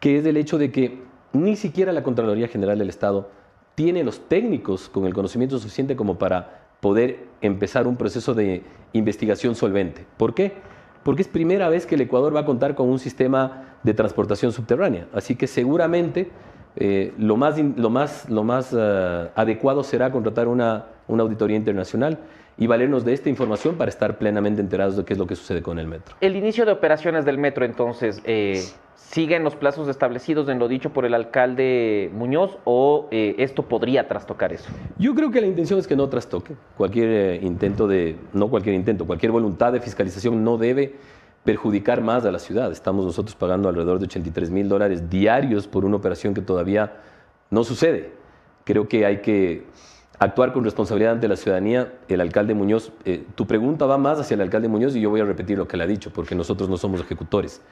que es el hecho de que ni siquiera la Contraloría General del Estado tiene los técnicos con el conocimiento suficiente como para poder empezar un proceso de investigación solvente. ¿Por qué? Porque es primera vez que el Ecuador va a contar con un sistema de transportación subterránea. Así que seguramente eh, lo más, lo más, lo más eh, adecuado será contratar una, una auditoría internacional y valernos de esta información para estar plenamente enterados de qué es lo que sucede con el metro. El inicio de operaciones del metro, entonces, eh, ¿sigue en los plazos establecidos en lo dicho por el alcalde Muñoz o eh, esto podría trastocar eso? Yo creo que la intención es que no trastoque. Cualquier eh, intento de, no cualquier intento, cualquier voluntad de fiscalización no debe perjudicar más a la ciudad. Estamos nosotros pagando alrededor de 83 mil dólares diarios por una operación que todavía no sucede. Creo que hay que actuar con responsabilidad ante la ciudadanía. El alcalde Muñoz, eh, tu pregunta va más hacia el alcalde Muñoz y yo voy a repetir lo que él ha dicho, porque nosotros no somos ejecutores.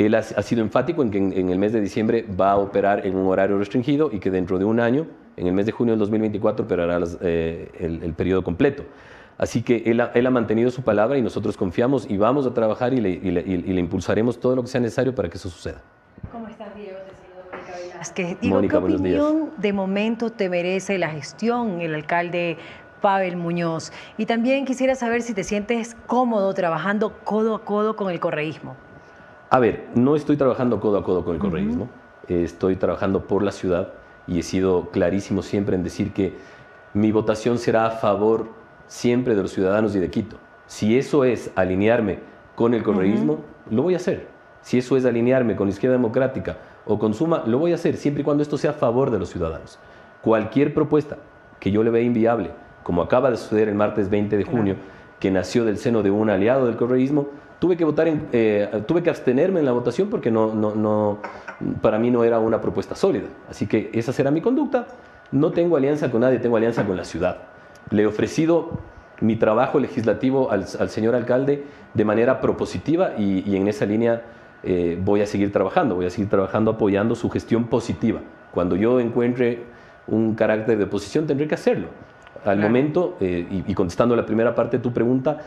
Él ha, ha sido enfático en que en, en el mes de diciembre va a operar en un horario restringido y que dentro de un año, en el mes de junio del 2024, operará las- eh, el, el periodo completo. Así que él ha, él ha mantenido su palabra y nosotros confiamos y vamos a trabajar y le, y le- y le impulsaremos todo lo que sea necesario para que eso suceda. ¿Cómo estás, Diego? Te saluda Mónica Velázquez. Diego, Mónica, ¿qué buenos días. opinión de momento te merece la gestión, el alcalde Pavel Muñoz? Y también quisiera saber si te sientes cómodo trabajando codo a codo con el correísmo. A ver, no estoy trabajando codo a codo con el correísmo, estoy trabajando por la ciudad y he sido clarísimo siempre en decir que mi votación será a favor siempre de los ciudadanos y de Quito. Si eso es alinearme con el correísmo, lo voy a hacer. Si eso es alinearme con la izquierda democrática o con Suma, lo voy a hacer siempre y cuando esto sea a favor de los ciudadanos. Cualquier propuesta que yo le vea inviable, como acaba de suceder el martes 20 de junio, que nació del seno de un aliado del correísmo, tuve que votar, en- eh, tuve que abstenerme en la votación porque no, no, no, para mí no era una propuesta sólida. Así que esa será mi conducta. No tengo alianza con nadie, tengo alianza con la ciudad. Le he ofrecido mi trabajo legislativo al, al señor alcalde de manera propositiva y, y en esa línea eh, voy a seguir trabajando, voy a seguir trabajando apoyando su gestión positiva. Cuando yo encuentre un carácter de oposición tendré que hacerlo. Al momento, eh, y, y contestando la primera parte de tu pregunta,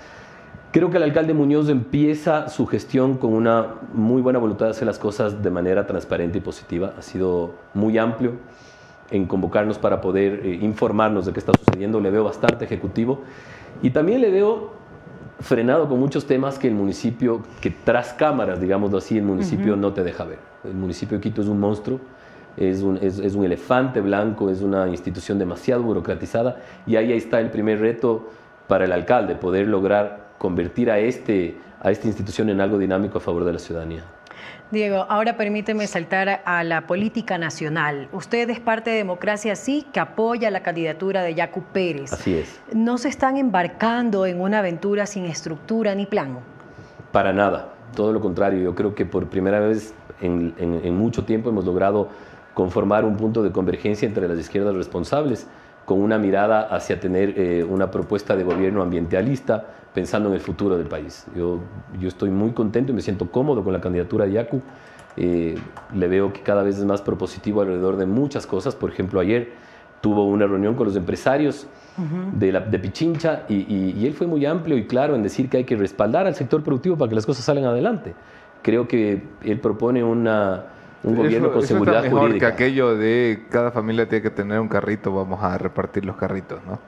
creo que el alcalde Muñoz empieza su gestión con una muy buena voluntad de hacer las cosas de manera transparente y positiva. Ha sido muy amplio en convocarnos para poder eh, informarnos de qué está sucediendo. Le veo bastante ejecutivo y también le veo frenado con muchos temas que el municipio, que tras cámaras, digámoslo así, el municipio no te deja ver. El municipio de Quito es un monstruo, es un, es, es un elefante blanco, es una institución demasiado burocratizada y ahí está el primer reto para el alcalde, poder lograr convertir a, este, a esta institución en algo dinámico a favor de la ciudadanía. Diego, ahora permíteme saltar a la política nacional. Usted es parte de Democracia Sí, que apoya la candidatura de Yacu Pérez. Así es. ¿No se están embarcando en una aventura sin estructura ni plan? Para nada, todo lo contrario. Yo creo que por primera vez en, en- en mucho tiempo hemos logrado conformar un punto de convergencia entre las izquierdas responsables, con una mirada hacia tener eh, una propuesta de gobierno ambientalista, pensando en el futuro del país. Yo, yo estoy muy contento y me siento cómodo con la candidatura de Yacu. Eh, le veo que cada vez es más propositivo alrededor de muchas cosas. Por ejemplo, ayer tuvo una reunión con los empresarios de, la, de Pichincha y, y- y él fue muy amplio y claro en decir que hay que respaldar al sector productivo para que las cosas salgan adelante. Creo que él propone una, un gobierno Eso- con eso seguridad está mejor jurídica. que aquello de cada familia tiene que tener un carrito, vamos a repartir los carritos, ¿no?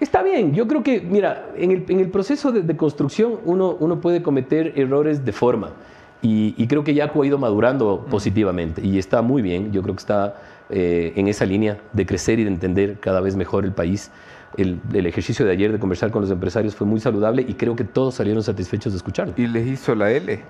Está bien, yo creo que, mira, en el, en el proceso de, de construcción uno, uno puede cometer errores de forma y, y creo que Yacu ha ido madurando positivamente y está muy bien, yo creo que está eh, en esa línea de crecer y de entender cada vez mejor el país. El, el ejercicio de ayer de conversar con los empresarios fue muy saludable y creo que todos salieron satisfechos de escucharlo. ¿Y les hizo la L?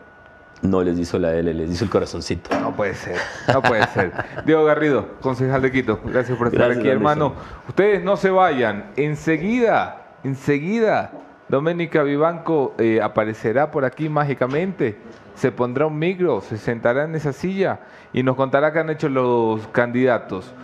No les hizo la L, les hizo el corazoncito. No puede ser, no puede ser. Diego Garrido, concejal de Quito, gracias por estar Gracias, aquí, hermano. Ustedes no se vayan, enseguida, enseguida, Doménica Vivanco eh, aparecerá por aquí mágicamente, se pondrá un micro, se sentará en esa silla y nos contará qué han hecho los candidatos.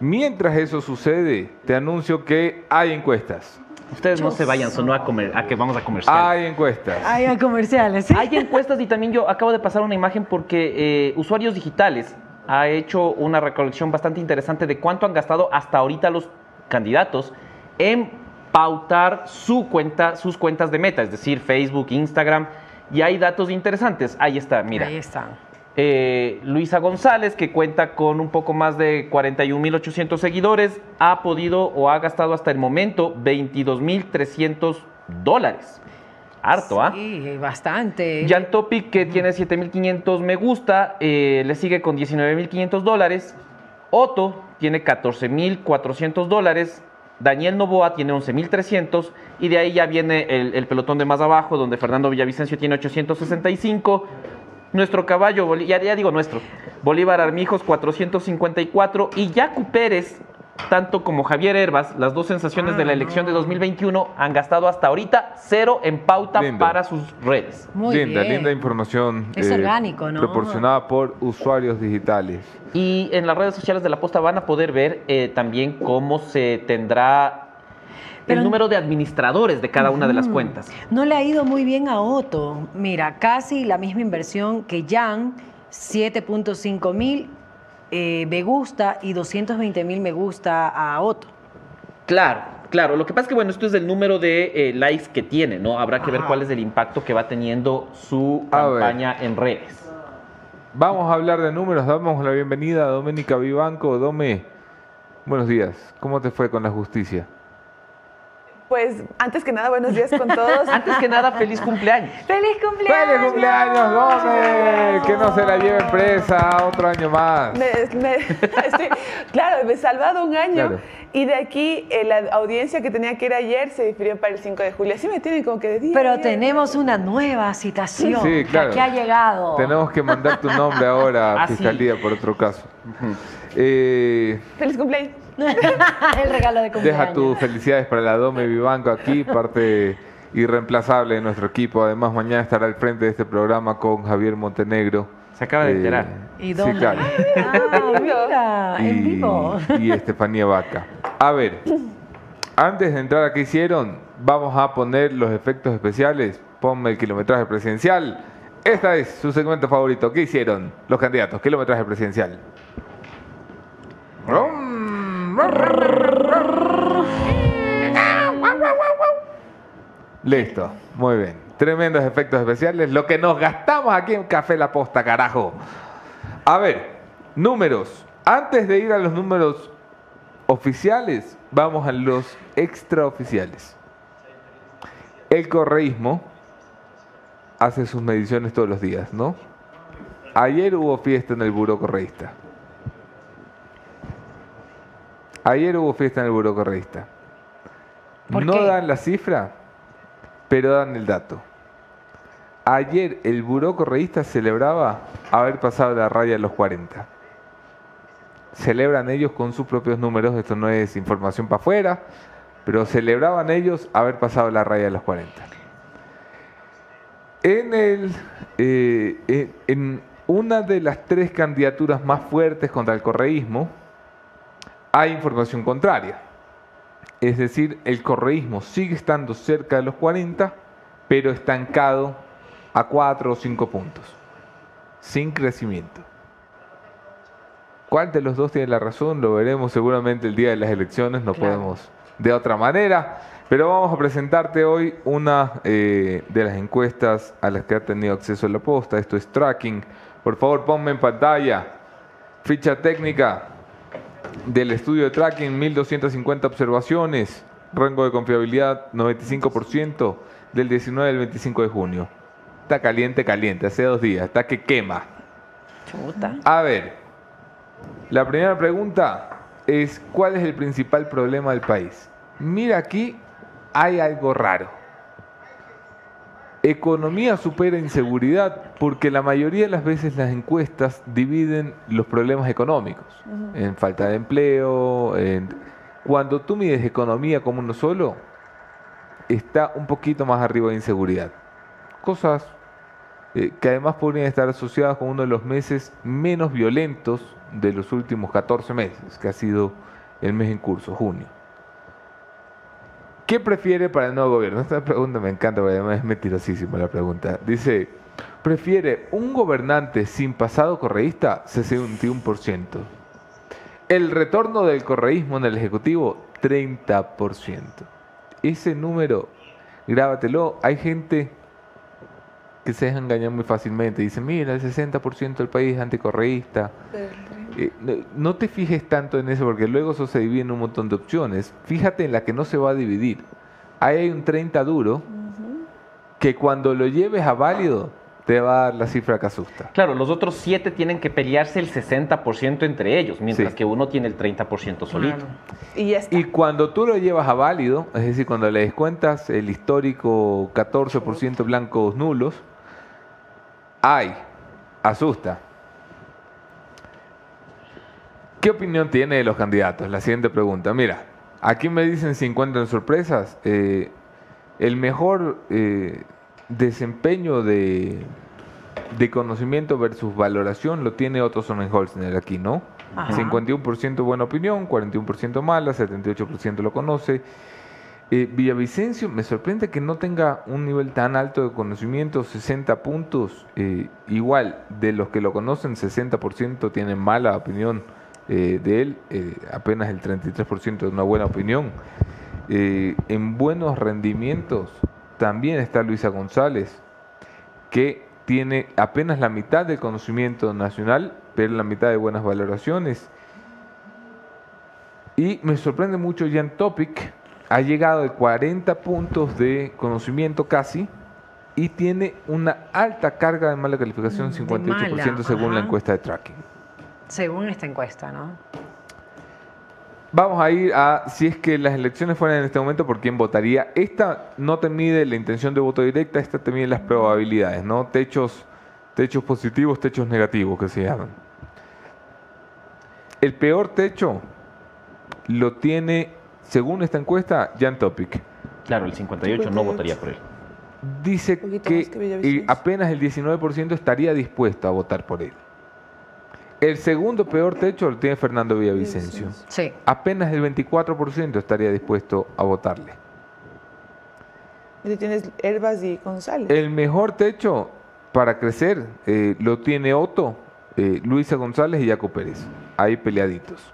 Mientras eso sucede, te anuncio que hay encuestas. Ustedes no se vayan, sonó a, comer, a que vamos a comercial. Hay encuestas. Hay a comerciales. ¿sí? Hay encuestas y también yo acabo de pasar una imagen porque eh, Usuarios Digitales ha hecho una recolección bastante interesante de cuánto han gastado hasta ahorita los candidatos en pautar su cuenta, sus cuentas de meta, es decir, Facebook, Instagram, y hay datos interesantes. Ahí está, mira. Ahí están. Eh, Luisa González, que cuenta con un poco más de 41.800 seguidores, ha podido o ha gastado hasta el momento 22.300 dólares. Harto, ¿ah? Sí, bastante. Jan Topic, que tiene 7.500 me gusta, eh, le sigue con 19.500 dólares. Otto tiene 14.400 dólares. Daniel Novoa tiene 11.300 y de ahí ya viene el, el pelotón de más abajo donde Fernando Villavicencio tiene 865. Nuestro caballo, Bolí- ya, ya digo nuestro, Bolívar Armijos 454 y Yacu Pérez, tanto como Javier Herbas, las dos sensaciones de la elección de 2021 han gastado hasta ahorita cero en pauta para sus redes. Muy linda, bien. linda información. Es orgánico, ¿no? Proporcionada por usuarios digitales. Y en las redes sociales de la posta van a poder ver eh, también cómo se tendrá Pero- el número de administradores de cada una de las cuentas. No le ha ido muy bien a Otto. Mira, casi la misma inversión que Jan, 7.5 mil eh, me gusta y 220 mil me gusta a Otto. Claro, claro. Lo que pasa es que, bueno, esto es el número de eh, likes que tiene, ¿no? Habrá que ver Ajá. cuál es el impacto que va teniendo su A ver. campaña en redes. Vamos a hablar de números. Damos la bienvenida a Doménica Vivanco. Dome, buenos días. ¿Cómo te fue con la justicia? Pues antes que nada, buenos días con todos. [LAUGHS] Antes que nada, feliz cumpleaños. ¡Feliz cumpleaños! ¡Feliz cumpleaños, Dome! Que no se la lleve presa otro año más. Me- me- [LAUGHS] estoy- claro, me he salvado un año Claro. y de aquí eh, la audiencia que tenía que ir ayer se difirió para el 5 de julio. Así me tienen como que de día. Pero día. tenemos una nueva citación Sí, claro. que ha llegado. Tenemos que mandar tu nombre ahora a [LAUGHS] Ah. Fiscalía por otro caso. Eh, Feliz cumpleaños. [LAUGHS] el regalo de cumpleaños. deja tus felicidades para la Dome Vivanco aquí, parte irreemplazable de nuestro equipo. Además, mañana estará al frente de este programa con Javier Montenegro. Se acaba de Eh, enterar. ¿Y Sí, dónde? claro. Ah, mira, [LAUGHS] en y, vivo. y Estefanía Vaca. A ver, antes de entrar a qué hicieron, vamos a poner los efectos especiales. Ponme el kilometraje presidencial. Esta es su segmento favorito. ¿Qué hicieron los candidatos? Kilometraje presidencial. Listo, muy bien. Tremendos efectos especiales. Lo que nos gastamos aquí en Café La Posta, carajo. A ver, números. Antes de ir a los números oficiales, vamos a los extraoficiales. El correísmo hace sus mediciones todos los días, ¿no? Ayer hubo fiesta en el buró correísta. Ayer hubo fiesta en el buró correísta. ¿Por no qué? dan la cifra, pero dan el dato. Ayer el buró correísta celebraba haber pasado la raya de los 40. Celebran ellos con sus propios números, esto no es información para afuera, pero celebraban ellos haber pasado la raya de los 40. En, el, eh, en- en una de las tres candidaturas más fuertes contra el correísmo, hay información contraria. Es decir, el correísmo sigue estando cerca de los 40, pero estancado a 4 o 5 puntos, sin crecimiento. ¿Cuál de los dos tiene la razón? Lo veremos seguramente el día de las elecciones, no Claro. podemos de otra manera. Pero vamos a presentarte hoy una eh, de las encuestas a las que ha tenido acceso la posta. Esto es tracking. Por favor, ponme en pantalla. Ficha técnica del estudio de tracking, 1250 observaciones. Rango de confiabilidad, 95% del 19 al 25 de junio. Está caliente, caliente, hace dos días. Está que quema. Chuta. A ver, la primera pregunta es, ¿cuál es el principal problema del país? Mira aquí, hay algo raro. Economía supera inseguridad porque la mayoría de las veces las encuestas dividen los problemas económicos en falta de empleo. en- Cuando tú mides economía como uno solo, está un poquito más arriba de inseguridad. Cosas eh, que además podrían estar asociadas con uno de los meses menos violentos de los últimos 14 meses, que ha sido el mes en curso, junio. ¿Qué prefiere para el nuevo gobierno? Esta pregunta me encanta, porque además es mentirosísima la pregunta. Dice, ¿prefiere un gobernante sin pasado correísta? 61%. El retorno del correísmo en el Ejecutivo, 30%. Ese número, grábatelo. Hay gente que se deja engañar muy fácilmente. Dice, mira, el 60% del país es anticorreísta. Eh, no, no te fijes tanto en eso porque luego eso se divide en un montón de opciones. Fíjate en la que no se va a dividir. Ahí hay un 30 duro que cuando lo lleves a válido te va a dar la cifra que asusta. Claro, los otros siete tienen que pelearse el 60% entre ellos, mientras Sí. que uno tiene el 30% solito. Y ya está. Y cuando tú lo llevas a válido, es decir, cuando le descuentas el histórico 14% blancos nulos, ay, asusta. ¿Qué opinión tiene de los candidatos? La siguiente pregunta. Mira, aquí me dicen si encuentran sorpresas. Eh, el mejor eh, desempeño de, de conocimiento versus valoración lo tiene Otto Sonnenholzner aquí, ¿no? Ajá. 51% buena opinión, 41% mala, 78% lo conoce. Eh, Villavicencio me sorprende que no tenga un nivel tan alto de conocimiento, 60 puntos. eh, igual, de los que lo conocen, 60% tienen mala opinión eh, de él, eh, apenas el 33% de una buena opinión. Eh, en buenos rendimientos también está Luisa González, que tiene apenas la mitad del conocimiento nacional, pero la mitad de buenas valoraciones. Y me sorprende mucho Jan Topic, ha llegado de 40 puntos de conocimiento casi y tiene una alta carga de mala calificación, Mm, de 58% mala, según la encuesta de tracking. Según esta encuesta, ¿no? Vamos a ir a si es que las elecciones fueran en este momento, ¿por quién votaría? Esta no te mide la intención de voto directa, esta te mide las probabilidades, ¿no? Techos, techos positivos, techos negativos que se llaman. El peor techo lo tiene, según esta encuesta, Jan Topic. Claro, el 58 no votaría por él. Dice que, que eh, apenas el 19% estaría dispuesto a votar por él. El segundo peor techo lo tiene Fernando Villavicencio. Sí. Apenas el 24% estaría dispuesto a votarle. Y tienes Herbas y González. El mejor techo para crecer eh, lo tiene Otto, eh, Luisa González y Jaco Pérez. Ahí peleaditos.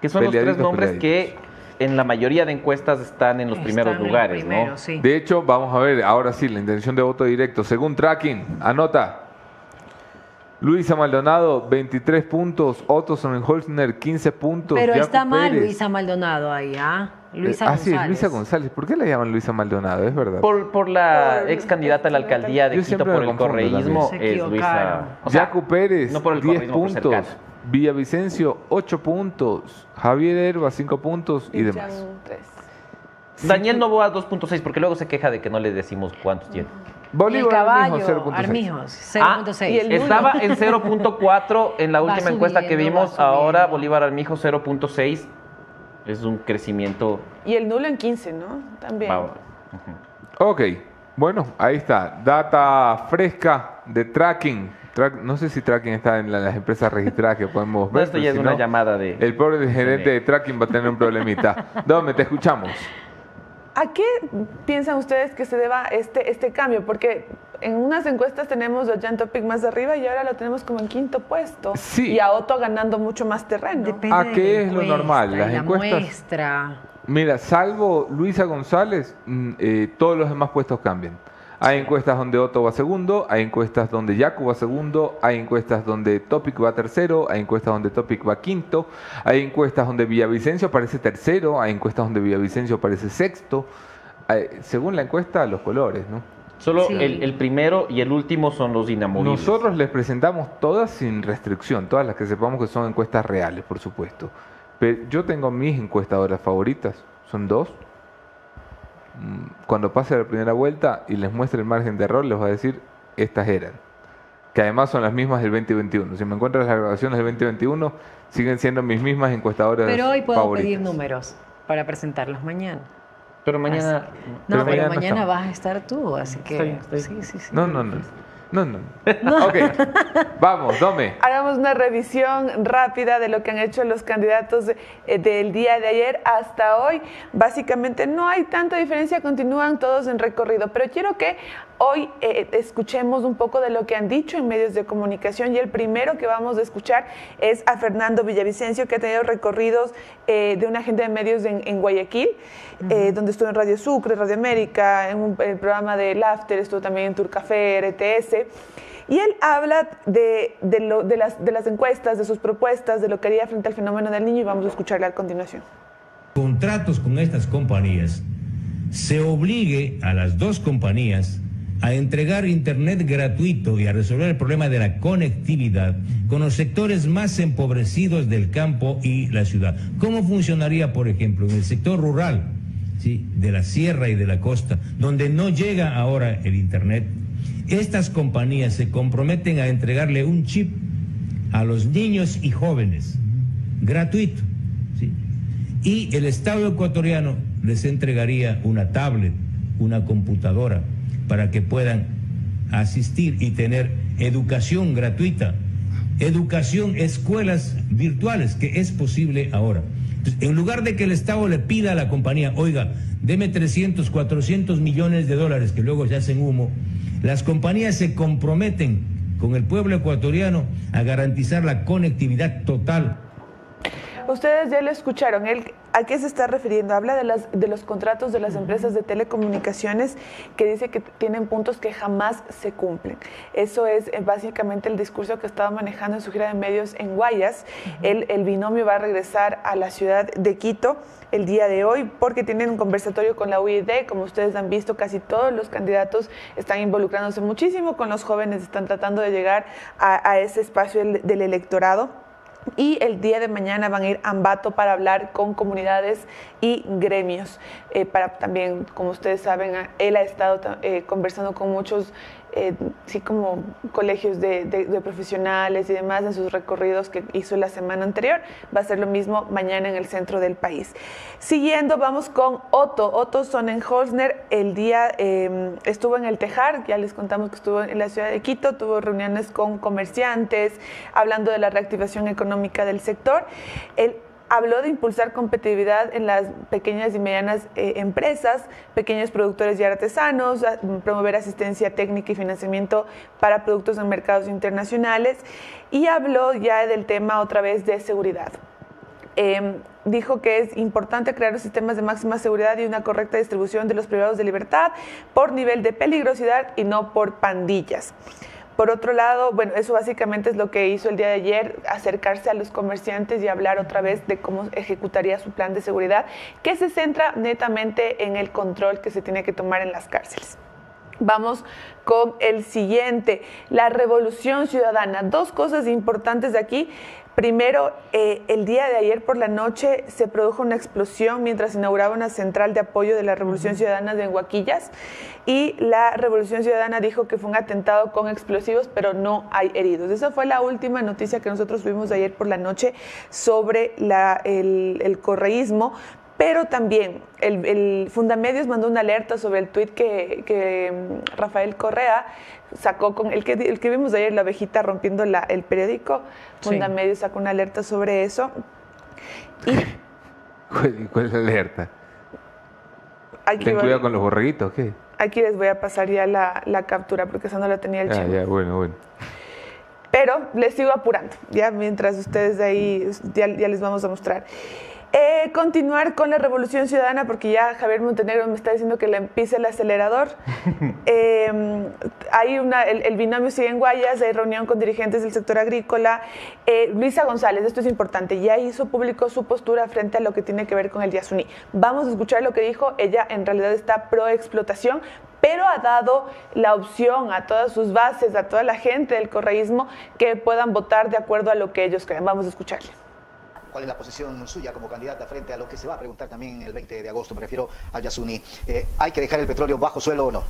Que son los tres Peleaditos, nombres que en la mayoría de encuestas están en los Están primeros en lugares, primeros, ¿no? sí. De hecho, vamos a ver, ahora sí, la intención de voto directo. Según tracking, anota. Luisa Maldonado, 23 puntos. Otto Sonnenholzner, 15 puntos. Pero Jaco está mal Pérez. Luisa Maldonado ahí, ¿ah? Luisa Eh, ah, sí, González. es Luisa González. ¿Por qué la llaman Luisa Maldonado? Es verdad. Por, por la Por- ex candidata a la alcaldía de Yo Quito siempre por el correísmo es Luisa. o sea, Jaco Pérez, no por el 10 correísmo, por puntos. Villavicencio, 8 puntos. Javier Herba, 5 puntos y demás. Daniel Novoa 2.6, porque luego se queja de que no le decimos cuántos tiene. Bolívar caballo, Armijo, 0.6. Armijos, Ah, 0.6. y el nulo. Estaba en 0.4 en la última encuesta que vimos, ahora. Bolívar Armijo 0.6. Es un crecimiento. Y el nulo en 15, ¿no? También. Wow. Ok, bueno, ahí está. Data fresca de tracking. Track- no sé si tracking está en la- las empresas registradas que podemos [LAUGHS] No, ver. esto pero ya es si una no, llamada de. El pobre gerente de tracking va a tener un problemita. Dome, te escuchamos. ¿A qué piensan ustedes que se deba este, este cambio? Porque en unas encuestas tenemos a Jan Topic más arriba y ahora lo tenemos como en quinto puesto. Sí. Y a Otto ganando mucho más terreno. Depende ¿A qué es lo normal? Las la encuestas- muestra. Mira, salvo Luisa González, mm, eh, todos los demás puestos cambian. Hay encuestas donde Otto va segundo, hay encuestas donde Yaku va segundo, hay encuestas donde Topic va tercero, hay encuestas donde Topic va quinto, hay encuestas donde Villavicencio aparece tercero, hay encuestas donde Villavicencio aparece sexto. Hay- según la encuesta, los colores, ¿no? Solo Sí. el, el primero y el último son los inamovibles. Nosotros les presentamos todas sin restricción, todas las que sepamos que son encuestas reales, por supuesto. Pero yo tengo mis encuestadoras favoritas, son dos. Mm, Cuando pase la primera vuelta y les muestre el margen de error, les voy a decir, estas eran. Que además son las mismas del 2021. Si me encuentras las grabaciones del 2021, siguen siendo mis mismas encuestadoras Pero hoy puedo favoritas. pedir números para presentarlos mañana. Pero mañana. No, Pero pero, mañana vas a estar tú, así que sí, sí, sí. No, no, no. No, no. Ok. Vamos, Dome. Hagamos una revisión rápida de lo que han hecho los candidatos eh, del día de ayer hasta hoy. Básicamente no hay tanta diferencia, continúan todos en recorrido, pero quiero que hoy eh, escuchemos un poco de lo que han dicho en medios de comunicación y el primero que vamos a escuchar es a Fernando Villavicencio, que ha tenido recorridos eh, de una agente de medios en, en Guayaquil, eh, donde estuvo en Radio Sucre, Radio América, en un- el programa de After, estuvo también en Turcafé, RTS. Y él habla de, de lo- de las, de las encuestas, de sus propuestas, de lo que haría frente al fenómeno del niño y vamos a escucharle a continuación. contratos con estas compañías se obligue a las dos compañías a entregar Internet gratuito y a resolver el problema de la conectividad con los sectores más empobrecidos del campo y la ciudad. ¿Cómo funcionaría, por ejemplo, en el sector rural, ¿sí? de la sierra y de la costa, donde no llega ahora el Internet? Estas compañías se comprometen a entregarle un chip a los niños y jóvenes, gratuito. ¿sí? Y el Estado ecuatoriano les entregaría una tablet, una computadora, para que puedan asistir y tener educación gratuita, educación, escuelas virtuales, que es posible ahora. En lugar de que el Estado le pida a la compañía, oiga, deme 300, 400 millones de dólares, que luego se hacen humo, las compañías se comprometen con el pueblo ecuatoriano a garantizar la conectividad total. Ustedes ya lo escucharon. Él, ¿A qué se está refiriendo? Habla de, las, de los contratos de las empresas de telecomunicaciones que dice que tienen puntos que jamás se cumplen. Eso es eh, básicamente el discurso que estaba manejando en su gira de medios en Guayas. el, el binomio va a regresar a la ciudad de Quito el día de hoy porque tienen un conversatorio con la UID. Como ustedes han visto, casi todos los candidatos están involucrándose muchísimo con los jóvenes, están tratando de llegar a, a ese espacio del, del electorado y el día de mañana van a ir a Ambato para hablar con comunidades y gremios. Eh, para también, como ustedes saben, él ha estado eh, conversando con muchos eh, sí como colegios de, profesionales y demás en sus recorridos que hizo la semana anterior. Va a ser lo mismo mañana en el centro del país. Siguiendo, vamos con Otto. Otto Sonnenholzner el día eh, estuvo en el Tejar, ya les contamos que estuvo en la ciudad de Quito, tuvo reuniones con comerciantes, hablando de la reactivación económica del sector. El, habló de impulsar competitividad en las pequeñas y medianas eh, empresas, pequeños productores y artesanos, promover asistencia técnica y financiamiento para productos en mercados internacionales y habló ya del tema otra vez de seguridad. Eh, dijo que es importante crear sistemas de máxima seguridad y una correcta distribución de los privados de libertad por nivel de peligrosidad y no por pandillas. Por otro lado, bueno, eso básicamente es lo que hizo el día de ayer, acercarse a los comerciantes y hablar otra vez de cómo ejecutaría su plan de seguridad, que se centra netamente en el control que se tiene que tomar en las cárceles. Vamos con el siguiente, la revolución ciudadana. Dos cosas importantes de aquí. Primero, eh, el día de ayer por la noche se produjo una explosión mientras inauguraba una central de apoyo de la Revolución Ciudadana de Huaquillas y la Revolución Ciudadana dijo que fue un atentado con explosivos, pero no hay heridos. Esa fue la última noticia que nosotros vimos ayer por la noche sobre la, el, el correísmo, pero también el, el, Fundamedios mandó una alerta sobre el tuit que, que, Rafael Correa sacó con el que, el que vimos ayer, la abejita rompiendo la, el periódico. Fundamedios sí. sacó una alerta sobre eso. [LAUGHS] Y, ¿Cuál, ¿Cuál, es la alerta? ¿Ten cuidado con los borreguitos qué? Aquí les voy a pasar ya la, la captura porque esa no la tenía el ah, chico. ya, bueno, bueno. Pero les sigo apurando, ya mientras ustedes de ahí ya, ya les vamos a mostrar. Eh, continuar con la revolución ciudadana, porque ya Javier Montenegro me está diciendo que le empiece el acelerador. [LAUGHS] eh, hay una, el, el, binomio sigue en Guayas, hay reunión con dirigentes del sector agrícola. Eh, Luisa González, esto es importante, ya hizo público su postura frente a lo que tiene que ver con el Yasuní. Vamos a escuchar lo que dijo. Ella en realidad está pro explotación, pero ha dado la opción a todas sus bases, a toda la gente del correísmo, que puedan votar de acuerdo a lo que ellos creen. Vamos a escucharle cuál es la posición suya como candidata frente a lo que se va a preguntar también el 20 de agosto, me refiero al Yasuní. Eh, ¿Hay que dejar el petróleo bajo suelo o no?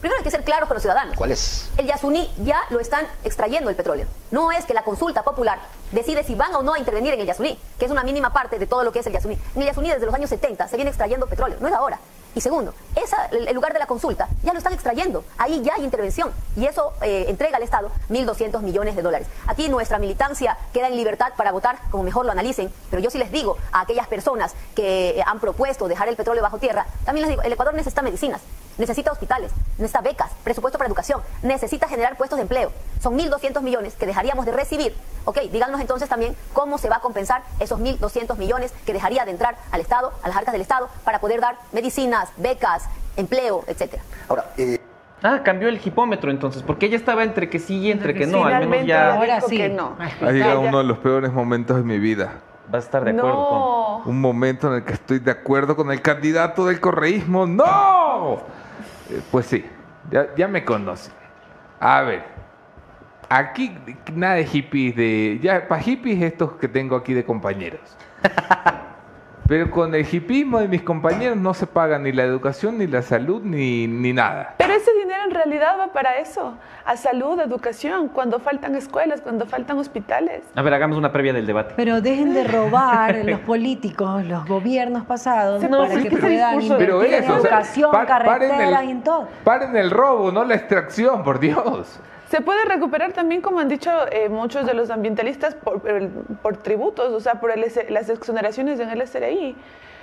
Primero hay que ser claros con los ciudadanos. ¿Cuál es? El Yasuní ya lo están extrayendo el petróleo. No es que la consulta popular decide si van o no a intervenir en el Yasuní, que es una mínima parte de todo lo que es el Yasuní. En el Yasuní desde los años 70 se viene extrayendo petróleo, no es ahora. Y segundo, esa, el lugar de la consulta ya lo están extrayendo. Ahí ya hay intervención. Y eso eh, entrega al Estado 1.200 millones de dólares. Aquí nuestra militancia queda en libertad para votar como mejor lo analicen. Pero yo sí les digo a aquellas personas que eh, han propuesto dejar el petróleo bajo tierra, también les digo, el Ecuador necesita medicinas, necesita hospitales, necesita becas, presupuesto para educación, necesita generar puestos de empleo. Son 1.200 millones que dejaríamos de recibir. Ok, díganos entonces también cómo se va a compensar esos 1.200 millones que dejaría de entrar al Estado, a las arcas del Estado, para poder dar medicinas, becas, empleo, etcétera. Ahora, eh... Ah, cambió el hipómetro entonces, porque ella estaba entre que sí y entre que no, al menos ya... Ahora sí. Que no. Ha llegado uno de los peores momentos de mi vida. Va a estar de acuerdo no. Un momento en el que estoy de acuerdo con el candidato del correísmo. ¡No! Eh, pues sí, ya, me conocen. A ver, aquí nada de hippies de... Ya, para hippies estos que tengo aquí de compañeros. [LAUGHS] Pero con el hipismo de mis compañeros no se paga ni la educación, ni la salud, ni, ni nada. Pero ese dinero en realidad va para eso, a salud, educación, cuando faltan escuelas, cuando faltan hospitales. A ver, hagamos una previa del debate. Pero dejen de robar los políticos, los gobiernos pasados, No, para que puedan en eso, o sea, educación, paren carreteras el- y en todo. Paren el robo, no la extracción, por Dios. Se puede recuperar también, como han dicho eh, muchos de los ambientalistas, por, por tributos, o sea, por el las exoneraciones en el SRI.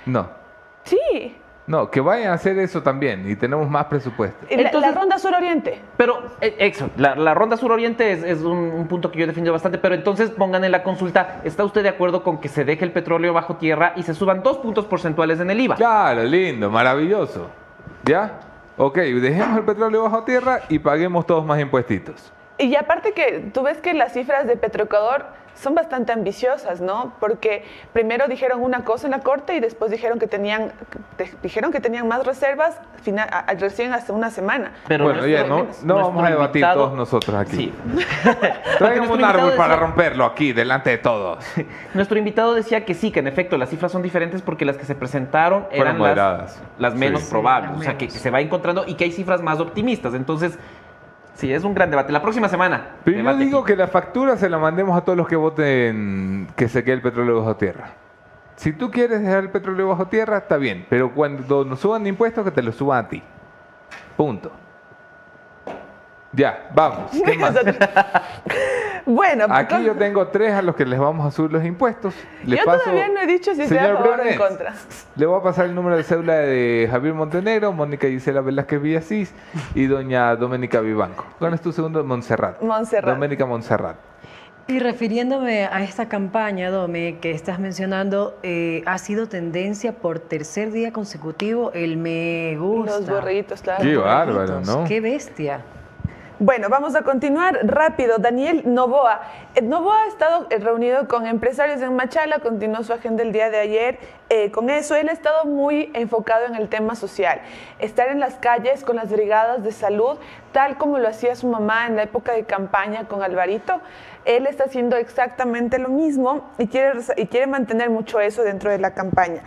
No, Sí, no, que vayan a hacer eso también y tenemos más presupuesto. Y la, la Entonces- ronda sur-oriente. Pero, eh, eso, la, la ronda suroriente es, es un, un punto que yo he defendido bastante, pero entonces pongan en la consulta, ¿está usted de acuerdo con que se deje el petróleo bajo tierra y se suban dos puntos porcentuales en el IVA? Claro, lindo, maravilloso. ¿Ya? Ok, dejemos el petróleo bajo tierra y paguemos todos más impuestitos. Y aparte que tú ves que las cifras de Petroecuador son bastante ambiciosas, ¿no? Porque primero dijeron una cosa en la corte y después dijeron que tenían, te- dijeron que tenían más reservas fina- a- a- recién hace una semana. Pero bueno, ya no, vamos a debatir invitado- todos nosotros aquí. Sí. [LAUGHS] Traigan nuestro un árbol invitado para decía- romperlo aquí, delante de todos. [LAUGHS] Nuestro invitado decía que sí, que en efecto las cifras son diferentes porque las que se presentaron Fueron eran las, moderadas. las menos Sí. probables, las o sea, que se va encontrando y que hay cifras más optimistas. Entonces, sí, es un gran debate. La próxima semana. Pero yo digo aquí. que la factura se la mandemos a todos los que voten que se quede el petróleo bajo tierra. Si tú quieres dejar el petróleo bajo tierra, está bien. Pero cuando nos suban impuestos, que te lo suban a ti. Punto. Ya, vamos. ¿Qué más? [LAUGHS] Bueno, Aquí pues, yo tengo tres a los que les vamos a subir los impuestos. Yo paso- todavía no he dicho si estoy a favor o en contra. Le voy a pasar el número de cédula de Javier Montenegro, Mónica Gisela Velázquez Villasís y doña Doménica Vivanco. ¿Cuál es tu segundo? Montserrat. Montserrat. Doménica Montserrat. Y refiriéndome a esta campaña, Dome, que estás mencionando, eh, ha sido tendencia por tercer día consecutivo el me gusta. Los borreguitos, claro. Qué bárbaro, ¿no? Qué bestia. Bueno, vamos a continuar rápido. Daniel Novoa. Eh, Novoa ha estado eh, reunido con empresarios en Machala, continuó su agenda el día de ayer. Eh, con eso, él ha estado muy enfocado en el tema social. Estar en las calles con las brigadas de salud, tal como lo hacía su mamá en la época de campaña con Alvarito. Él está haciendo exactamente lo mismo y quiere, y quiere mantener mucho eso dentro de la campaña.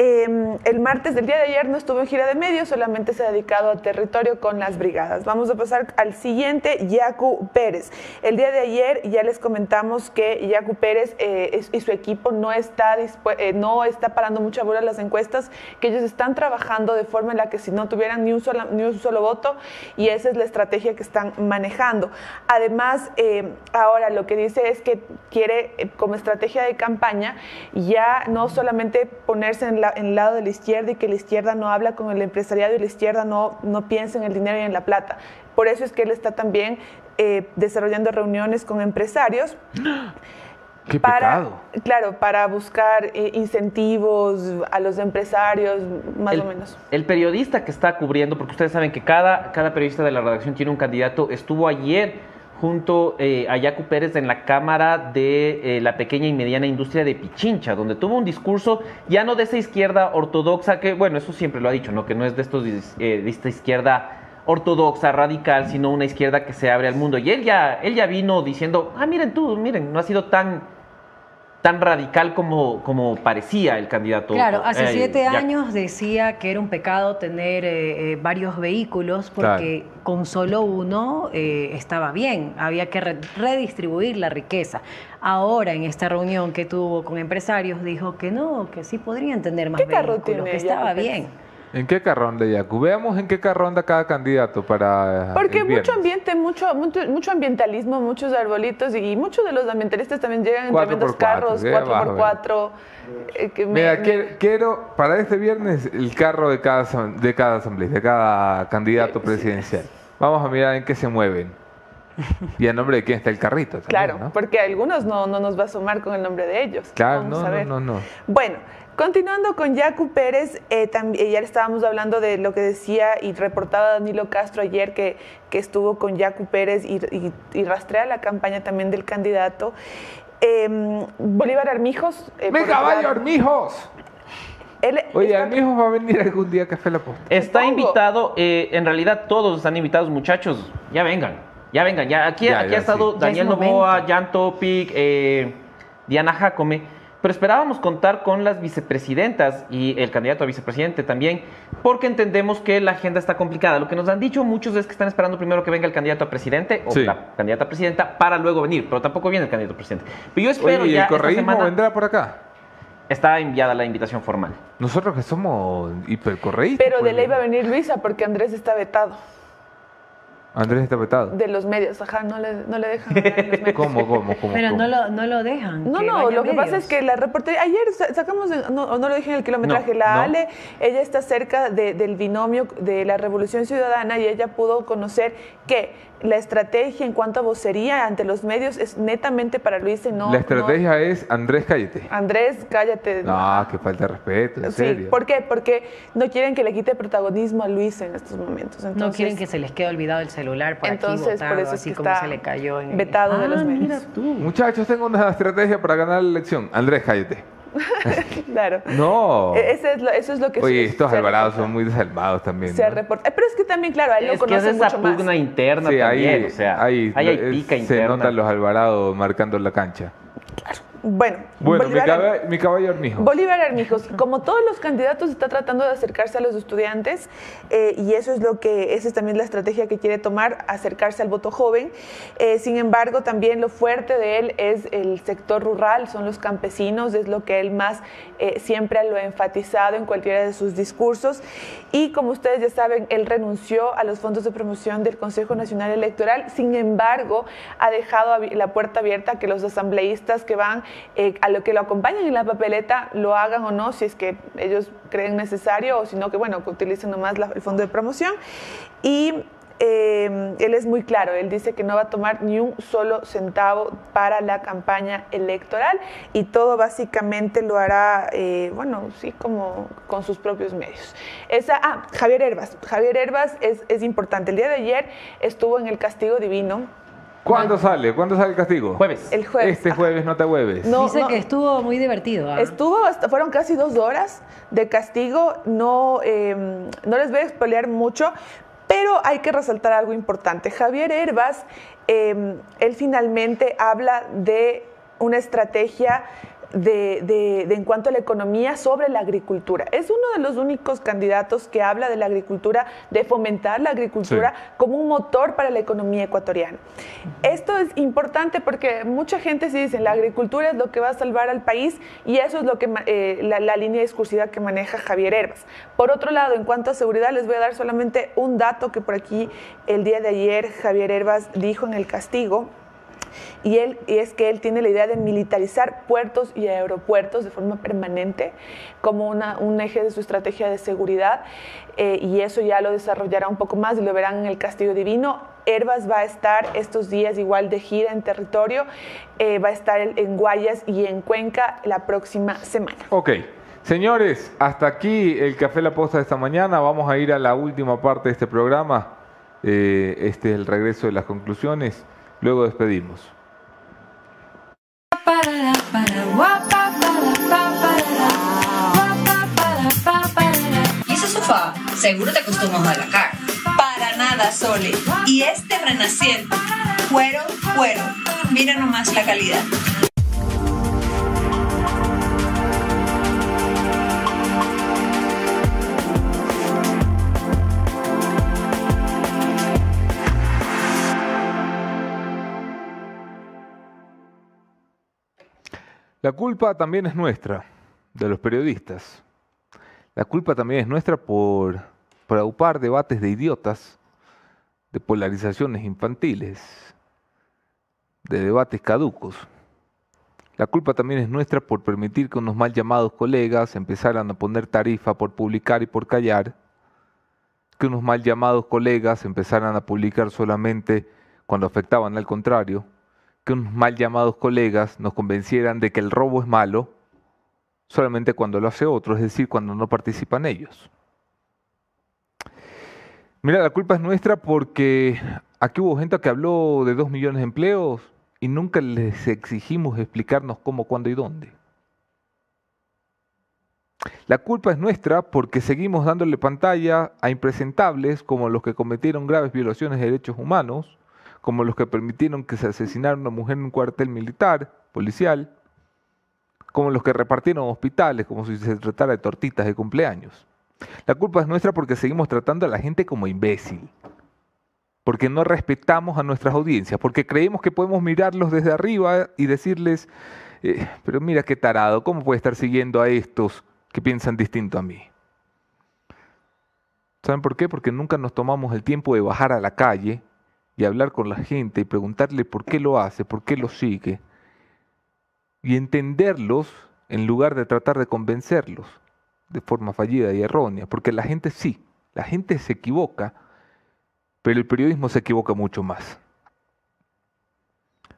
Eh, el martes del día de ayer no estuvo en gira de medios, solamente se ha dedicado a territorio con las brigadas. Vamos a pasar al siguiente, Yacu Pérez. El día de ayer ya les comentamos que Yacu Pérez eh, y su equipo no está, eh, no está parando mucha bola en las encuestas, que ellos están trabajando de forma en la que si no tuvieran ni un solo, ni un solo voto, y esa es la estrategia que están manejando. Además, eh, ahora lo que dice es que quiere, eh, como estrategia de campaña, ya no solamente ponerse en, la- en el lado de la izquierda y que la izquierda no habla con el empresariado y la izquierda no, no piensa en el dinero y en la plata. Por eso es que él está también eh, desarrollando reuniones con empresarios [GASPS] Qué para, pecado. claro, para buscar eh, incentivos a los empresarios, más el, o menos. el periodista que está cubriendo, porque ustedes saben que cada, cada periodista de la redacción tiene un candidato, estuvo ayer junto eh, a Yacu Pérez en la Cámara de eh, la Pequeña y Mediana Industria de Pichincha, donde tuvo un discurso ya no de esa izquierda ortodoxa, que bueno, eso siempre lo ha dicho, ¿no? que no es de, estos, eh, de esta izquierda ortodoxa, radical, sino una izquierda que se abre al mundo. Y él ya, él ya vino diciendo, ah, miren tú, miren, no ha sido tan tan radical como, como parecía el candidato. Claro, hace eh, siete años decía que era un pecado tener eh, eh, varios vehículos porque con solo uno eh, estaba bien, había que re- redistribuir la riqueza. Ahora en esta reunión que tuvo con empresarios dijo que no, que sí podrían tener más ¿Qué carro vehículos, tiene que estaba bien. ¿En qué carro anda Yacu? Veamos en qué carro anda cada candidato para. Porque el mucho ambiente, mucho, mucho, mucho ambientalismo, muchos arbolitos y muchos de los ambientalistas también llegan en tremendos carros, qué 4x4. eh, Mira, me- quiero, quiero para este viernes el carro de cada, de cada asamblea, de cada candidato presidencial. Vamos a mirar en qué se mueven. Y a nombre de quién está el carrito. también, Claro, ¿no? porque a algunos no, no nos va a sumar con el nombre de ellos. Claro, Vamos no, a no, ver. no, no. Bueno, continuando con Yacu Pérez, eh, también ya estábamos hablando de lo que decía y reportaba Danilo Castro ayer que, que estuvo con Yacu Pérez y, y- y rastrea la campaña también del candidato. Em, Bolívar Armijos. eh, ¡Mi por otro caballo Armijos! él Oye, Armijos va a venir algún día a Café La Posta. Está invitado, eh, en realidad todos están invitados, muchachos. Ya vengan, ya vengan. Ya, aquí Ya, aquí ya, ha estado sí. Daniel Novoa, Jan Topic, eh, Diana Jacome. Pero esperábamos contar con las vicepresidentas y el candidato a vicepresidente también, porque entendemos que la agenda está complicada. Lo que nos han dicho muchos es que están esperando primero que venga el candidato a presidente o Sí. la candidata a presidenta para luego venir, pero tampoco viene el candidato a presidente. Pero yo espero Oye, ¿y ya el esta correísmo semana- vendrá por acá? Está enviada la invitación formal. Nosotros que somos hipercorreístas. Pero de pues, ley va a venir Luisa porque Andrés está vetado Andrés está vetado. de los medios. Ajá, no le, no le dejan [LAUGHS] hablar en los medios. ¿Cómo, cómo, cómo? Pero cómo? no lo, no lo dejan. No, no, lo que pasa es que la reportería, ayer sa- sacamos, no, o no lo dije en el kilometraje, No, la no. Ale, ella está cerca de- del binomio de la Revolución Ciudadana y ella pudo conocer que la estrategia en cuanto a vocería ante los medios es netamente para Luis y no... La estrategia es Andrés, cállate. no- Andrés, cállate. No, que falta de respeto, en Sí, serio. ¿por qué? Porque no quieren que le quite protagonismo a Luis en estos momentos. no quieren que se les quede olvidado el celular por Entonces, aquí por eso es así que como está se le cayó en el- vetado de Ah, los medios. mira tú. Muchachos, tengo una estrategia para ganar la elección. Andrés, cállate. [LAUGHS] Claro. No. E- ese es lo- eso es lo que Oye, se- estos se alvarados reporta. son muy desalmados también. Se ¿no? reporta. Eh, Pero es que también, claro, a él lo Es que es esa mucho más. pugna interna Sí, también, ahí, o sea, ahí, ahí hay es- pica se interna. notan los alvarados marcando la cancha. Bueno, Bueno, mi, Bolívar- mi caballo Armijo. Bolívar Armijos, [LAUGHS] como todos los candidatos, está tratando de acercarse a los estudiantes eh, y eso es lo que, esa es también la estrategia que quiere tomar, acercarse al voto joven. Eh, sin embargo, también lo fuerte de él es el sector rural, son los campesinos, es lo que él más eh, siempre lo ha enfatizado en cualquiera de sus discursos. Y como ustedes ya saben, él renunció a los fondos de promoción del Consejo Nacional Electoral, sin embargo, ha dejado la puerta abierta a que los asambleístas que van eh, a lo que lo acompañen en la papeleta lo hagan o no, si es que ellos creen necesario o si no, que bueno, que utilicen nomás el fondo de promoción. Y eh, él es muy claro, él dice que no va a tomar ni un solo centavo para la campaña electoral y todo básicamente lo hará, eh, bueno, sí, como con sus propios medios. Esa, ah, Javier Herbas. Javier Herbas es, es importante. El día de ayer estuvo en el Castigo Divino. ¿Cuándo sale? ¿Cuándo sale el castigo? Jueves. El jueves. Este jueves no te hueves. No, Dice no. que estuvo muy divertido. ¿ah? Estuvo, hasta, fueron casi dos horas de castigo, no, eh, no les voy a expoliar mucho, pero hay que resaltar algo importante. Javier Herbas, eh, él finalmente habla de una estrategia de, de- de en cuanto a la economía sobre la agricultura. Es uno de los únicos candidatos que habla de la agricultura, de fomentar la agricultura como un motor para la economía ecuatoriana. Esto es importante porque mucha gente sí dice, la agricultura es lo que va a salvar al país y eso es lo que eh, la, la línea discursiva que maneja Javier Herbas. Por otro lado, en cuanto a seguridad, les voy a dar solamente un dato que por aquí el día de ayer Javier Herbas dijo en el castigo. Y, él, y es que él tiene la idea de militarizar puertos y aeropuertos de forma permanente como un eje de su estrategia de seguridad eh, y eso ya lo desarrollará un poco más y lo verán en el Castillo Divino. Herbas va a estar estos días igual de gira en territorio, eh, va a estar en- en Guayas y en Cuenca la próxima semana. Ok. Señores, hasta aquí el Café La Posta de esta mañana. Vamos a ir a la última parte de este programa. Eh, este es el regreso de las conclusiones. Luego despedimos. ¿Y ese sofá? Seguro te costó un ojo de la cara. Para nada, Sole. Y este renaciente. Cuero, cuero. Mira nomás la calidad. La culpa también es nuestra, de los periodistas. La culpa también es nuestra por, por aupar debates de idiotas, de polarizaciones infantiles, de debates caducos. La culpa también es nuestra por permitir que unos mal llamados colegas empezaran a poner tarifa por publicar y por callar, que unos mal llamados colegas empezaran a publicar solamente cuando afectaban al contrario, que unos mal llamados colegas nos convencieran de que el robo es malo solamente cuando lo hace otro, es decir, cuando no participan ellos. Mira, la culpa es nuestra porque aquí hubo gente que habló de dos millones de empleos y nunca les exigimos explicarnos cómo, cuándo y dónde. La culpa es nuestra porque seguimos dándole pantalla a impresentables como los que cometieron graves violaciones de derechos humanos, como los que permitieron que se asesinara una mujer en un cuartel militar, policial, como los que repartieron hospitales como si se tratara de tortitas de cumpleaños. La culpa es nuestra porque seguimos tratando a la gente como imbécil, porque no respetamos a nuestras audiencias, porque creemos que podemos mirarlos desde arriba y decirles, eh, pero mira qué tarado, ¿cómo puede estar siguiendo a estos que piensan distinto a mí? ¿Saben por qué? Porque nunca nos tomamos el tiempo de bajar a la calle y hablar con la gente y preguntarle por qué lo hace, por qué lo sigue, y entenderlos en lugar de tratar de convencerlos de forma fallida y errónea, porque la gente sí, la gente se equivoca, pero el periodismo se equivoca mucho más.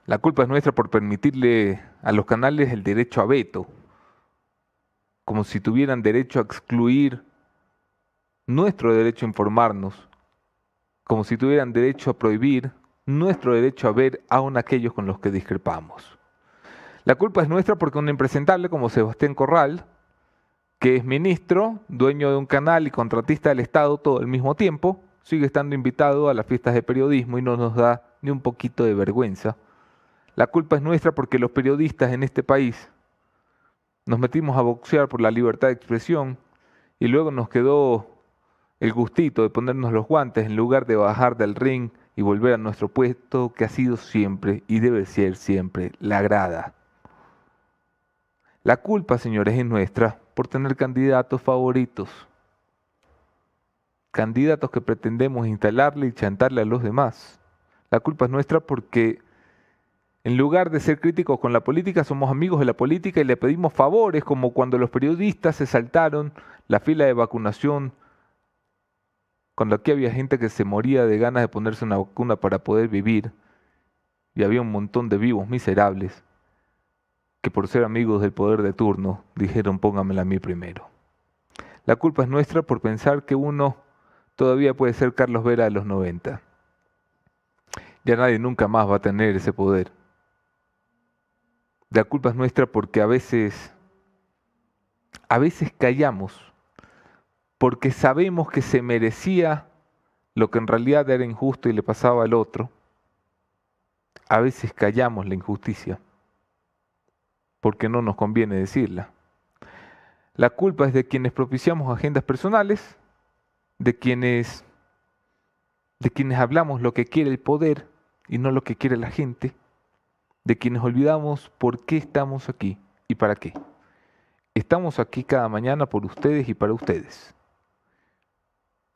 La culpa es nuestra por permitirle a los canales el derecho a veto, como si tuvieran derecho a excluir nuestro derecho a informarnos, como si tuvieran derecho a prohibir nuestro derecho a ver aún aquellos con los que discrepamos. La culpa es nuestra porque un impresentable como Sebastián Corral, que es ministro, dueño de un canal y contratista del Estado todo al mismo tiempo, sigue estando invitado a las fiestas de periodismo y no nos da ni un poquito de vergüenza. La culpa es nuestra porque los periodistas en este país nos metimos a boxear por la libertad de expresión y luego nos quedó el gustito de ponernos los guantes en lugar de bajar del ring y volver a nuestro puesto que ha sido siempre y debe ser siempre la grada. La culpa, señores, es nuestra por tener candidatos favoritos. Candidatos que pretendemos instalarle y chantarle a los demás. La culpa es nuestra porque en lugar de ser críticos con la política, somos amigos de la política y le pedimos favores, como cuando los periodistas se saltaron la fila de vacunación, cuando aquí había gente que se moría de ganas de ponerse una vacuna para poder vivir, y había un montón de vivos miserables que por ser amigos del poder de turno dijeron póngamela a mí primero. La culpa es nuestra por pensar que uno todavía puede ser Carlos Vera de los 90. Ya nadie nunca más va a tener ese poder. La culpa es nuestra porque a veces, a veces callamos, porque sabemos que se merecía lo que en realidad era injusto y le pasaba al otro. A veces callamos la injusticia porque no nos conviene decirla. La culpa es de quienes propiciamos agendas personales, de quienes de quienes hablamos lo que quiere el poder y no lo que quiere la gente, de quienes olvidamos por qué estamos aquí y para qué. Estamos aquí cada mañana por ustedes y para ustedes.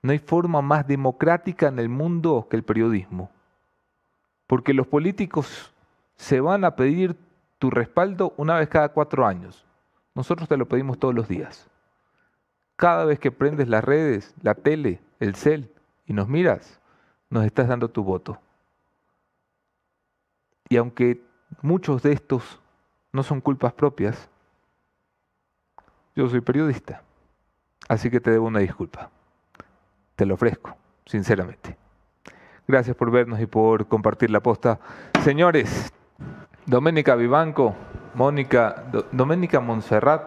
No hay forma más democrática en el mundo que el periodismo, porque los políticos se van a pedir tu respaldo una vez cada cuatro años. Nosotros te lo pedimos todos los días. Cada vez que prendes las redes, la tele, el cel y nos miras, nos estás dando tu voto. Y aunque muchos de estos no son culpas propias, yo soy periodista, así que te debo una disculpa. Te lo ofrezco, sinceramente. Gracias por vernos y por compartir la posta. Señores, Doménica Vivanco, Mónica, Doménica Montserrat,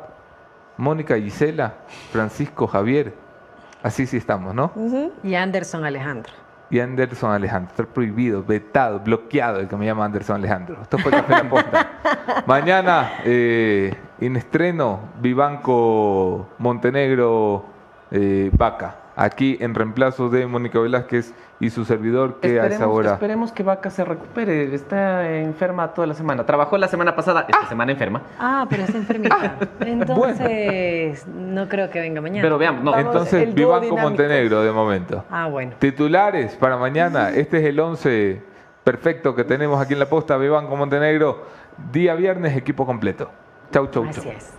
Mónica Gisela, Francisco Javier. Así sí estamos, ¿no? Y Anderson Alejandro. Y Anderson Alejandro. Está prohibido, vetado, bloqueado el que me llama Anderson Alejandro. Esto fue Café La Posta. [LAUGHS] Mañana, eh, en estreno, Vivanco Montenegro eh, Vaca. Aquí en reemplazo de Mónica Velázquez y su servidor que a esa hora. Esperemos que Vaca se recupere. Está enferma toda la semana. Trabajó la semana pasada, esta semana enferma. Ah, pero está enfermita. [LAUGHS] Entonces, no creo que venga mañana. Pero veamos, no. Entonces, Vivanco Montenegro de momento. Ah, bueno. Titulares para mañana. [LAUGHS] Este es el 11 perfecto que tenemos aquí en la posta. Vivanco Montenegro. Día viernes, equipo completo. Chau, chau, chau. Es.